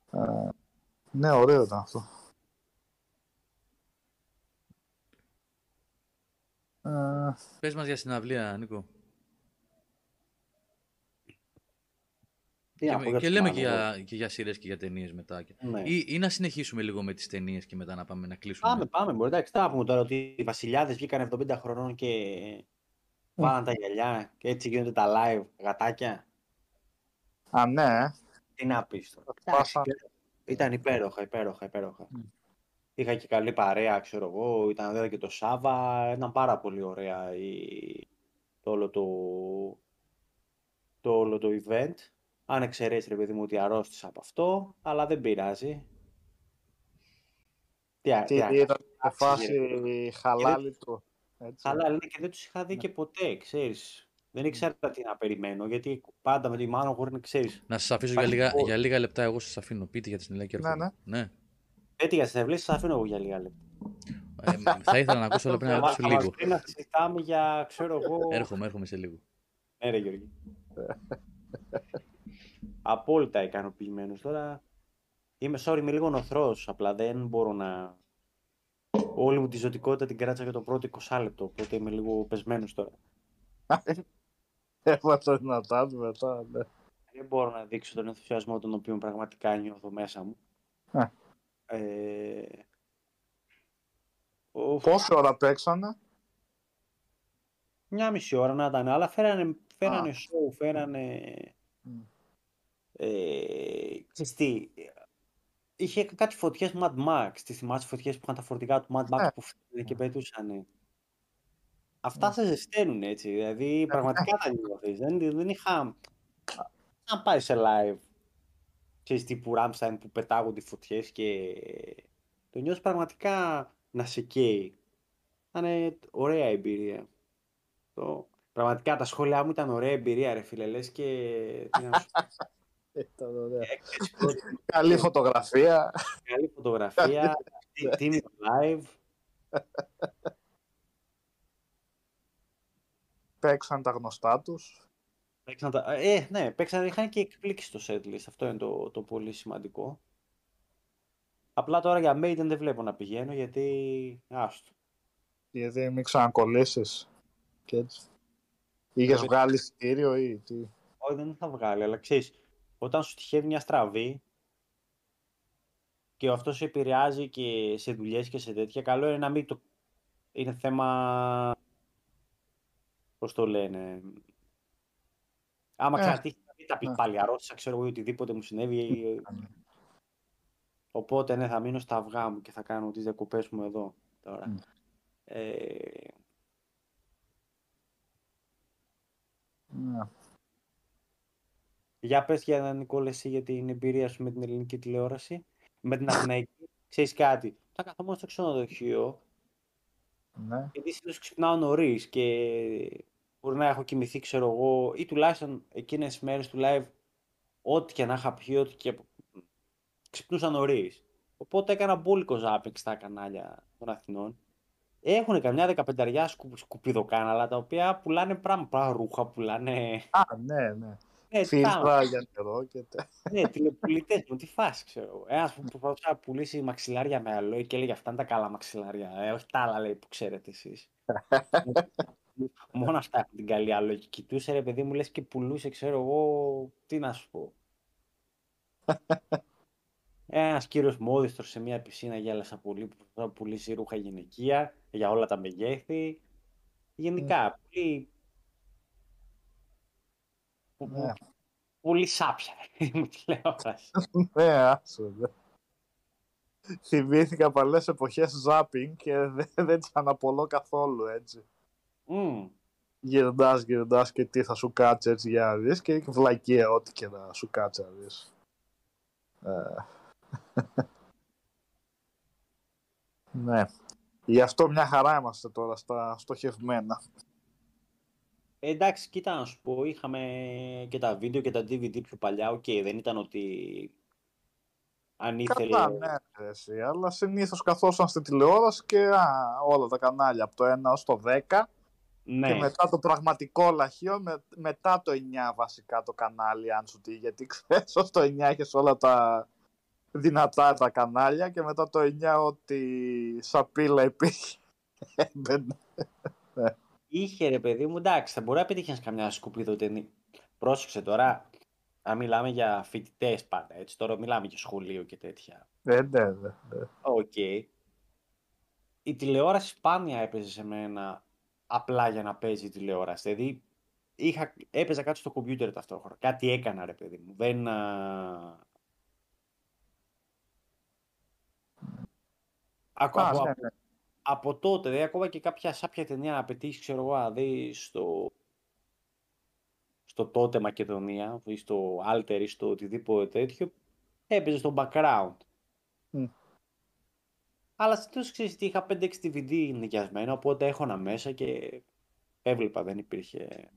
Α, ναι, ωραίο ήταν αυτό. Πες μας για συναυλία, Νίκο. Τι να Και, πω για και τους λέμε Μάνο, και για, και για σειρές και για ταινίες μετά. Ναι. Ή, ή να συνεχίσουμε λίγο με τις ταινίες και μετά να πάμε να κλείσουμε. Πάμε, πάμε. Μπορεί εντάξει, τι να πούμε τώρα ότι οι βασιλιάδες βγήκαν 70 χρονών και βάλαν τα γυαλιά και έτσι γίνονται τα live γατάκια. α, ναι. ε. Τι να πεις τώρα. Πάσα. Εντάξει, Ήταν υπέροχα, υπέροχα, υπέροχα. Μμ. Είχα και καλή παρέα, ξέρω εγώ. Ήταν βέβαια και το Σάβα. Ήταν πάρα πολύ ωραία η... το, όλο το... το όλο το event. Αν εξαιρέσεις ρε παιδί μου ότι αρρώστησα από αυτό, αλλά δεν πειράζει. Τι, α- Τι τι α- ήταν η άξιζε, φάση ρε. χαλάλη τους. Έτσι. Αλλά λένε και δεν τους είχα δει και ποτέ, ξέρεις. Δεν ήξερα τι να περιμένω, γιατί πάντα με τη μάνα χωρίς να ξέρεις. Να σας αφήσω για Υπάρχει λίγα, πο- για λίγα λεπτά, εγώ σας αφήνω. Πείτε για τη συνελέα και Ναι, έρχομαι. ναι. Έτσι για τις ευλές σας αφήνω εγώ για λίγα λεπτά. Ε, θα ήθελα να ακούσω, αλλά πρέπει να Θα ακούσω μας- θα μας λίγο. πει να συζητάμε για, ξέρω εγώ... Έρχομαι, έρχομαι σε λίγο. Ναι ρε Γιώργη. Απόλυτα ικανοποιημένος. Τώρα είμαι, sorry, είμαι λίγο νοθρός, απλά δεν μπορώ να... Όλη μου τη ζωτικότητα την κράτησα για το πρώτο 20 λεπτό, οπότε είμαι λίγο πεσμένος τώρα. Έβαλα δυνατά του μετά, ναι. Δεν μπορώ να δείξω τον ενθουσιασμό τον οποίο πραγματικά νιώθω μέσα μου. Α. Ε... οφ, Πόση ώρα παίξανε; Μια μισή ώρα να ήταν, αλλά φέρανε, φέρανε Α. show, φέρανε... Μμ. Ε, ξέρεις τι, είχε κάτι φωτιές Mad Max, τις θυμάσαι φωτιές που είχαν τα φορτηγά του Mad Max Ναι. που φύγανε και πετούσαν. Αυτά σε ζεσταίνουν έτσι, δηλαδή πραγματικά τα νιώθεις. Δεν, δεν είχα... Αν πάει σε live, ξέρεις τύπου Rammstein που πετάγονται οι φωτιές και το νιώθεις πραγματικά να σε καίει. Ήταν ωραία εμπειρία. Το... Πραγματικά τα σχόλιά μου ήταν ωραία εμπειρία ρε φίλε, λες και... τι να σου πω, Ήταν ωραία. έκθεση πρώτη Καλή φωτογραφία. Καλή φωτογραφία, τι- τίμιο live. Παίξαν τα γνωστά τους. Παίξαν τα... Ε, ναι, παίξαν, είχαν και εκπλήξει στο setlist. Αυτό είναι το, το πολύ σημαντικό. Απλά τώρα για Maiden δεν βλέπω να πηγαίνω γιατί. Άστο. Γιατί μην ξανακολλήσεις. Και έτσι. Είχες Βέβαια. βγάλει εισιτήριο ή τι; Όχι, δεν θα βγάλει, αλλά ξέρεις, όταν σου τυχαίνει μια στραβή και αυτός σε επηρεάζει και σε δουλειές και σε τέτοια, καλό είναι να μην το. Είναι θέμα. Πώς το λένε. Άμα Ε, ξανατύχει να μην τα πει ναι. πάλι αρρώστησα, ξέρω εγώ ή οτιδήποτε μου συνέβη. Οπότε ναι, θα μείνω στα αυγά μου και θα κάνω τις διακοπές μου εδώ τώρα. Μμ. Ε, Ναι. για πες για Νικόλα εσύ για την εμπειρία σου με την ελληνική τηλεόραση, με την Αθηναϊκή. Ξέρεις κάτι, θα καθόμουν στο ξενοδοχείο, ναι. γιατί συνήθως ξυπνάω νωρίς και μπορεί να έχω κοιμηθεί, ξέρω εγώ, ή τουλάχιστον εκείνες τις μέρες του live, ό,τι και να είχα πιει, ό,τι και ξυπνούσα νωρίς. Οπότε έκανα μπόλικο ζάπινγκ στα κανάλια των Αθηνών. Έχουν καμιά δεκαπενταριά σκου, σκουπιδοκάναλα τα οποία πουλάνε πράγμα, πράγμα ρούχα, πουλάνε. Α, ναι, ναι. Ναι, Φίλτρα για νερό και τε. ναι, τηλεπουλητές μου, τι φάση ξέρω εγώ. Ένας που προσπαθούσε να πουλήσει μαξιλάρια με αλόι και έλεγε Αυτά είναι τα καλά μαξιλάρια. Ε, όχι τα άλλα λέει που ξέρετε εσείς. Μόνο αυτά έχουν την καλή αλόι. Και κοιτούσε ρε παιδί μου, λες και πουλούσε, ξέρω εγώ, τι να σου πω. Ένας κύριος μόδιστρος σε μια πισίνα γέλασα πολύ που προσπαθούσε να πουλήσει ρούχα γυναικεία για όλα τα μεγέθη. Γενικά, πολύ. Ναι. Πολύ σάπια μου τηλεόραση. Ναι, άσο. ναι. Θυμήθηκα παλές εποχές ζάπινγκ και δεν, δεν τις αναπολώ καθόλου έτσι. Μμμ. Γυρνάς, γυρνάς και τι θα σου κάτσει έτσι για να δεις και βλακεία ό,τι και να σου κάτσει να δεις. Ε. ναι. Γι' αυτό μια χαρά είμαστε τώρα στα στοχευμένα. Ε, εντάξει, κοίτα να σου πω, είχαμε και τα βίντεο και τα DVD πιο παλιά, οκ, δεν ήταν ότι αν ήθελε... Καλά, ναι, ρε, εσύ, αλλά συνήθως καθόσαν στη τηλεόραση και α, όλα τα κανάλια από το 1 ως το 10 ναι, και μετά το πραγματικό λαχείο, με, μετά το 9 βασικά το κανάλι, αν σου τι, γιατί ξέρεις ως το 9 έχεις όλα τα δυνατά τα κανάλια και μετά το 9 ότι σαπίλα υπήρχε. έμπαινε. είχε ρε παιδί μου, εντάξει, θα μπορεί να πετύχεις καμιά σκουπιδοταινία. Πρόσεξε τώρα, αν μιλάμε για φοιτητές πάντα, έτσι, τώρα μιλάμε για σχολείο και τέτοια. Ε, ναι, ναι, ναι. Οκ. Η τηλεόραση σπάνια έπαιζε σε μένα απλά για να παίζει η τηλεόραση. Δηλαδή, είχα, έπαιζα κάτι στο κομπιούτερ ταυτόχρονα. Κάτι έκανα, ρε παιδί μου. Δεν... α, Ακού- Α, από, ναι, από- ναι. από τότε, δηλαδή, ακόμα και κάποια σάπια ταινία να πετύχει, ξέρω εγώ, να δεις στο, στο τότε Μακεδονία ή στο Alter ή στο οτιδήποτε τέτοιο, έπαιζες στο background. Μμ. Αλλά συνήθως ξέρεις τι, είχα 5-6 DVD νοικιασμένα, οπότε έχωνα μέσα και έβλεπα, δεν υπήρχε,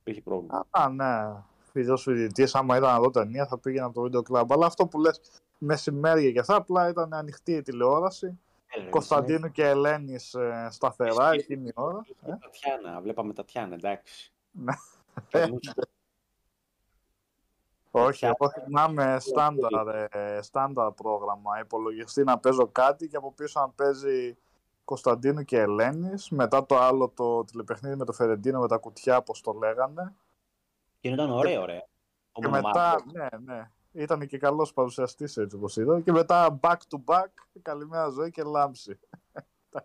υπήρχε πρόβλημα. Α, ναι. Φίλος φοιτητής, άμα ήταν να δω ταινία θα πήγαινα από το Video Club. Αλλά αυτό που λες μεσημέρια και αυτά, απλά ήταν ανοιχτή η τηλεόραση. Έλα, ρε, Κωνσταντίνου και Ελένης ε, σταθερά Ισχύει. εκείνη η ώρα. Είχε Τατιάνα, βλέπαμε Τατιάνα, εντάξει. Ναι. Περνούσα. Όχι, Τατιάνα. εγώ θυμάμαι στάνταρ, ε, στάνταρ πρόγραμμα. Υπολογιστή να παίζω κάτι και από πίσω να παίζει Κωνσταντίνου και Ελένης. Μετά το άλλο το τηλεπαιχνίδι με το Φερεντίνο με τα κουτιά, όπως το λέγανε. Και ήταν ωραίο, ρε. Ο Και μετά, ναι, ναι. Ήταν και καλός παρουσιαστής έτσι όπως είδα. Και μετά back to back, καλημέρα ζωή και λάμψη.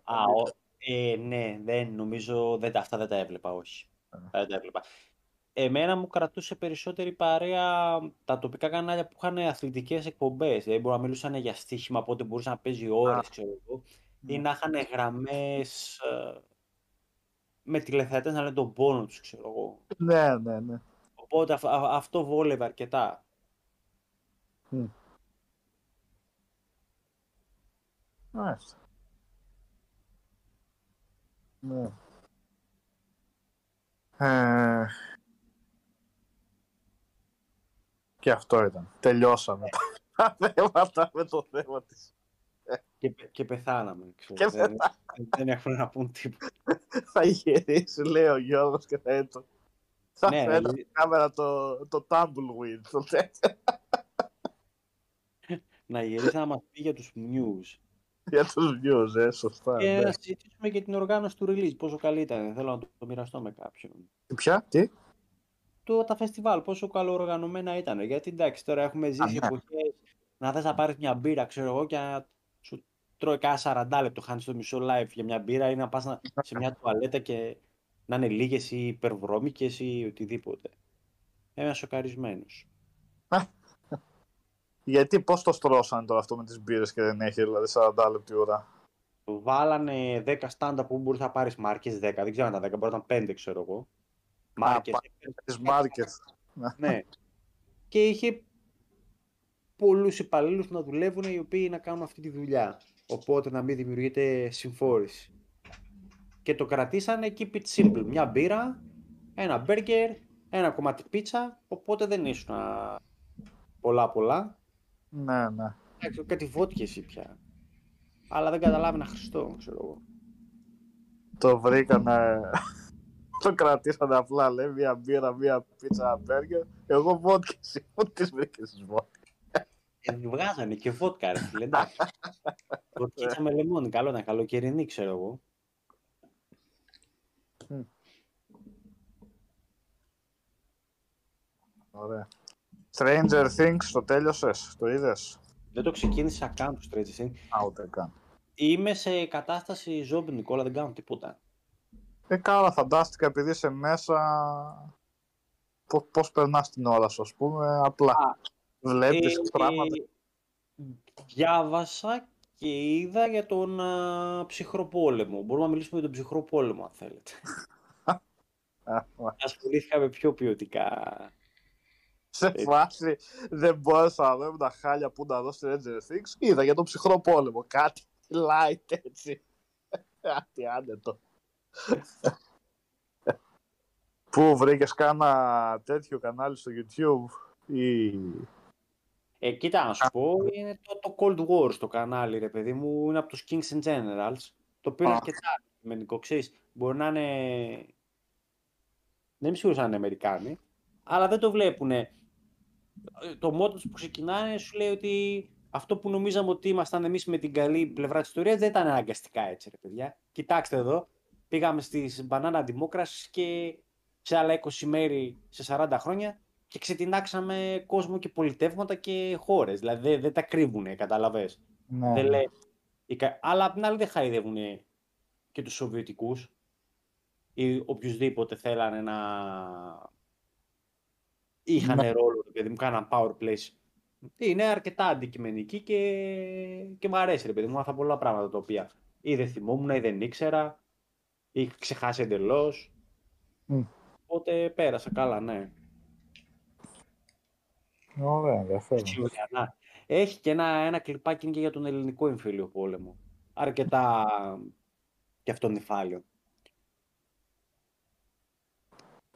Α, ο, ε, ναι, δεν νομίζω, δεν, τα- αυτά δεν τα έβλεπα, όχι. Ε. Δεν τα έβλεπα. Εμένα μου κρατούσε περισσότερη παρέα τα τοπικά κανάλια που είχαν αθλητικές εκπομπές. Δηλαδή μπορεί να μιλούσαν για στοίχημα, οπότε μπορούσε να παίζει ώρες, ξέρω εγώ. Ή Ναι. να είχαν γραμμές ε, με τηλεθεατές να λένε τον πόνο τους, ξέρω εγώ. Ναι, ναι, ναι. Οπότε αυ- α- αυτό βόλευε αρκετά. Μάλιστα. Ναι. Ε, Και αυτό ήταν. Τελειώσαμε τα θέματα με το θέμα της. Και, πε- και πεθάναμε, ξέρω. Και δεν, δεν έχουν να πούν τίποτα. Θα γυρίσει, λέει ο Γιώργος και θα έτω. Θα Ναι, φέρνω δηλαδή- στην κάμερα το, το tumbleweed. Το τέτοιο, να γυρίσει να μας πει για τους news. για τους news, ε, σωστά. Και ναι. να συζητήσουμε και την οργάνωση του release, πόσο καλή ήταν. Θέλω να το, το μοιραστώ με κάποιον. Ποια, τι; Το, τα φεστιβάλ, πόσο καλοοργανωμένα ήταν. Γιατί εντάξει, τώρα έχουμε ζήσει ναι. εποχές να θες να πάρεις μια μπύρα, ξέρω εγώ, και να σου τρώει κάνα 40 λεπτό, χάνεις το μισό live για μια μπύρα ή να πας να- σε μια τουαλέτα και να είναι λίγες ή υπερβρώμικες ή οτιδήποτε. Είμαι σοκαρισμένος. Γιατί πώς το στρώσανε τώρα αυτό με τις μπύρες και δεν έχει δηλαδή 40 λεπτή ώρα; Βάλανε 10 στάντα που μπορείς να πάρεις μάρκες 10, δεν ξέρω αν τα 10, μπορεί να ήταν 5 ξέρω εγώ. Μάρκες. Τις μάρκες. Ναι. Και είχε πολλούς υπαλλήλους να δουλεύουν οι οποίοι να κάνουν αυτή τη δουλειά. Οπότε να μην δημιουργείται συμφόρηση. Και το κρατήσανε keep it simple. Μια μπύρα, ένα burger, ένα κομμάτι πίτσα, οπότε δεν ήσουν α, πολλά πολλά. Ναι, ναι. Εντάξει, κάτι βότκες ή πια. Αλλά δεν καταλάβαινα Χριστό, ξέρω εγώ. Το βρήκανε. Το κρατήσανε απλά, λέει, μία μπύρα, μία πίτσα, ένα μπέργκερ. Εγώ βότκα, εσύ πού τις βρήκες τις βότκα. Ε, βγάζανε και βότκα, ρε φίλε, εντάξει. Βοτκίτσα με λεμόνι, καλό ήταν, καλοκαιρινή, ξέρω εγώ. Ωραία. Stranger Things, το τέλειωσες, το είδες; Δεν το ξεκίνησα καν του Stranger Things. Α, ούτε καν. Είμαι σε κατάσταση ζόμπι, Νικόλα, δεν κάνω τίποτα. Ε, καλά, φαντάστηκα επειδή είσαι μέσα. Πώς πώς περνάς την ώρα σου, ας πούμε, απλά. Α, Βλέπεις Ε, πράγματα. ε, διάβασα και είδα για τον α, ψυχρό πόλεμο. Μπορούμε να μιλήσουμε για τον ψυχρό πόλεμο, αν θέλετε. Α, μα. Ασχολήθηκα με πιο ποιοτικά. Σε φάση δεν μπόρεσα να δω με τα χάλια που να δω στη Stranger Things. Είδα για τον ψυχρό πόλεμο. Κάτι light έτσι. Κάτι άνετο. Πού βρήκες κάνα τέτοιο κανάλι στο YouTube ή... Ε, κοίτα, να σου πω, είναι το, το Cold War στο κανάλι, ρε παιδί μου. Είναι από τους Kings and Generals. Το οποίο είναι Α. αρκετά αντικειμενικό, ξέρεις. Μπορεί να είναι... Δεν είμαι σίγουρος αν είναι Αμερικάνοι, αλλά δεν το βλέπουνε. Ε, Το μότο τους που ξεκινάνε σου λέει ότι αυτό που νομίζαμε ότι ήμασταν εμείς με την καλή πλευρά της ιστορίας δεν ήταν αναγκαστικά έτσι, ρε παιδιά. Κοιτάξτε εδώ, πήγαμε στις Banana Democracy και σε άλλα 20 μέρη σε 40 χρόνια και ξετινάξαμε κόσμο και πολιτεύματα και χώρες. Δηλαδή δεν, δεν τα κρύβουνε, καταλαβες. Ναι, Δεν λέει. η κα- Αλλά απ' την άλλη δεν χαϊδεύουν και τους Σοβιετικούς ή οποιουσδήποτε θέλανε να είχαν Ναι. ρόλο, ρε παιδί μου, κάναν power plays. Είναι αρκετά αντικειμενική και, και μου αρέσει, ρε παιδί μου, μάθα πολλά πράγματα τα οποία ή δεν θυμόμουν ή δεν ήξερα ή είχα ξεχάσει εντελώς. Μμ. Οπότε πέρασα καλά, ναι. Ωραία, ενδιαφέρον. Σιγουριά. Έχει και ένα, ένα κλιπάκι είναι και για τον ελληνικό εμφύλιο πόλεμο. Αρκετά και αυτό νυφάλιο.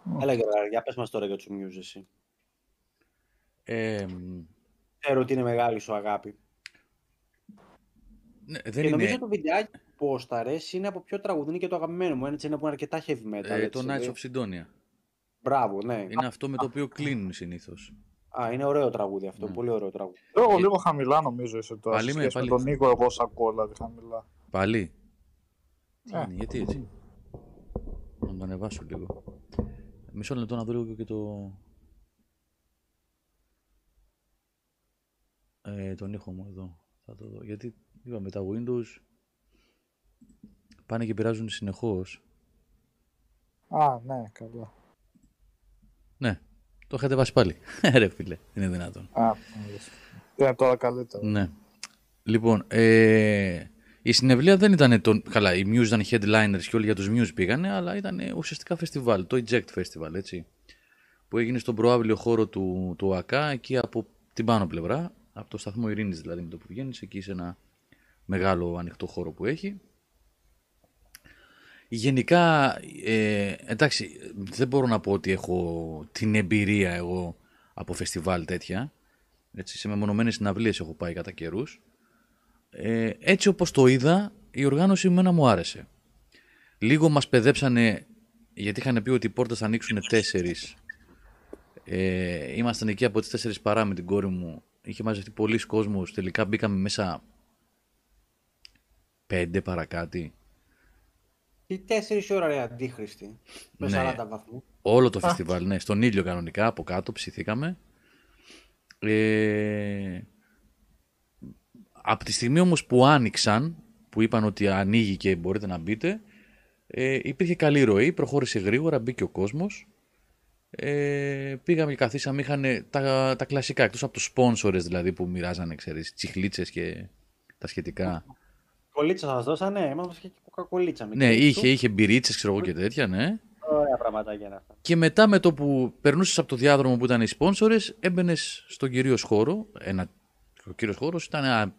Ω. Έλα Γιώργο, για πες μας τώρα για τους Muse εσύ. Ε, μ, Ξέρω ότι είναι μεγάλη σου αγάπη. ναι, και δεν νομίζω είναι το βιντεάκι που πόσταρες είναι από ποιο τραγούδι, είναι και το αγαπημένο μου. Έτσι είναι που είναι αρκετά heavy metal. ε, το έτσι, Knights ε. of Sidonia. Μπράβο, ναι. Είναι αυτό με το οποίο κλείνουν συνήθως. Α, είναι ωραίο τραγούδι αυτό, Ναι. πολύ ωραίο τραγούδι. Εγώ λίγο χαμηλά νομίζω είσαι τώρα. Πάλι σε με, σχέση με πάλι. τον Νίκο, εγώ σ' ακούω δηλαδή χαμηλά. Πάλι. Τι Ε. είναι, γιατί έτσι. Να το ανεβάσω λίγο. Μισό λεπτό να δω λίγο και το... Ε, τον ήχο μου εδώ. Θα το δω. Γιατί είπαμε τα Windows πάνε και πειράζουν συνεχώς. Α, ναι, καλά. Ναι, το είχατε βάσει πάλι. Ρε φίλε, είναι δυνατόν. Α, μάλιστα. είναι τώρα καλύτερο. Ναι. Λοιπόν, ε, η συνευλία δεν ήταν. Το... Καλά, οι Muse ήταν headliners και όλοι για τους Muse πήγανε, αλλά ήταν ουσιαστικά φεστιβάλ, το Eject Festival, έτσι. Που έγινε στον προάβλιο χώρο του, του ΑΚΑ, εκεί από την πάνω πλευρά, από το σταθμό Ειρήνης δηλαδή με το που βγαίνεις, εκεί σε ένα μεγάλο ανοιχτό χώρο που έχει. Γενικά, ε, εντάξει, δεν μπορώ να πω ότι έχω την εμπειρία εγώ από φεστιβάλ τέτοια. Έτσι, σε μεμονωμένες συναυλίες έχω πάει κατά καιρούς. Ε, έτσι όπως το είδα, η οργάνωση εμένα μου άρεσε. Λίγο μας παιδέψανε γιατί είχαν πει ότι οι πόρτες θα ανοίξουν τέσσερις. Ε, ήμασταν εκεί από τις τέσσερις παρά με την κόρη μου. Είχε μαζευτεί πολλοί κόσμος. Τελικά μπήκαμε μέσα πέντε παρακάτι. Τι τέσσερις ώρα ρε αντίχρηστη. Με Ναι. 40 βαθμούς. Όλο το φεστιβάλ, ναι. Στον ήλιο κανονικά, από κάτω ψηθήκαμε. Ε, από τη στιγμή όμως που άνοιξαν, που είπαν ότι ανοίγει και μπορείτε να μπείτε, ε, υπήρχε καλή ροή, προχώρησε γρήγορα, μπήκε ο κόσμος. Ε, πήγαμε και καθίσαμε, είχαν τα, τα κλασικά, εκτός από τους σπόνσορες δηλαδή που μοιράζανε, ξέρεις, τσιχλίτσες και τα σχετικά. Κολίτσα σας δώσανε, μας και κοκακολίτσα. με ναι, κέικ είχε, του. είχε μπυρίτσες, ξέρω εγώ και τέτοια, ναι. Ωραία πραγματάκια είναι αυτά. Και μετά με το που περνούσες από το διάδρομο που ήταν οι σπόνσορες, έμπαινες στον κυρίως χώρο. Ένα, ο κύριος χώρος ήταν ένα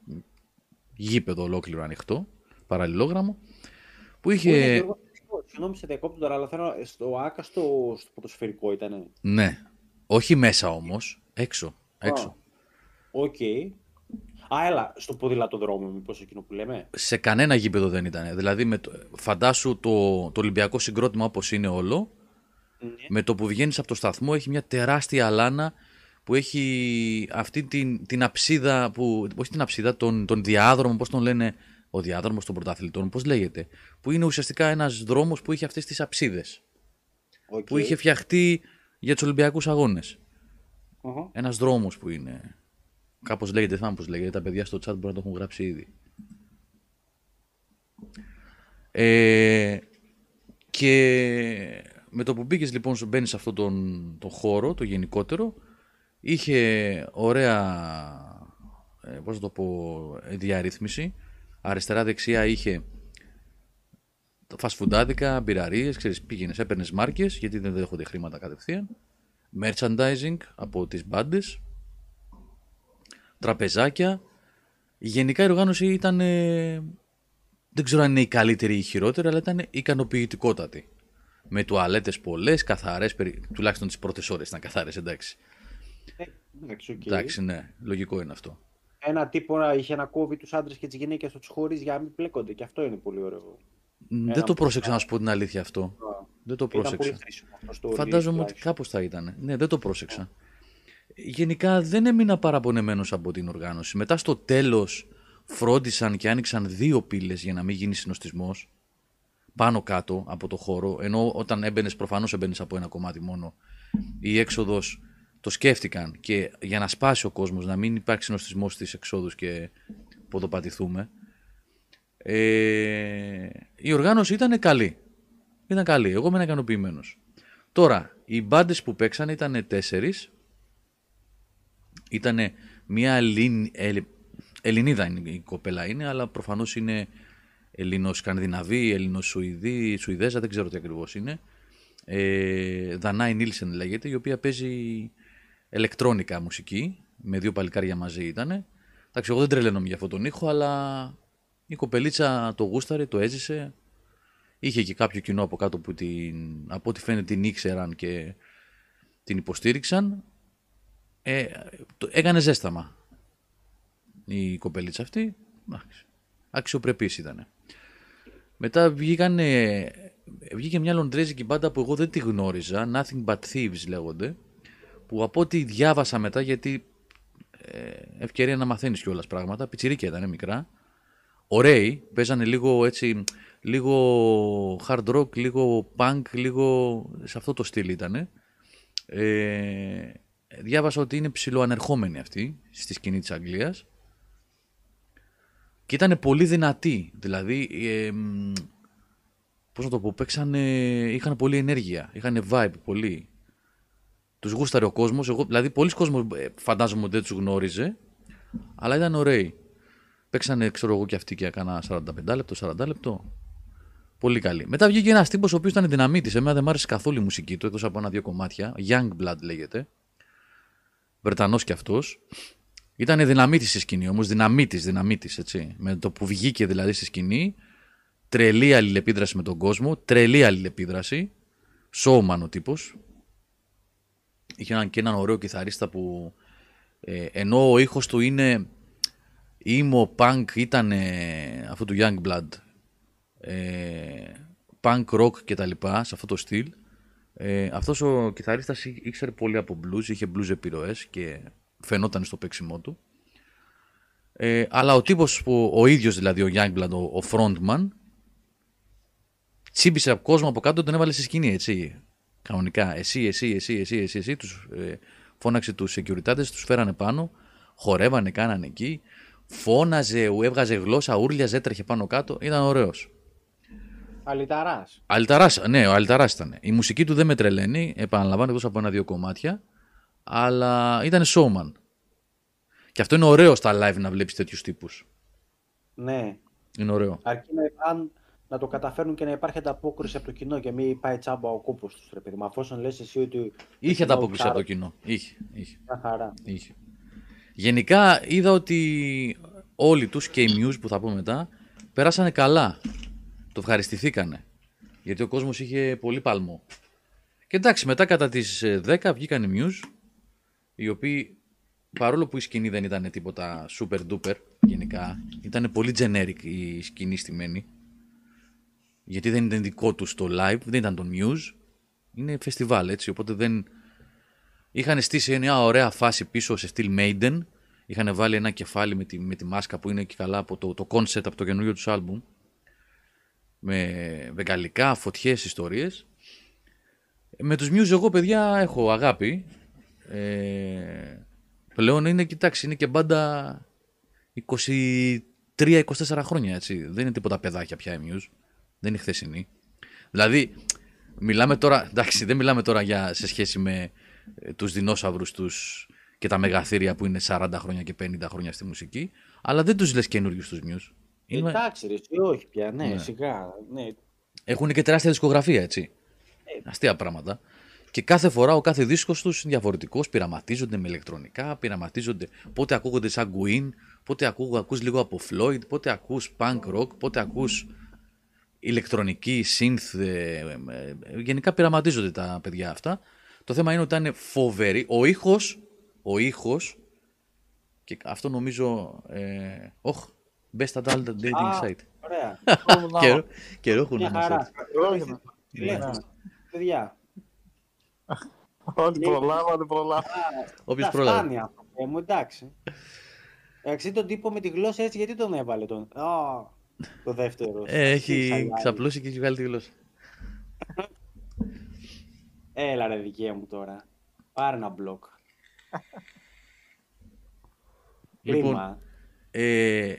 γήπεδο ολόκληρο ανοιχτό, παραλληλόγραμμο, που Πού είναι, είχε. Γιώργο, Συγγνώμη, σε διακόπτω τώρα, αλλά θέλω. Στο ΑΚΑ στο, στο ποδοσφαιρικό ήταν. Ναι. Όχι μέσα όμως, έξω. έξω. Οκ. Α, έλα, στο ποδηλατοδρόμιο, μήπως εκείνο που λέμε. Σε κανένα γήπεδο δεν ήταν. Δηλαδή, με το, φαντάσου το, το Ολυμπιακό συγκρότημα όπως είναι όλο, Ναι. με το που βγαίνεις από το σταθμό έχει μια τεράστια αλάνα που έχει αυτή την, την αψίδα, που, όχι την αψίδα, τον, τον διάδρομο, πώς τον λένε, ο διάδρομος των πρωταθλητών, πώς λέγεται, που είναι ουσιαστικά ένας δρόμος που είχε αυτές τις αψίδες, Οκ. που είχε φτιαχτεί για τους Ολυμπιακούς Αγώνες. Οχο. Ένας δρόμος που είναι, κάπως λέγεται, δεν θυμάμαι πώς λέγεται, τα παιδιά στο chat μπορεί να το έχουν γράψει ήδη. Ε, και με το που μπήκες λοιπόν, μπαίνεις σε αυτόν τον, τον χώρο, το γενικότερο, είχε ωραία, ε, πώς να το πω, ε, διαρρύθμιση. Αριστερά-δεξιά είχε φαστφουντάδικα, μπιραρίες, ξέρεις, πήγαινες, έπαιρνες μάρκες, γιατί δεν δέχονται χρήματα κατευθείαν. Merchandising από τις μπάντες. Τραπεζάκια. Γενικά η οργάνωση ήταν, ε, δεν ξέρω αν είναι η καλύτερη ή η χειρότερη, αλλά ήταν ικανοποιητικότατη. Με τουαλέτες πολλές, καθαρές, περι- τουλάχιστον τις πρώτες ώρες ήταν καθαρές, εντάξει. Ε, εντάξει, οκ. Εντάξει, ναι, λογικό είναι αυτό. Ένα τύπο να είχε να κόβει τους άντρες και τις γυναίκες να τους χωρίζει για να μην μπλέκονται. Και αυτό είναι πολύ ωραίο. Μ, Ένα δεν το πρόσεξα ποσά. να σου πω την αλήθεια αυτό. Δεν το Ήταν πολύ πρόσεξα. χρήσιμο αυτό στο Φαντάζομαι release ότι τουλάχιστον. κάπως θα ήταν. Ναι, δεν το πρόσεξα. Γενικά δεν έμεινα παραπονεμένος από την οργάνωση. Μετά στο τέλος φρόντισαν και άνοιξαν δύο πύλες για να μην γίνει συνοστισμός πάνω κάτω από το χώρο. Ενώ όταν έμπαινες, προφανώς έμπαινες από ένα κομμάτι μόνο. Η έξοδος το σκέφτηκαν και για να σπάσει ο κόσμος, να μην υπάρξει συνοστισμός στις εξόδους και ποδοπατηθούμε. Ε, η οργάνωση ήταν καλή. Ήταν καλή. Εγώ ήμουν ικανοποιημένος. Τώρα, οι μπάντες που παίξαν ήταν τέσσερις. Ήταν μια Ελλην... Ελλ- Ελληνίδα είναι η κοπέλα είναι, αλλά προφανώς είναι Ελληνοσκανδιναβή, Ελληνοσουηδή, Σουηδέζα, δεν ξέρω τι ακριβώς είναι. Ε, Δανάη Νίλσεν λέγεται, η οποία παίζει ηλεκτρόνικα μουσική, με δύο παλικάρια μαζί ήταν. Εντάξει, εγώ δεν τρελαίνομαι για αυτόν τον ήχο, αλλά η κοπελίτσα το γούσταρε, το έζησε. Είχε και κάποιο κοινό από κάτω που την, από ό,τι φαίνεται την ήξεραν και την υποστήριξαν. Ε, το, έκανε ζέσταμα η κοπελίτσα αυτή. Εντάξει, Αξιοπρεπής ήταν. Μετά βγήκαν, βγήκε μια λοντρέζικη μπάντα που εγώ δεν τη γνώριζα, Nothing But Thieves λέγονται, που από ό,τι διάβασα μετά, γιατί ε, ευκαιρία να μαθαίνεις κιόλας πράγματα, πιτσιρίκια ήταν μικρά, ωραίοι, παίζανε λίγο έτσι, λίγο hard rock, λίγο punk, λίγο σε αυτό το στυλ ήτανε. Ε, διάβασα ότι είναι ψηλοανερχόμενοι αυτοί στη σκηνή της Αγγλίας και ήταν πολύ δυνατοί, δηλαδή ε, μ, πώς να το πω, παίξανε, είχαν πολύ ενέργεια, είχαν vibe πολύ. Τους γούσταρε ο κόσμος, εγώ, δηλαδή πολλοί κόσμος ε, φαντάζομαι ότι δεν τους γνώριζε, αλλά ήταν ωραίοι. Παίξανε, ξέρω εγώ και αυτοί και έκανα 45 λεπτό, 40 λεπτό. Πολύ καλή. Μετά βγήκε ένας τύπος ο οποίος ήταν δυναμίτης. Εμένα δεν μ' άρεσε καθόλου η μουσική του, εκτός από ένα-δύο κομμάτια. Young Blood λέγεται. Βρετανός κι αυτός. Ήταν δυναμίτη στη σκηνή όμως. Δυναμίτη, δυναμίτη, έτσι. Με το που βγήκε δηλαδή στη σκηνή. Τρελή αλληλεπίδραση με τον κόσμο. Τρελή αλληλεπίδραση. Showman ο τύπος. Είχε έναν, και έναν ωραίο κιθαρίστα που. Ε, ενώ ο ήχος του είναι emo punk ήταν αυτού του Young Blood ε, punk rock και τα λοιπά, σε αυτό το στυλ. Ε, αυτός ο κιθαρίστας ή- ήξερε πολύ από blues, είχε blues επιρροές και φαινόταν στο παίξιμό του. Ε, αλλά ο τύπος που, ο ίδιος δηλαδή ο Youngblood, ο, ο frontman, τσίμπησε από κόσμο από κάτω, τον έβαλε στη σκηνή, έτσι. Κανονικά. Εσύ, εσύ, εσύ, εσύ, εσύ, εσύ. Τους, ε, φώναξε τους securities, τους φέρανε πάνω, χορεύανε, κάνανε εκεί. Φώναζε, έβγαζε γλώσσα, ούρλιαζε, έτρεχε πάνω κάτω. Ήταν ωραίος. Αλυταράς. Αλιταράς, ναι, ο Αλιταράς ήταν. Η μουσική του δεν με τρελαίνει, επαναλαμβάνω εκτός από ένα-δύο κομμάτια, αλλά ήταν showman. Και αυτό είναι ωραίο στα live να βλέπεις τέτοιους τύπους. Ναι. Είναι ωραίο. Αρκεί να, αν, να το καταφέρουν και να υπάρχει ανταπόκριση από το κοινό και μην πάει τσάμπα ο κόπο τους. Ρε παιδί μου, αφόσον λες εσύ ότι. Είχε κοινό ανταπόκριση από το ψάχνει, κοινό. Είχε, είχε, Μια χαρά. είχε. Γενικά είδα ότι όλοι τους και οι Muse που θα πω μετά πέρασανε καλά. Το ευχαριστηθήκανε. Γιατί ο κόσμος είχε πολύ παλμό. Και εντάξει, μετά κατά τις ε, 10 βγήκαν οι Muse, οι οποίοι παρόλο που η σκηνή δεν ήταν τίποτα super duper γενικά, ήταν πολύ generic η σκηνή στημένη. Γιατί δεν ήταν δικό τους το live, δεν ήταν το Muse. Είναι φεστιβάλ έτσι, οπότε δεν... Είχαν στήσει μια ωραία φάση πίσω σε στυλ Maiden. Είχαν βάλει ένα κεφάλι με τη, με τη μάσκα που είναι και καλά από το, το concept από το καινούριο τους άλμπουμ. Με βεγγαλικά, φωτιές, ιστορίες. Με τους Muse εγώ παιδιά έχω αγάπη. Ε, πλέον είναι, κοιτάξτε, είναι και μπάντα 23-24 χρόνια έτσι. Δεν είναι τίποτα παιδάκια πια η Muse. Δεν είναι χθεσινή. Δηλαδή, μιλάμε τώρα, εντάξει, δεν μιλάμε τώρα για, σε σχέση με ε, τους δεινόσαυρους τους και τα μεγαθύρια που είναι 40 χρόνια και 50 χρόνια στη μουσική, αλλά δεν τους λες καινούριους τους Muse. Είναι- Εντάξει, ρε, εσύ όχι πια. Ναι, Ναι. σιγά. Ναι. Έχουν και τεράστια δισκογραφία, έτσι. Αστεία πράγματα. Και κάθε φορά ο κάθε δίσκος τους είναι διαφορετικός, πειραματίζονται με ηλεκτρονικά, πειραματίζονται πότε ακούγονται σαν Queen, πότε ακού, ακούς λίγο από Floyd, πότε ακούς punk rock, πότε ακούς ηλεκτρονική, synth, ε, ε, ε, γενικά πειραματίζονται τα παιδιά αυτά. Το θέμα είναι ότι ήταν φοβερή. Ο ήχος, ο ήχος, και αυτό νομίζω, ε, όχ, best adult dating Α, site. Ωραία. Καιρό, καιρό έχουν Μια να μας χαρά. έτσι. Όχι, Τηλέφωνο. Παιδιά. Όλοι προλάβατε, προλάβατε. Όποιος τα πρόλαβε. φτάνει αυτό. Ε, μου εντάξει. Εντάξει, τον τύπο με τη γλώσσα έτσι, γιατί τον έβαλε τον; Α, το δεύτερο. Ε, έχει Ξαλιάρι. ξαπλώσει και έχει βγάλει τη γλώσσα. Έλα ρε δικέ μου τώρα. Πάρε ένα μπλοκ. Λοιπόν, Κρίμα. Ε,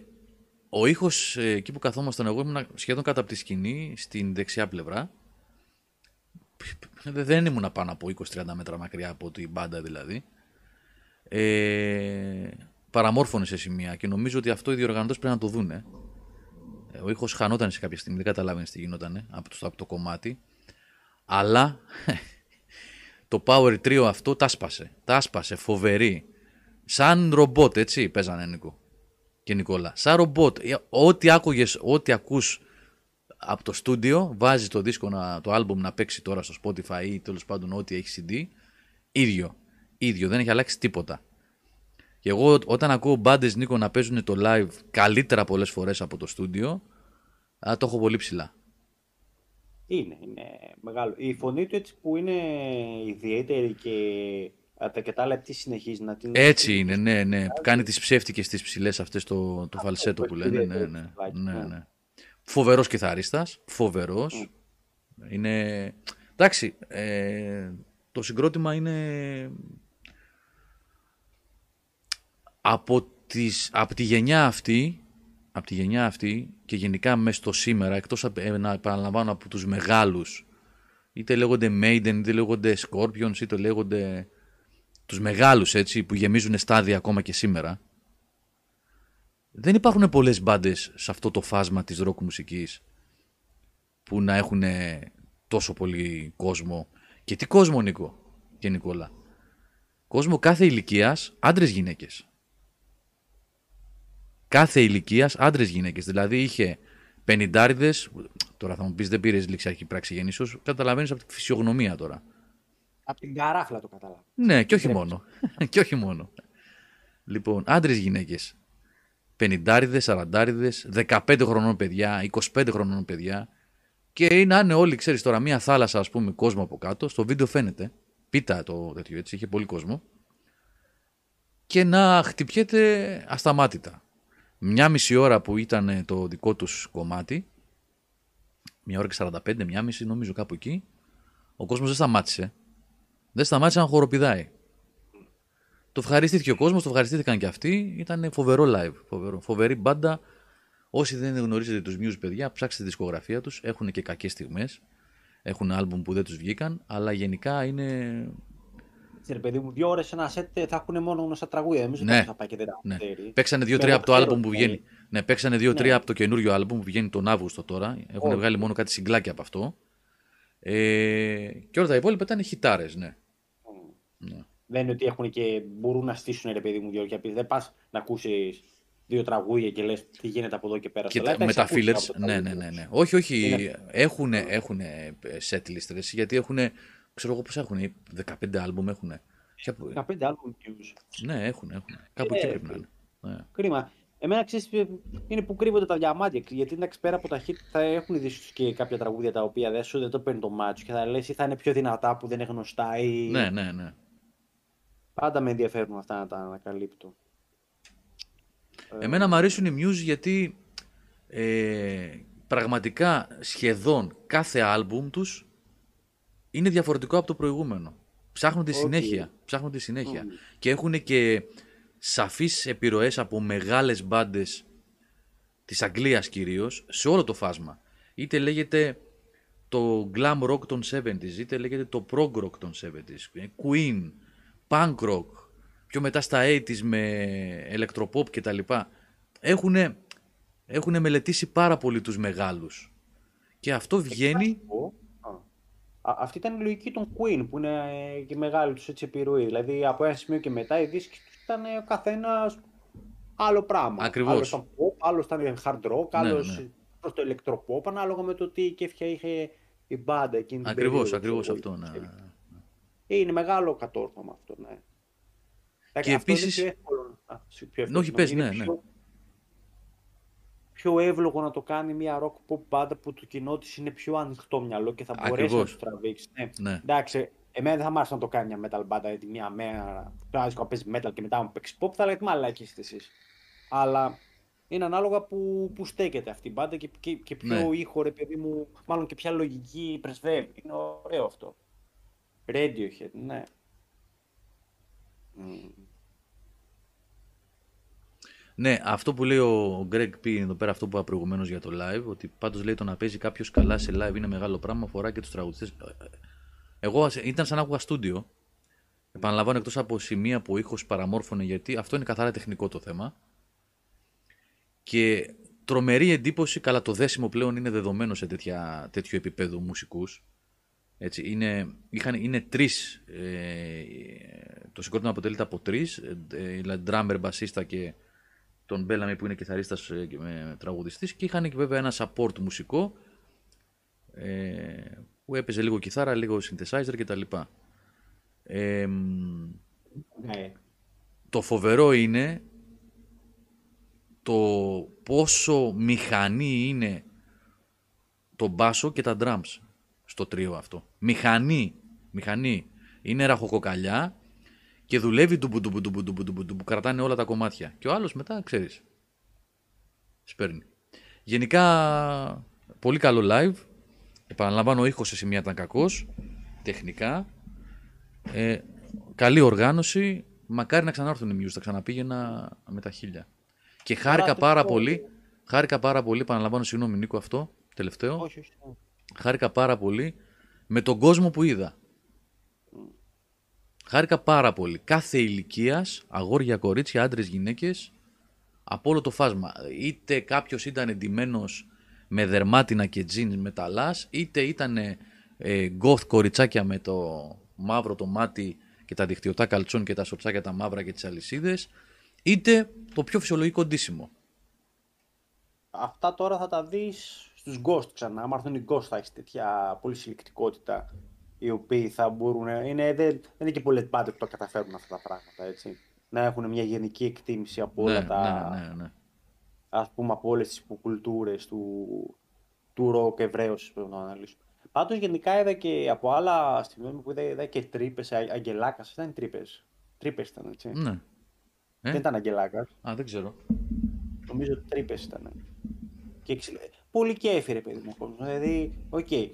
ο ήχος εκεί που καθόμασταν, εγώ ήμουν σχεδόν κάτω από τη σκηνή, στην δεξιά πλευρά. Δε- Δεν ήμουν πάνω από 20-30 μέτρα μακριά από την μπάντα δηλαδή. Ε, παραμόρφωνε σε σημεία και νομίζω ότι αυτό οι διοργανωτές πρέπει να το δούνε. Ε, Ο ήχος χανόταν σε κάποια στιγμή, δεν καταλάβαινε τι γινόταν από το, από το κομμάτι. Αλλά το Power Trio αυτό τα σπάσε. Τα σπάσε, φοβερή. Σαν ρομπότ, έτσι, παίζανε Νίκο και Νικόλα. Σαν ρομπότ. Ε, Ό,τι άκουγες, ό,τι ακούς από το στούντιο, βάζεις το δίσκο, να, το άλμπουμ να παίξει τώρα στο Spotify ή τέλος πάντων ό,τι έχει CD, ίδιο. Ίδιο, δεν έχει αλλάξει τίποτα. Και εγώ όταν ακούω μπάντες Νίκο να παίζουν το live καλύτερα πολλές φορές από το στούντιο, α, το έχω πολύ ψηλά. Είναι, είναι μεγάλο. Η φωνή του έτσι που είναι ιδιαίτερη και α, τα και τα άλλα τι συνεχίζει να την... Έτσι είναι, ναι, ναι. Κάνει τις ψεύτικες τις ψηλές αυτές το, το φαλσέτο που που λένε. επηρεάζει Ναι, το ναι, ψηλάκι, ναι, ναι. ναι. Φοβερός κιθαρίστας, φοβερός. Είναι... Εντάξει, ε, το συγκρότημα είναι... Από, τις, από τη γενιά αυτή, από τη γενιά αυτή και γενικά μέσα στο σήμερα, εκτός από, ε, να επαναλαμβάνω από τους μεγάλους, είτε λέγονται Maiden, είτε λέγονται Scorpions, είτε λέγονται τους μεγάλους έτσι, που γεμίζουν στάδια ακόμα και σήμερα, δεν υπάρχουν πολλές μπάντες σε αυτό το φάσμα της ροκ μουσικής που να έχουν τόσο πολύ κόσμο. Και τι κόσμο, Νίκο και Νικόλα; Κόσμο κάθε ηλικίας, άντρες γυναίκες. Κάθε ηλικίας, άντρες γυναίκες. Δηλαδή είχε πενιντάριδες, τώρα θα μου πεις δεν πήρες ληξιαρχική πράξη γεννήσεως, καταλαβαίνεις από τη φυσιογνωμία τώρα. Από την καράφλα το κατάλαβα. Ναι, και όχι μόνο. και όχι μόνο. Λοιπόν, άντρες γυναίκες. Πενιντάριδες, σαραντάριδες, 15 χρονών παιδιά, 25 χρονών παιδιά. Και να είναι όλοι, ξέρεις τώρα, μία θάλασσα, ας πούμε, κόσμο από κάτω. Στο βίντεο φαίνεται. Πίτα το τέτοιο έτσι, είχε πολύ κόσμο. Και να χτυπιέται ασταμάτητα. Μια μισή ώρα που ήταν το δικό τους κομμάτι, μια ώρα και 45, μια μισή νομίζω κάπου εκεί, ο κόσμος δεν σταμάτησε. Δεν σταμάτησε να χοροπηδάει. Το ευχαριστήθηκε ο κόσμος, το ευχαριστήθηκαν και αυτοί. Ήταν φοβερό live. Φοβερό. Φοβερή μπάντα. Όσοι δεν γνωρίζετε τους Muse, παιδιά, ψάξτε τη δισκογραφία τους. Έχουν και κακές στιγμές. Έχουν άλμπουμ που δεν τους βγήκαν, αλλά γενικά είναι. Ρε παιδί μου, δύο ώρες ένα σετ θα έχουν μόνο γνωστά τραγούδια. Εμείς Ναι. δεν θα πάει και δεν τα Ναι. ξέρει. Παίξανε δύο-τρία Με από το ξέρω, άλμπουμ που δηλαδή. βγαίνει. Ναι, παίξανε δύο-τρία Ναι. από το καινούριο άλμπουμ που βγαίνει τον Αύγουστο τώρα. Έχουν Όχι. βγάλει μόνο κάτι συγκλάκια από αυτό. Ε, και όλα τα υπόλοιπα ήταν χιτάρες, ναι. Ναι. Δεν είναι ότι έχουν και μπορούν να στήσουν ρε παιδί μου δύο και δεν πας να ακούσεις δύο τραγούδια και λες τι γίνεται από εδώ και πέρα. Και στο live, τα- με τα τα έχεις ακούσεις fillers. από τα Ναι, ναι, τραγούδια ναι, τους. ναι. Όχι, όχι. Είναι- Έχουν, έχουν setlist, ρε, γιατί έχουν. Ξέρω εγώ πώ έχουν. 15 άλμπουμ έχουν. 15 άλμπουμ views. Ναι, έχουν, έχουν. Κάπου Ε, εκεί πρέπει να είναι. Ναι. Κρίμα. Εμένα ξέρεις, είναι που κρύβονται τα διαμάντια. Γιατί εντάξει πέρα από τα hit θα έχουν δεις ίσως και κάποια τραγούδια τα οποία δεν σου δεν το παίρνει το μάτσο και θα λες ή θα είναι πιο δυνατά που δεν είναι γνωστά ή ναι, ναι, ναι. Πάντα με ενδιαφέρουν αυτά να τα ανακαλύπτω. Εμένα μου αρέσουν οι Muse γιατί ε, πραγματικά σχεδόν κάθε άλμπουμ τους είναι διαφορετικό από το προηγούμενο. Ψάχνουν τη Οκ. συνέχεια. Ψάχνουν τη συνέχεια. Μμμ. Και έχουν και σαφείς επιρροές από μεγάλες μπάντες της Αγγλίας κυρίως, σε όλο το φάσμα. Είτε λέγεται το glam rock των 70s, είτε λέγεται το prog rock των 70s, ε, Queen, punk rock, πιο μετά στα 80s με electropop και τα λοιπά. Έχουνε, έχουνε μελετήσει πάρα πολύ τους μεγάλους. Και αυτό βγαίνει... πω, α, α- αυτή ήταν η λογική των Queen που είναι ε, και μεγάλη τους έτσι επιρροή. Δηλαδή από ένα σημείο και μετά οι δίσκοι τους ήταν ε, ο καθένας άλλο πράγμα. Ακριβώς. Άλλος ήταν pop, άλλος ήταν hard rock, Ναι, άλλος ναι. προς το electropop, ανάλογα με το τι κέφια είχε η μπάντα εκείνη την Ακριβώς, περίοδο, ακριβώς ξέρω αυτό. εγώ, Ναι. Ξέρεις. Ε, Είναι μεγάλο κατόρθωμα αυτό, ναι. Εντάξει, Και αυτό είναι επίσης- πιο εύκολο- α, σ- πιο εύκολο, Όχι, πες, είναι ναι, ναι. πιο- πιο εύλογο να το κάνει μια rock pop μπάντα που το κοινό της είναι πιο ανοιχτό μυαλό και θα μπορέσει Ακριβώς. να του τραβήξει. Ναι. Ναι. Εντάξει, εμένα δεν θα μ' άρεσε να το κάνει μια metal μπάντα γιατί μια μέρα το άδικο να παίζει metal και μετά μου παίξει pop, θα λέγατε μαλάκι είστε εσείς. Αλλά είναι ανάλογα που, που στέκεται αυτή η μπάντα και, και, και ποιο Ναι. ήχο, ρε παιδί μου, μάλλον και ποια λογική πρεσβεύει. Είναι ωραίο αυτό. Radiohead, ναι. Μμ. Ναι, αυτό που λέει ο Greg P. εδώ πέρα, αυτό που είπα προηγουμένως για το live, ότι πάντως λέει το να παίζει κάποιος καλά σε live είναι μεγάλο πράγμα, αφορά και τους τραγουδιστές. Εγώ ας- ήταν σαν να άκουγα στούντιο. Επαναλαμβάνω εκτός από σημεία που ο ήχος παραμόρφωνε, γιατί αυτό είναι καθαρά τεχνικό το θέμα. Και τρομερή εντύπωση, καλά το δέσιμο πλέον είναι δεδομένο σε τέτοια, τέτοιο επίπεδο μουσικούς. Έτσι, είναι, είχαν, είναι τρεις, ε, το συγκρότημα αποτελείται από τρεις, ε, ε, δηλαδή drummer, μπασίστα και τον Μπέλαμι που είναι κιθαρίστας ε, και με τραγουδιστής και είχαν και βέβαια ένα support μουσικό ε, που έπαιζε λίγο κιθάρα, λίγο synthesizer κτλ. Ε, μ, Ναι. το φοβερό είναι το πόσο μηχανή είναι το μπάσο και τα drums στο τρίο αυτό. Μηχανή, μηχανή. Είναι ραχοκοκαλιά και δουλεύει ντουμπου ντουμπου ντουμπου ντουμπου ντουμπου ντουμπου, κρατάνε όλα τα κομμάτια. Και ο άλλος μετά, ξέρεις, σπέρνει. Γενικά, πολύ καλό live. Επαναλαμβάνω, ο ήχος σε σημεία ήταν κακός, τεχνικά. Ε, καλή οργάνωση. Μακάρι να ξανάρθουν οι Muse, θα ξαναπήγαινα με τα χίλια. Και χάρηκα το πάρα πω. πολύ, χάρηκα πάρα πολύ, επαναλαμβάνω, συγγνώμη Νίκο αυτό, τελευταίο. Όχι, όχι. Όχι. Χάρηκα πάρα πολύ με τον κόσμο που είδα. Χάρηκα πάρα πολύ. Κάθε ηλικίας, αγόρια, κορίτσια, άντρες, γυναίκες, από όλο το φάσμα. Είτε κάποιος ήταν εντυμένος με δερμάτινα και τζιν μεταλλά, είτε ήταν ε, γκοθ κοριτσάκια με το μαύρο το μάτι και τα δικτυωτά καλτσόν και τα σοτσάκια τα μαύρα και τις αλυσίδες, είτε το πιο φυσιολογικό ντύσιμο. Αυτά τώρα θα τα δεις στους Ghost ξανά. Αν έρθουν οι Ghost θα έχεις τέτοια πολυσυλλεκτικότητα οι οποίοι θα μπορούν... Είναι, δεν, δεν είναι και πολλές μπάντες που τα καταφέρουν αυτά τα πράγματα, έτσι. Να έχουν μια γενική εκτίμηση από όλα ναι, τα... ναι, ναι, ναι. ας πούμε από όλες τις υποκουλτούρες του, του ροκ ευρέως πρέπει να το αναλύσω. Πάντως γενικά είδα και από άλλα στιγμή που είδα, είδα και Τρύπες, Αγγελάκας. Ήταν Τρύπες. Τρύπες ήταν, έτσι. Ναι. Ε; Δεν ήταν Αγγελάκας. Α, δεν ξέρω. Νομίζω Τρύπες ήταν. Και ξυλ... Πολύ κέφι, ρε παιδί μου, ο κόσμος. Δηλαδή, OK. Okay.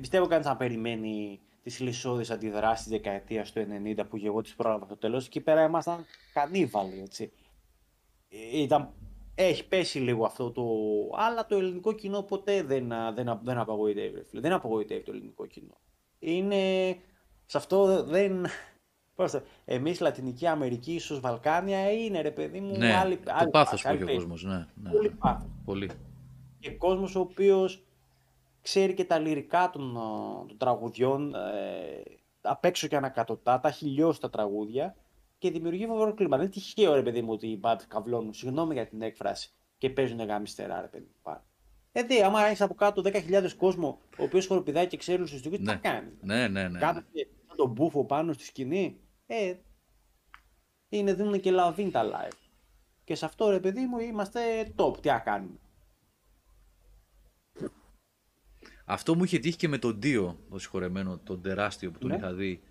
Πιστεύω κανείς να περιμένει τις λυσσώδεις αντιδράσεις της δεκαετίας του 90 που και εγώ τις πρόλαβα στο τέλος. Εκεί πέρα ήμασταν κανίβαλοι, έτσι. Ε, ήταν έχει πέσει λίγο αυτό το. Αλλά το ελληνικό κοινό ποτέ δεν, δεν, δεν απαγοητεύει. Δεν απαγοητεύει το ελληνικό κοινό. Είναι. Σε αυτό δεν. Πώς Εμείς Λατινική Αμερική, ίσως Βαλκάνια, είναι ρε παιδί μου ναι, άλλη, το άλλη πάθος που έχει ο κόσμος, ναι, ναι. Πολύ πάθος. Πολύ. Και κόσμος ο οποίος ξέρει και τα λυρικά των, των τραγουδιών, ε, απ' έξω και ανακατοτά, τα χιλιώσει τα τραγούδια και δημιουργεί φοβερό κλίμα. Δεν είναι τυχαίο, ρε παιδί μου, ότι οι μπάτ καβλώνουν, συγγνώμη για την έκφραση, και παίζουν γάμιστερά, ρε παιδί μου. Ε, δει, άμα έχεις από κάτω 10.000 κόσμο, ο οποίος χοροπηδάει και ξέρει στου τις θα κάνει; Ναι, ναι, ναι. Κάτω ναι. τον μπούφο πάνω στη σκηνή. Ε, είναι, δίνουν και λαβίν τα live. Και σε αυτό, ρε παιδί μου, είμαστε top. Τι να κάνουμε; Αυτό μου είχε τύχει και με τον Δίο, το συγχωρεμένο, τον τεράστιο που τον ναι. είχα δει.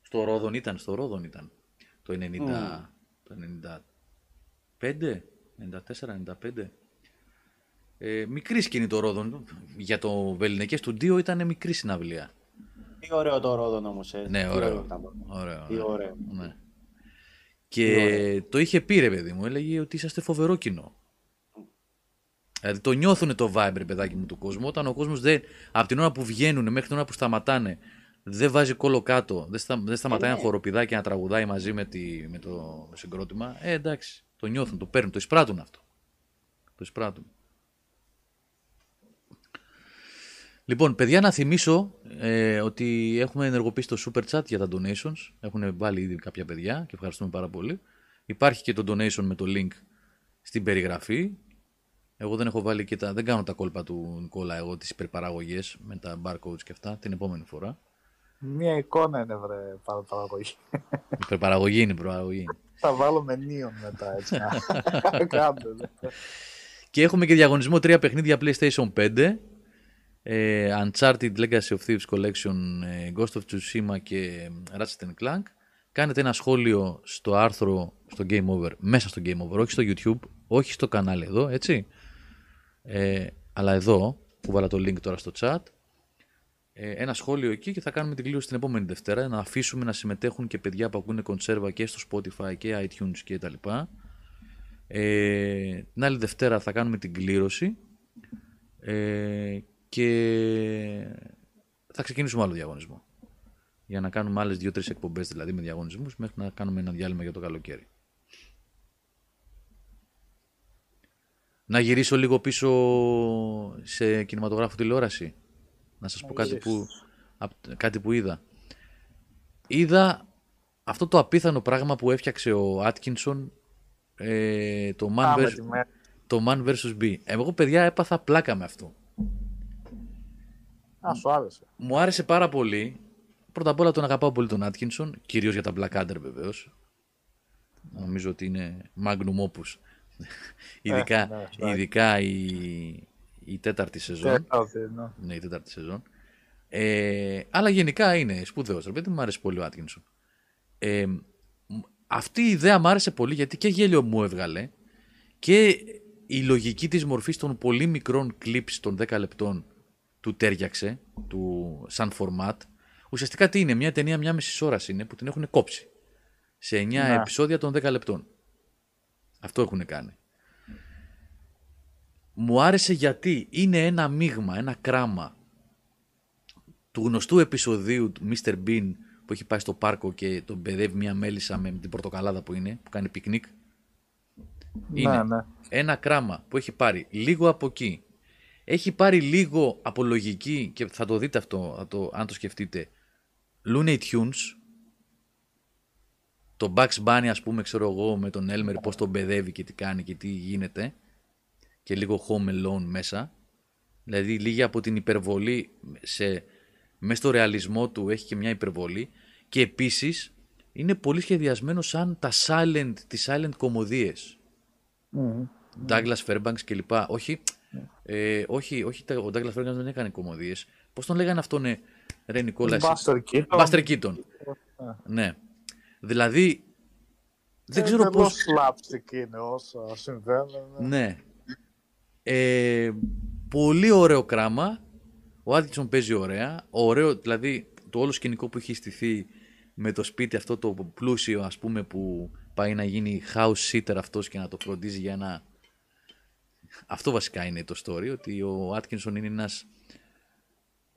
Στο Ρόδον ήταν, στο Ρόδον ήταν το 90, mm. το 95, 94-95. Ε, μικρή σκηνή το Ρόδον. Για το Βεληνικές του Ντίο ήταν μικρή συναυλία. Τι ωραίο το Ρόδον όμως. Ε. Ναι, ωραίο. ωραίο, Τι ωραίο. Ναι. Και ωραίο. το είχε πει ρε παιδί μου, έλεγε ότι είσαστε φοβερό κοινό. Δηλαδή το νιώθουν το vibe, παιδάκι μου, του κόσμου. Όταν ο κόσμος δεν. από την ώρα που βγαίνουν μέχρι την ώρα που σταματάνε, δεν βάζει κόλλο κάτω, δεν, στα, δεν σταματάει ένα ε, ναι. χοροπηδάκι και να τραγουδάει μαζί με, τη, με το συγκρότημα, ε, εντάξει, το νιώθουν, το παίρνουν, το εισπράττουν αυτό. Το εισπράττουν. Λοιπόν, παιδιά, να θυμίσω ε, ότι έχουμε ενεργοποιήσει το Super Chat για τα donations. Έχουν βάλει ήδη κάποια παιδιά και ευχαριστούμε πάρα πολύ. Υπάρχει και το donation με το link στην περιγραφή. Εγώ δεν έχω βάλει και τα. Δεν κάνω τα κόλπα του Νικόλα εγώ τις υπερπαραγωγές με τα barcodes και αυτά την επόμενη φορά. Μία εικόνα είναι βρε παραγωγή. Υπερπαραγωγή είναι παραγωγή. Θα βάλω με νίον μετά έτσι. Κάντε. Ναι. Και έχουμε και διαγωνισμό τρία παιχνίδια PlayStation 5. Ε, Uncharted Legacy of Thieves Collection, ε, Ghost of Tsushima και Ratchet Clank. Κάνετε ένα σχόλιο στο άρθρο στο Game Over, μέσα στο Game Over, όχι στο YouTube, όχι στο κανάλι εδώ, έτσι. Ε, αλλά εδώ, που βάλα το link τώρα στο chat, ε, ένα σχόλιο εκεί και θα κάνουμε την κλήρωση την επόμενη Δευτέρα. Να αφήσουμε να συμμετέχουν και παιδιά που ακούνε κονσέρβα και στο Spotify και iTunes και τα λοιπά. Ε, την άλλη Δευτέρα θα κάνουμε την κλήρωση ε, και θα ξεκινήσουμε άλλο διαγωνισμό. Για να κάνουμε άλλες δύο-τρεις εκπομπές δηλαδή με διαγωνισμούς μέχρι να κάνουμε ένα διάλειμμα για το καλοκαίρι. Να γυρίσω λίγο πίσω σε κινηματογράφο τηλεόραση. Να σας πω κάτι που, κάτι που είδα. Είδα αυτό το απίθανο πράγμα που έφτιαξε ο Άτκινσον ε, το, Man vs, το Man vs. B. Εγώ παιδιά έπαθα πλάκα με αυτό. Α, σου άρεσε. Μου άρεσε πάρα πολύ. Πρώτα απ' όλα τον αγαπάω πολύ τον Άτκινσον, κυρίως για τα Black Adder βεβαίως. Νομίζω ότι είναι magnum opus. Ειδικά, ναι, ναι, ειδικά η, η τέταρτη σεζόν. Τέταρτη, ναι. ναι, η τέταρτη σεζόν. Ε, αλλά γενικά είναι σπουδαίος. Ρε παιδί μου άρεσε πολύ ο Άτκινσον. Ε, αυτή η ιδέα μου άρεσε πολύ γιατί και γέλιο μου έβγαλε και η λογική της μορφής των πολύ μικρών clips των 10 λεπτών του τέριαξε, του σαν format. Ουσιαστικά τι είναι, μια ταινία μια μισή ώρα είναι που την έχουν κόψει σε 9 να. επεισόδια των 10 λεπτών. Αυτό έχουν κάνει μου άρεσε γιατί είναι ένα μείγμα, ένα κράμα του γνωστού επεισοδίου του Mr. Bean που έχει πάει στο πάρκο και τον παιδεύει μια μέλισσα με την πορτοκαλάδα που είναι, που κάνει πικνίκ. Ναι, είναι ναι. ένα κράμα που έχει πάρει λίγο από εκεί. Έχει πάρει λίγο από λογική και θα το δείτε αυτό, το, αν το σκεφτείτε. Looney Tunes, το Bugs Bunny ας πούμε ξέρω εγώ με τον Elmer πώς τον παιδεύει και τι κάνει και τι γίνεται και λίγο home alone μέσα. Δηλαδή λίγη από την υπερβολή σε, μέσα στο ρεαλισμό του έχει και μια υπερβολή και επίσης είναι πολύ σχεδιασμένο σαν τα silent, τις silent κομμωδίες. Mm. Douglas Fairbanks κλπ. Όχι, Ε, όχι, όχι, τα- ο Ντάγκλα Φέργκαν δεν έκανε κομμωδίες. Πώς τον λέγανε αυτόν, ε, Ρε Νικόλα, εσύ; Buster Keaton. Μπάστερ Κίτον. Ναι. Δηλαδή. Δεν ξέρω Εντελώς πώς... slapstick είναι όσα συμβαίνουν. Ναι. Ε, πολύ ωραίο κράμα. Ο Άντκινσον παίζει ωραία. Ωραίο, δηλαδή το όλο σκηνικό που έχει στηθεί με το σπίτι αυτό το πλούσιο ας πούμε που πάει να γίνει house sitter αυτός και να το φροντίζει για ένα... Αυτό βασικά είναι το story, ότι ο Άτκινσον είναι ένας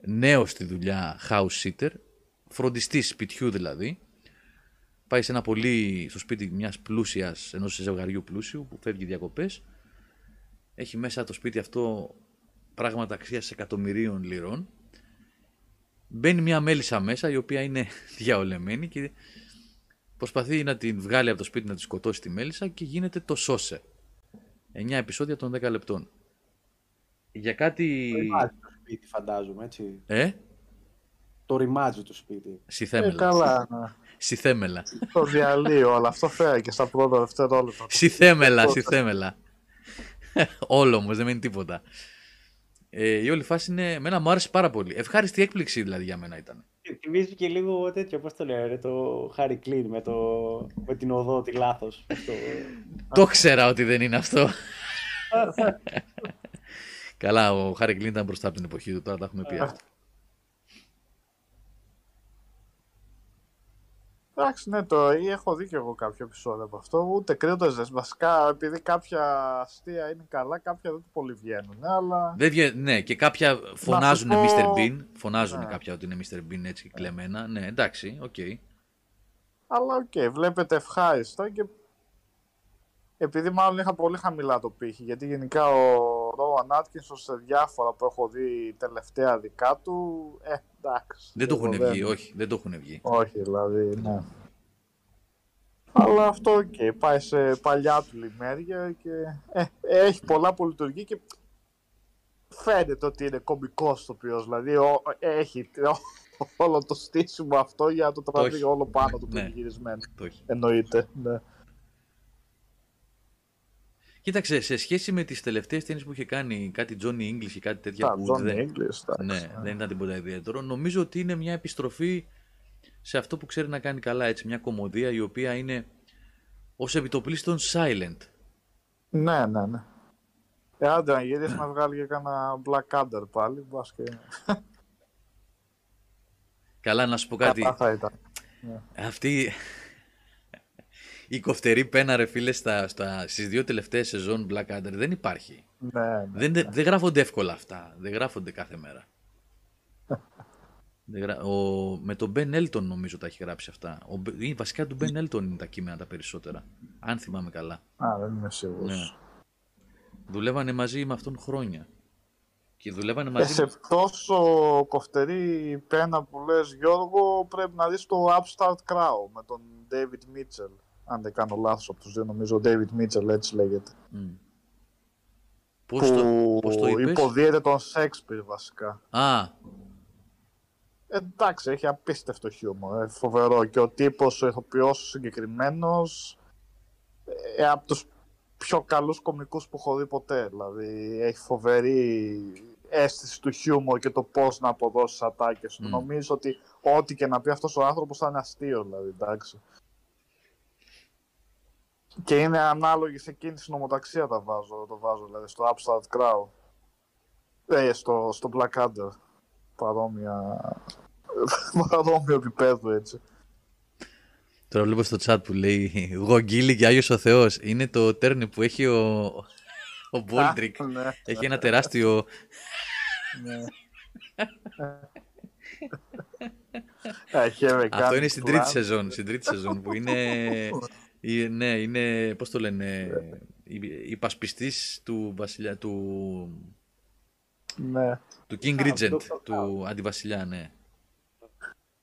νέος στη δουλειά house sitter, φροντιστής σπιτιού δηλαδή, πάει σε ένα πολύ, στο σπίτι μιας πλούσιας, ενός ζευγαριού πλούσιου που φεύγει διακοπές, έχει μέσα το σπίτι αυτό πράγματα αξίας εκατομμυρίων λιρών. Μπαίνει μια μέλισσα μέσα η οποία είναι διαολεμένη και προσπαθεί να την βγάλει από το σπίτι να τη σκοτώσει τη μέλισσα και γίνεται το σώσε. 9 επεισόδια των 10 λεπτών. Για κάτι... Ρημάζει το σπίτι, φαντάζομαι, έτσι. Ε, Το ρημάζει το σπίτι. Ε, Σιθέμελα. καλά, ναι. Σιθέμελα. Το διαλύω, αλλά αυτό φέρει και στα πρώτα δευτερόλεπτα. Σιθέμελα, σιθέμελα. Όλο όμως, δεν μένει τίποτα. Ε, η όλη φάση είναι. Εμένα μου άρεσε πάρα πολύ. Ευχάριστη έκπληξη δηλαδή για μένα ήταν. Θυμίζει και λίγο τέτοιο, πώς το λέω, ρε, το Harry Clean με, το, με την οδό, τη λάθος. Αυτό. Το ξέρα ότι δεν είναι αυτό. Καλά, ο Χάρη Κλίν ήταν μπροστά από την εποχή του, τώρα τα έχουμε πει Εντάξει, ναι, το ή έχω δει και εγώ κάποιο επεισόδιο από αυτό. Ούτε κρίνοντα βασικά, επειδή κάποια αστεία είναι καλά, κάποια δεν του πολύ βγαίνουν. Αλλά Δεν βγε- Ναι, και κάποια φωνάζουν πω- Mr. Bean. Φωνάζουν Ναι. κάποια ότι είναι Mr. Bean έτσι κλεμμένα. Ναι, εντάξει, οκ. Αλλά οκ, βλέπετε ευχάριστα και επειδή μάλλον είχα πολύ χαμηλά τον πήχη, γιατί γενικά ο Ρόαν Άτκινσον σε διάφορα που έχω δει τελευταία δικά του, ε, εντάξει. Δεν του εγώ έχουν βγει, όχι, δεν του έχουν βγει. Όχι, δηλαδή, ναι. Αλλά αυτό οκ, πάει σε παλιά του λημέρια και ε, έχει πολλά που λειτουργεί και φαίνεται ότι είναι κωμικός το οποίο, δηλαδή ο- έχει όλο το στήσιμο αυτό για να το τραβεί έχει. όλο πάνω του που Ναι. είναι γυρισμένο. Το έχει. Εννοείται, ναι. Κοίταξε, σε σχέση με τις τελευταίες ταινίες που είχε κάνει, κάτι Johnny English ή κάτι τέτοια Τα που Johnny δεν, English, εντάξει. ναι, δεν ήταν τίποτα ιδιαίτερο, νομίζω ότι είναι μια επιστροφή σε αυτό που ξέρει να κάνει καλά, έτσι, μια κομμωδία η οποία είναι ως επιτοπλίστων silent. Ναι, ναι, ναι. Ε, άντε να γυρίσεις να βγάλει και κάνα Black Adder πάλι, μπας και Καλά, να σου πω κάτι. καλά θα ήταν. Αυτή η κοφτερή πένα, ρε φίλε, στα, στα, στις δύο τελευταίες σεζόν Blackadder δεν υπάρχει. Ναι, ναι. Δεν, δεν, δεν γράφονται εύκολα αυτά. Δεν γράφονται κάθε μέρα. δεν γρα... ο... Με τον Ben Elton νομίζω τα έχει γράψει αυτά. Ο... Μπ- ή Βασικά του Ben Elton είναι τα κείμενα τα περισσότερα. Αν θυμάμαι καλά. Α, δεν είμαι σίγουρος. Ναι. Δουλεύανε μαζί με αυτόν χρόνια. Και δουλεύανε Ε, μαζί. σε τόσο κοφτερή πένα που λες Γιώργο πρέπει να δεις το Upstart Crow με τον David Mitchell. Αν δεν κάνω λάθος από τους δύο νομίζω ο David Mitchell έτσι λέγεται. Μμ. Πώς, που το, πώς το είπες; υποδίεται τον Shakespeare βασικά. Α, Εντάξει, έχει απίστευτο χιούμορ, ε, φοβερό. Και ο τύπος, ο ηθοποιός ο συγκεκριμένος, ε, από τους πιο καλούς κομικούς που έχω δει ποτέ. Δηλαδή, έχει φοβερή αίσθηση του χιούμορ και το πώς να αποδώσει ατάκες του. Μμ. Νομίζω ότι ό,τι και να πει αυτός ο άνθρωπος θα είναι αστείο, δηλαδή, εντάξει. Και είναι ανάλογη σε εκείνη τη συνομοταξία τα βάζω, το βάζω, δηλαδή, στο Upstart Crow. Ε, στο, στο Blackadder. Παρόμοια... Παρόμοιο επίπεδο, έτσι. Τώρα βλέπω στο chat που λέει Γογγίλη και Άγιος ο Θεός. Είναι το τέρνι που έχει ο, ο Μπόλτρικ. Α, ναι, Έχει ένα τεράστιο... ναι. Έχει με Αυτό είναι στην τρίτη σεζόν. Στην τρίτη σεζόν που είναι... η- ναι, είναι... Πώς το λένε... η- Υπασπιστής του βασιλιά... Του, Ναι. του King Α, Regent. Dr. Του αντιβασιλιά, ναι.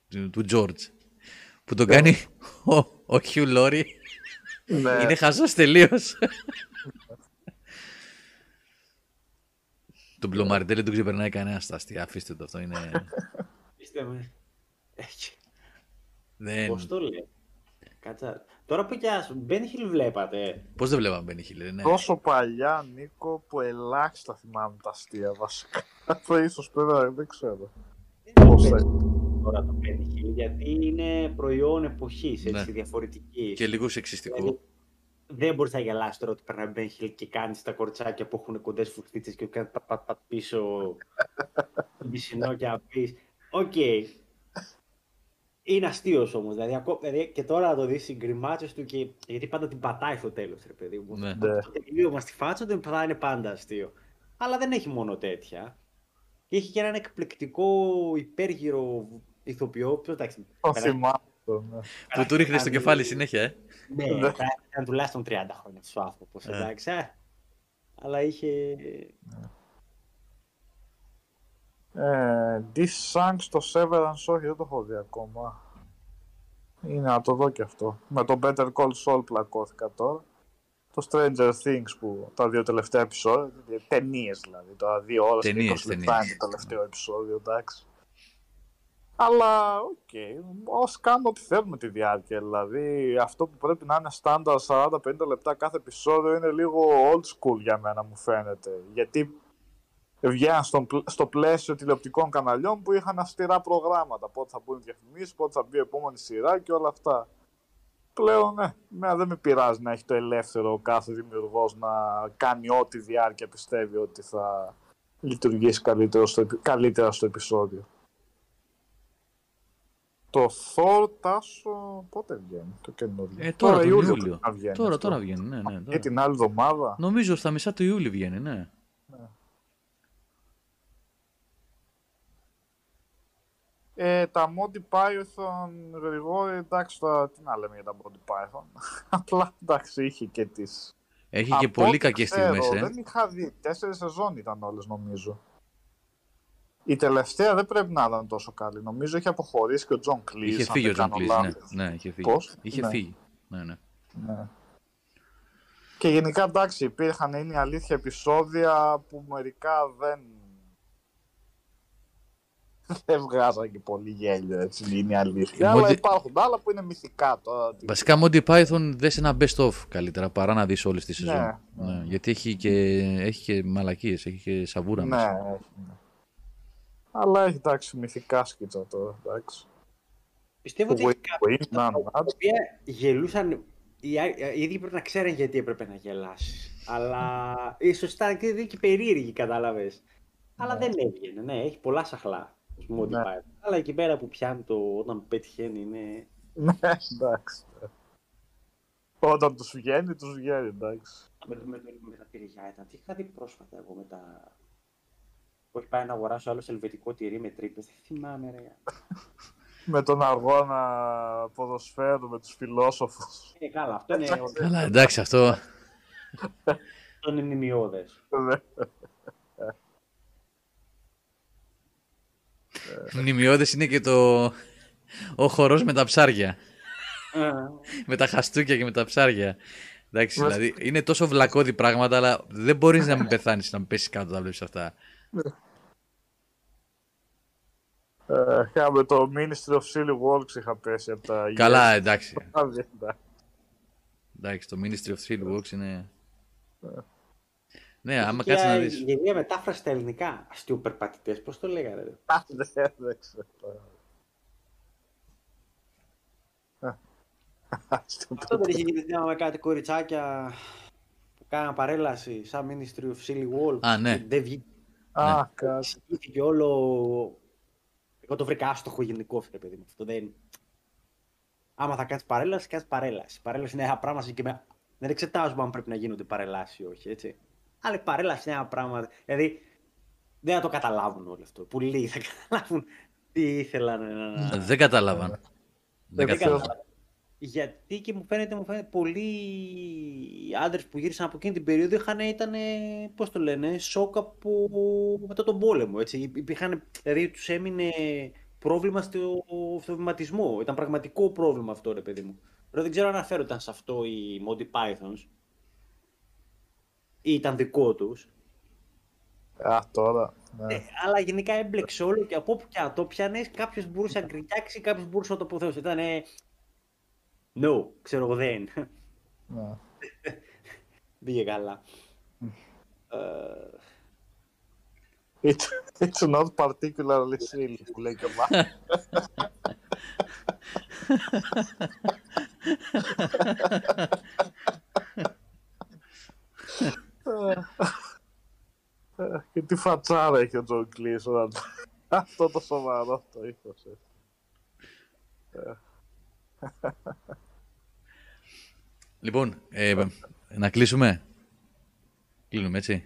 Του, του George. Που τον κάνει ο, ο Hugh Laurie. ναι. Είναι χαζός τελείως. Τον Μπλομαρντέλ δεν τον ξεπερνάει κανένα στα αστεία. Αφήστε το αυτό. Είναι... Είστε με. Έχει. δεν... Πώς το λέει; Κάτσα. Τώρα που για Ben Hill βλέπατε. Πώς δεν βλέπαμε Μπένι Χιλ, ναι. Τόσο παλιά, Νίκο, που ελάχιστα θυμάμαι τα αστεία βασικά. Αυτό ίσως βέβαια δεν ξέρω. Πώς Δεν θα- τώρα το Benny Hill, γιατί είναι προϊόν εποχής, έτσι, Ναι. διαφορετική. Και λίγο σεξιστικό. Δηλαδή, δεν μπορείς να γελάσεις τώρα ότι περνάει Benny Hill και κάνει στα κοριτσάκια που έχουν κοντές φουστίτσες και κάνει πατ, πατ, πατ πίσω στον πισινό και να πεις. Οκ. Είναι αστείο όμως. Δηλαδή, ακό- δηλαδή, και τώρα να το δεις οι γκριμάτσες του και. Γιατί πάντα την πατάει στο τέλος, ρε παιδί μου. Ναι. Ναι. Το τελείωμα στη φάτσα του την πατάει είναι πάντα αστείο. Αλλά δεν έχει μόνο τέτοια. Και έχει και έναν εκπληκτικό υπέργυρο ηθοποιό. που, εντάξει, Το περάσει- θυμάμαι. αυτό, ναι. Που του ρίχνεις στο κάνει- κεφάλι συνέχεια, ε. ναι, Ναι. θα ήταν τουλάχιστον 30 χρόνια τους άνθρωπος. Ε. Εντάξει, ε. Αλλά είχε. Ε, This Sang στο Severance, όχι, δεν το έχω δει ακόμα. Είναι να το δω και αυτό. Με το Better Call Saul πλακώθηκα τώρα. Το Stranger Things που τα δύο τελευταία επεισόδια, ταινίες δηλαδή, τώρα δύο ώρες και Ταινίες, 20 λεπτά ταινίες. είναι το τελευταίο επεισόδιο, εντάξει. Αλλά, OK, okay, ας κάνουμε ό,τι θέλουμε τη διάρκεια, δηλαδή αυτό που πρέπει να είναι στάνταρ 40-50 λεπτά κάθε επεισόδιο είναι λίγο old school για μένα μου φαίνεται. Γιατί βγαίναν στο, στο πλαίσιο τηλεοπτικών καναλιών που είχαν αυστηρά προγράμματα. Πότε θα μπουν οι διαφημίσεις, πότε θα μπει η επόμενη σειρά και όλα αυτά. Πλέον, ναι, εμένα δεν με πειράζει να έχει το ελεύθερο ο κάθε δημιουργός να κάνει ό,τι διάρκεια πιστεύει ότι θα λειτουργήσει καλύτερο στο, επει- καλύτερα στο επεισόδιο. Το Thor, Τάσο, πότε βγαίνει το καινούριο; Ε, τώρα, τον Ιούλιο Ιούλιο. πρέπει να βγαίνει Τώρα, αυτό. τώρα βγαίνει, ναι, ναι. Και Τώρα. την άλλη εβδομάδα. Νομίζω στα μισά του Ιούλη βγαίνει, ναι. Ε, τα Monty Python, Γρηγόρη, εντάξει τώρα τι να λέμε για τα Monty Python. Απλά εντάξει είχε και τις... Έχει και Από πολύ ό,τι κακές ξέρω, στιγμές, ε. Δεν είχα δει, τέσσερις σεζόν ήταν όλες νομίζω. Η τελευταία δεν πρέπει να ήταν τόσο καλή. Νομίζω έχει αποχωρήσει και ο Τζον Κλιζ. Είχε φύγει ο Τζον Κλιζ, ναι. ναι, είχε φύγει. Πώς; Είχε Ναι. φύγει. Ναι, ναι. Ναι. Και γενικά εντάξει υπήρχαν είναι η αλήθεια επεισόδια που μερικά δεν δεν βγάζαν και πολύ γέλιο έτσι είναι η αλήθεια. Monty- Αλλά υπάρχουν άλλα που είναι μυθικά τώρα. τι- Βασικά, Monty Python δες ένα best of καλύτερα παρά να δεις όλες τις Ναι, σεζόν. ναι. Ναι, γιατί έχει και, έχει και μαλακίες, έχει και σαβούρα Ναι, μέσα. έχει, ναι. Αλλά έχει εντάξει μυθικά σκίτσα τώρα. Εντάξει. Πιστεύω ότι Που έχει κάποια Wayne, να, τα οποία γελούσαν. Οι α- οι ίδιοι πρέπει να ξέρουν γιατί έπρεπε να γελάσεις. Αλλά ίσως ήταν και δίκη περίεργη, κατάλαβες. Αλλά Ναι. δεν έβγαινε. Ναι, έχει πολλά σαχλά. Ας πούμε, ό,τι Ναι. πάει. Αλλά εκεί πέρα που πιάνει το όταν πετυχαίνει είναι. Ναι, εντάξει. Όταν τους βγαίνει, τους βγαίνει, εντάξει. Με, το- με, το- με τα τυριά ήταν. Τι είχα δει πρόσφατα εγώ με τα. Που έχει πάει να αγοράσει άλλος ελβετικό τυρί με τρύπες. Δεν θυμάμαι, ρε. Με τον αγώνα ποδοσφαίρου, με τους φιλόσοφους. Είναι καλά, αυτό είναι, Καλά, εντάξει, αυτό. αυτό είναι μνημειώδες. Ναι. Μνημειώδες είναι και το... Ο χορός με τα ψάρια. Ε, με τα χαστούκια και με τα ψάρια. Εντάξει, Μας- δηλαδή είναι τόσο βλακώδη πράγματα, αλλά δεν μπορείς να μην πεθάνεις να μην πέσεις κάτω να βλέπεις αυτά. Ε, Είχαμε το Ministry of Silly Works είχα πέσει από τα Καλά, εντάξει. γέλια. Εντάξει. Εντάξει, το Ministry of Thrill Works είναι... Ναι, άμα και κάτσεις να η δεις. γελία μετάφραση στα ελληνικά. Αστιοπερπατητές, πώς το λέγανε. ρε; Α, δεν- δεν ξέρω. Ε. Αυτό δεν είχε γίνει θέμα με κάτι κοριτσάκια που κάναν παρέλαση σαν Ministry of Silly Wolf. Α, ναι. Και Δεν βγήκε. Α, κάτι. Εξηγήθηκε όλο. Εγώ το βρήκα άστοχο γενικό, ρε παιδί μου. Αυτό δεν. Άμα θα κάνεις παρέλαση, κάνεις παρέλαση. Παρέλαση είναι ένα πράγμα συγκεκριμένο. Δεν εξετάζουμε αν πρέπει να γίνονται παρελάσει ή όχι, έτσι. Αλλά η παρέλαση είναι ένα πράγμα. Δηλαδή δεν θα το καταλάβουν όλο αυτό. Που λίγοι θα καταλάβουν τι ήθελαν να. Δεν κατάλαβαν. Δεν Δεν κατάλαβαν. κατάλαβα. Γιατί και μου φαίνεται, μου φαίνεται πολλοί άντρες που γύρισαν από εκείνη την περίοδο είχαν, ήταν, πώς το λένε, σοκ από μετά τον πόλεμο. Έτσι. Υπήρχαν, δηλαδή τους έμεινε πρόβλημα στο, στο βηματισμό. Ήταν πραγματικό πρόβλημα αυτό, ρε παιδί μου. Τώρα δεν ξέρω αν αναφέρονταν σε αυτό οι Monty Pythons ή ήταν δικό τους. Α, τώρα. ναι. Ε, αλλά γενικά έμπλεξε όλο και από όπου και αν το πιάνες, κάποιος μπορούσε να γκρινιάξει, κάποιος μπορούσε να το αποθέσει. Ήταν. No, ξέρω εγώ δεν. Ναι. Πήγε καλά. Ε, It's, it's not particularly silly, που λέει και ο Μάρκο. Ε, Και τι φατσάρα έχει ο Τζον Κλιζ όταν αυτό το σοβαρό το ύφος. ε. Λοιπόν, ε, να κλείσουμε. Κλείνουμε έτσι.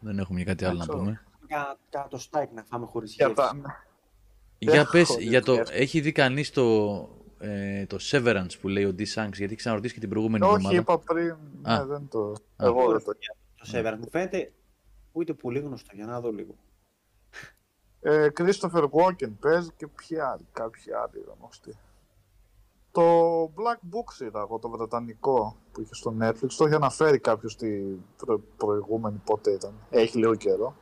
Δεν έχουμε κάτι άλλο να ξέρω. πούμε. Κάνα κάνα το στάικ να φάμε χωρίς Για γεύση. τα... Για Έχω πες, δει για το, γεύση. έχει δει κανείς το, ε, το Severance που λέει ο D. Shanks, γιατί έχει ξαναρωτήσει και την προηγούμενη Όχι, εβδομάδα. είπα πριν, Α. ναι, δεν το... Α. Εγώ δεν το... Το Severance μου φαίνεται ούτε πολύ γνωστό, για να δω λίγο. Ε, Christopher Walken παίζει και ποιοι άλλοι, κάποιοι άλλοι γνωστοί. Το Black Books είδα εγώ, το βρετανικό που είχε στο Netflix, το είχε αναφέρει κάποιος την προ- προηγούμενη πότε ήταν. Έχει λίγο καιρό.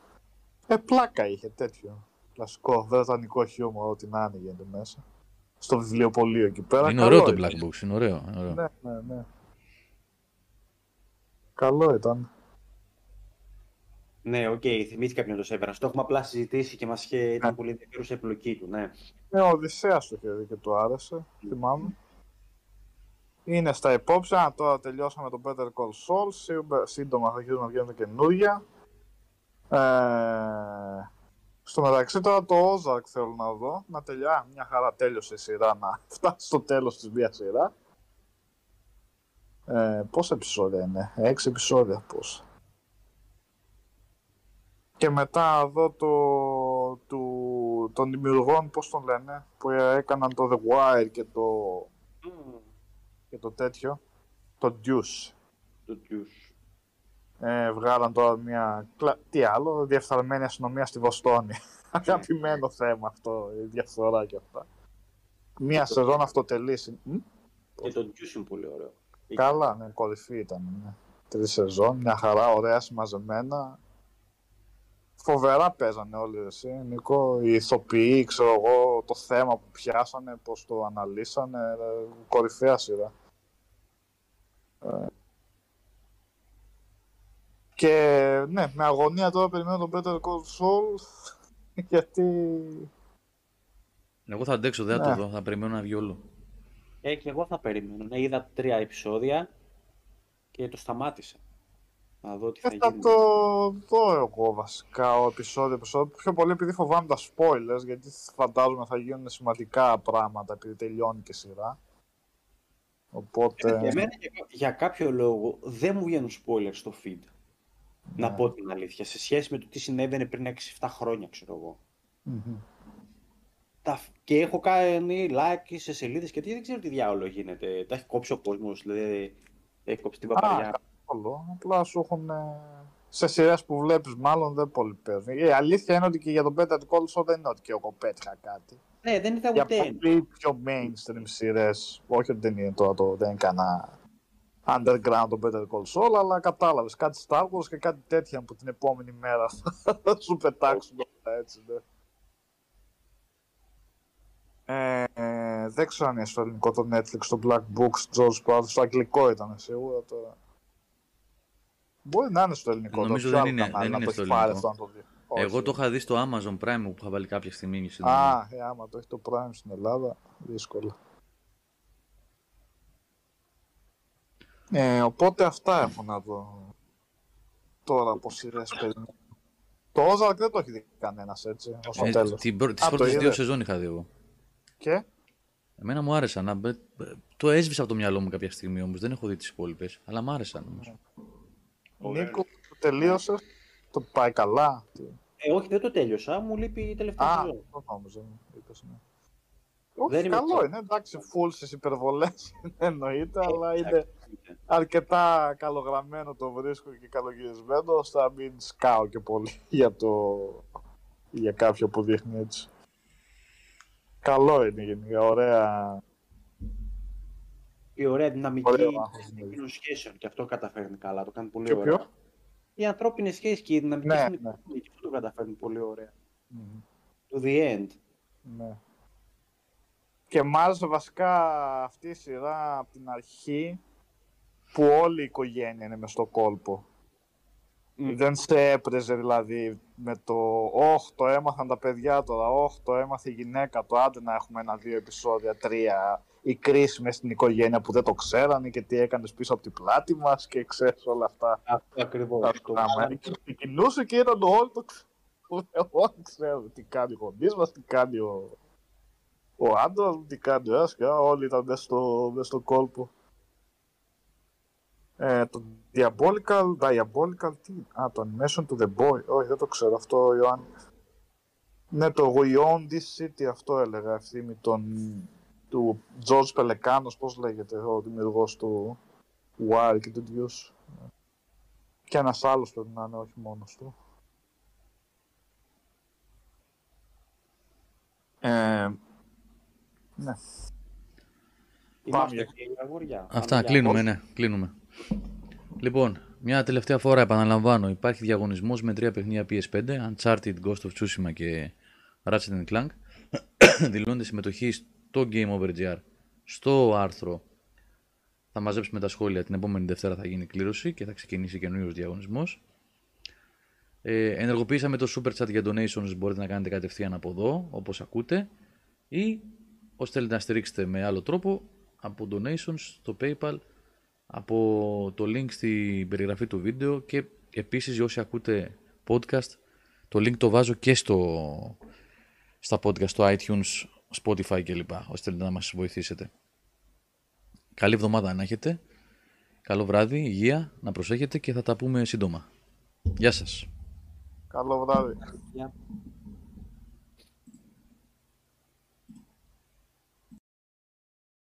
Ε, πλάκα είχε τέτοιο. Κλασικό, βρετανικό χιούμορ, ό,τι να είναι γίνεται μέσα. Στο βιβλιοπωλείο εκεί πέρα. είναι Καλό ωραίο το ήταν. Black Books, είναι ωραίο. είναι ωραίο. Ναι, ναι, ναι. Καλό ήταν. Ναι, οκ, θυμήθηκα ποιο είναι το Severance. Το έχουμε απλά συζητήσει και μας είχε... ήταν πολύ ενδιαφέρουσα η επιλογή του, ναι. Ναι, ο Οδυσσέας το είχε δει και του άρεσε, θυμάμαι. Είναι στα υπόψη, Α, τώρα τελειώσαμε το Better Call Saul, Σύμπε- σύντομα θα αρχίσουν να βγαίνουν καινούργια. Ε, στο μεταξύ τώρα το Ozark θέλω να δω, να τελειά, μια χαρά τέλειωσε η σειρά, να φτάσει στο τέλος της μια σειρά. Ε, πόσα επεισόδια είναι, έξι επεισόδια πόσα. Και μετά εδώ το, του, των δημιουργών, πώς τον λένε, που έκαναν το The Wire και το, και το τέτοιο, το Deuce. Το Juice. Ε, βγάλαν τώρα μια, κλα- τι άλλο, διεφθαρμένη αστυνομία στη Βοστόνη. Αγαπημένο θέμα αυτό, η διαφθορά και αυτά. Μια σεζόν αυτοτελής. Μ; Και το Juice είναι πολύ ωραίο. Καλά, ναι, κορυφή ήταν. Ναι. Τρεις σεζόν, μια χαρά, ωραία, συμμαζεμένα. Φοβερά παίζανε όλοι εσύ, Νικό. Οι ηθοποιοί, ξέρω εγώ, το θέμα που πιάσανε, πώς το αναλύσανε, ε, κορυφαία σειρά. Ε, Και ναι, με αγωνία τώρα περιμένω τον Better Call Saul, γιατί Εγώ θα αντέξω, δεν θα Ναι. το δω, θα περιμένω να βγει όλο. Ε, και εγώ θα περιμένω. Ναι, είδα τρία επεισόδια και το σταμάτησα. Να δω τι θα Ε, θα γίνει. το δω εγώ βασικά ο επεισόδιο, επεισόδιο. Πιο πολύ επειδή φοβάμαι τα spoilers, γιατί φαντάζομαι θα γίνουν σημαντικά πράγματα επειδή τελειώνει και η σειρά. Οπότε. Ε, Εμένα για, για κάποιο λόγο δεν μου βγαίνουν spoilers στο feed. Να Ναι. πω την αλήθεια. Σε σχέση με το τι συνέβαινε πριν 6-7 χρόνια, ξέρω εγώ. Μμμ. Τα, και έχω κάνει like σε σελίδες και τι δεν ξέρω τι διάολο γίνεται. Τα έχει κόψει ο κόσμος, δηλαδή έχει κόψει την παπαριά. Καθόλου. Απλά σου έχουν. ε, Σε σειρές που βλέπεις, μάλλον δεν πολύ παίζουν. Η αλήθεια είναι ότι και για τον Better Call Saul δεν είναι ότι και εγώ πέτυχα κάτι. Ναι, δεν είδα Για ούτε ένα. πολύ πιο mainstream σειρές. Όχι ότι δεν είναι τώρα το. Δεν είναι κανένα underground το Better Call Saul, αλλά κατάλαβες κάτι Star Wars και κάτι τέτοια που την επόμενη μέρα θα σου πετάξουν όλα έτσι. Ναι. Ε, ε, δεν ξέρω αν είναι στο ελληνικό το Netflix, το Black Books, George Sprout, στο αγγλικό ήταν σίγουρα τώρα. Μπορεί να είναι στο ελληνικό. το Νομίζω ποιο δεν άλλο είναι- κανάλι δεν να είναι το στο έχει πάρει ελληνικό. αυτό να το δει. Εγώ Όχι. το είχα δει στο Amazon Prime που είχα βάλει κάποια στιγμή. στην- Α, ε, άμα το έχει το Prime στην Ελλάδα, δύσκολα. Ε, οπότε αυτά έχω να δω. Τώρα από σειρές περιμένω. Το Ozark δεν το έχει δει κανένας έτσι, ως το Ε, τέλος. την πρω- τις Α, το πρώτες δύο είδες. σεζόν είχα δει εγώ. Και, Εμένα μου άρεσαν. να μπε- Το έσβησα από το μυαλό μου κάποια στιγμή όμως. Δεν έχω δει τις υπόλοιπες. Αλλά μου άρεσαν όμως. Ωραία. Νίκο, το τελείωσες, το πάει καλά; Τι- Ε, όχι, δεν το τέλειωσα. Μου λείπει η τελευταία Α, σεζόν. το νόμιζα, είπες, ναι. Όχι, Δεν είμαι καλό εξω- είναι, εντάξει, full στις υπερβολές εννοείται, αλλά Ε, είναι εντάξει. Αρκετά καλογραμμένο το βρίσκω και καλογυρισμένο ώστε να μην σκάω και πολύ για, το... για κάποιο που δείχνει έτσι. Καλό είναι γενικά, ωραία. Η ωραία δυναμική Ωραίο των άγχος, ναι. ανθρώπινων σχέσεων. Και αυτό καταφέρνει καλά. Το κάνει πολύ Ποιο, ωραία. ποιο; Οι ανθρώπινες σχέσεις και οι δυναμικές Ναι, είναι ναι. και αυτό το καταφέρνει πολύ ωραία. Μμμ, Το The End. Ναι. Και μ' άρεσε βασικά αυτή η σειρά από την αρχή που όλη η οικογένεια είναι μες στο κόλπο. Μμ. Δεν σε έπρεζε δηλαδή με το «Όχ, το έμαθαν τα παιδιά τώρα, όχ, το έμαθε η γυναίκα το άντε να έχουμε ένα-δύο επεισόδια, τρία, η κρίση μες στην οικογένεια που δεν το ξέρανε και τι έκανες πίσω από την πλάτη μας και ξέρεις όλα αυτά. Αυτό ακριβώς. τα Το πράγματα. Και ξεκινούσε και ήταν όλοι το ξε- όλοι ξέρουν τι κάνει ο γονείς μας, τι κάνει ο, ο άντρας μου, τι κάνει ο Άσκα, όλοι ήταν μέσα στο, μες στο κόλπο. Ε, το Diabolical, Diabolical, τι, α, το Animation to the Boy, όχι δεν το ξέρω αυτό, Ιωάννη. Ναι, το We Own This City, αυτό έλεγα, ευθύμη τον, του George Πελεκάνος, πώς λέγεται, ο δημιουργός του Wire και του Deuce. Και ένας άλλος πρέπει να είναι, όχι μόνος του. Ε, ναι. Είμαστε Πάμε. και η αγουριά. Αυτά, Πάμε για κλείνουμε, απόψε. ναι, κλείνουμε. Λοιπόν, μια τελευταία φορά επαναλαμβάνω, υπάρχει διαγωνισμός με τρία παιχνίδια PS5, Uncharted, Ghost of Tsushima και Ratchet Clank. Δηλώνεται συμμετοχή στο Game Over GR, στο άρθρο. Θα μαζέψουμε τα σχόλια, την επόμενη Δευτέρα θα γίνει κλήρωση και θα ξεκινήσει καινούριος διαγωνισμός. Ε, ενεργοποιήσαμε το Super Chat για donations, μπορείτε να κάνετε κατευθείαν από εδώ, όπως ακούτε. Ή, όσοι θέλετε να στηρίξετε με άλλο τρόπο, από donations στο PayPal, από το link στην περιγραφή του βίντεο και επίσης για όσοι ακούτε podcast, το link το βάζω και στο, στα podcast, στο iTunes, Spotify κλπ. Όσοι θέλετε να μας βοηθήσετε. Καλή εβδομάδα να έχετε. Καλό βράδυ, υγεία, να προσέχετε και θα τα πούμε σύντομα. Γεια σας. Καλό βράδυ. Γεια.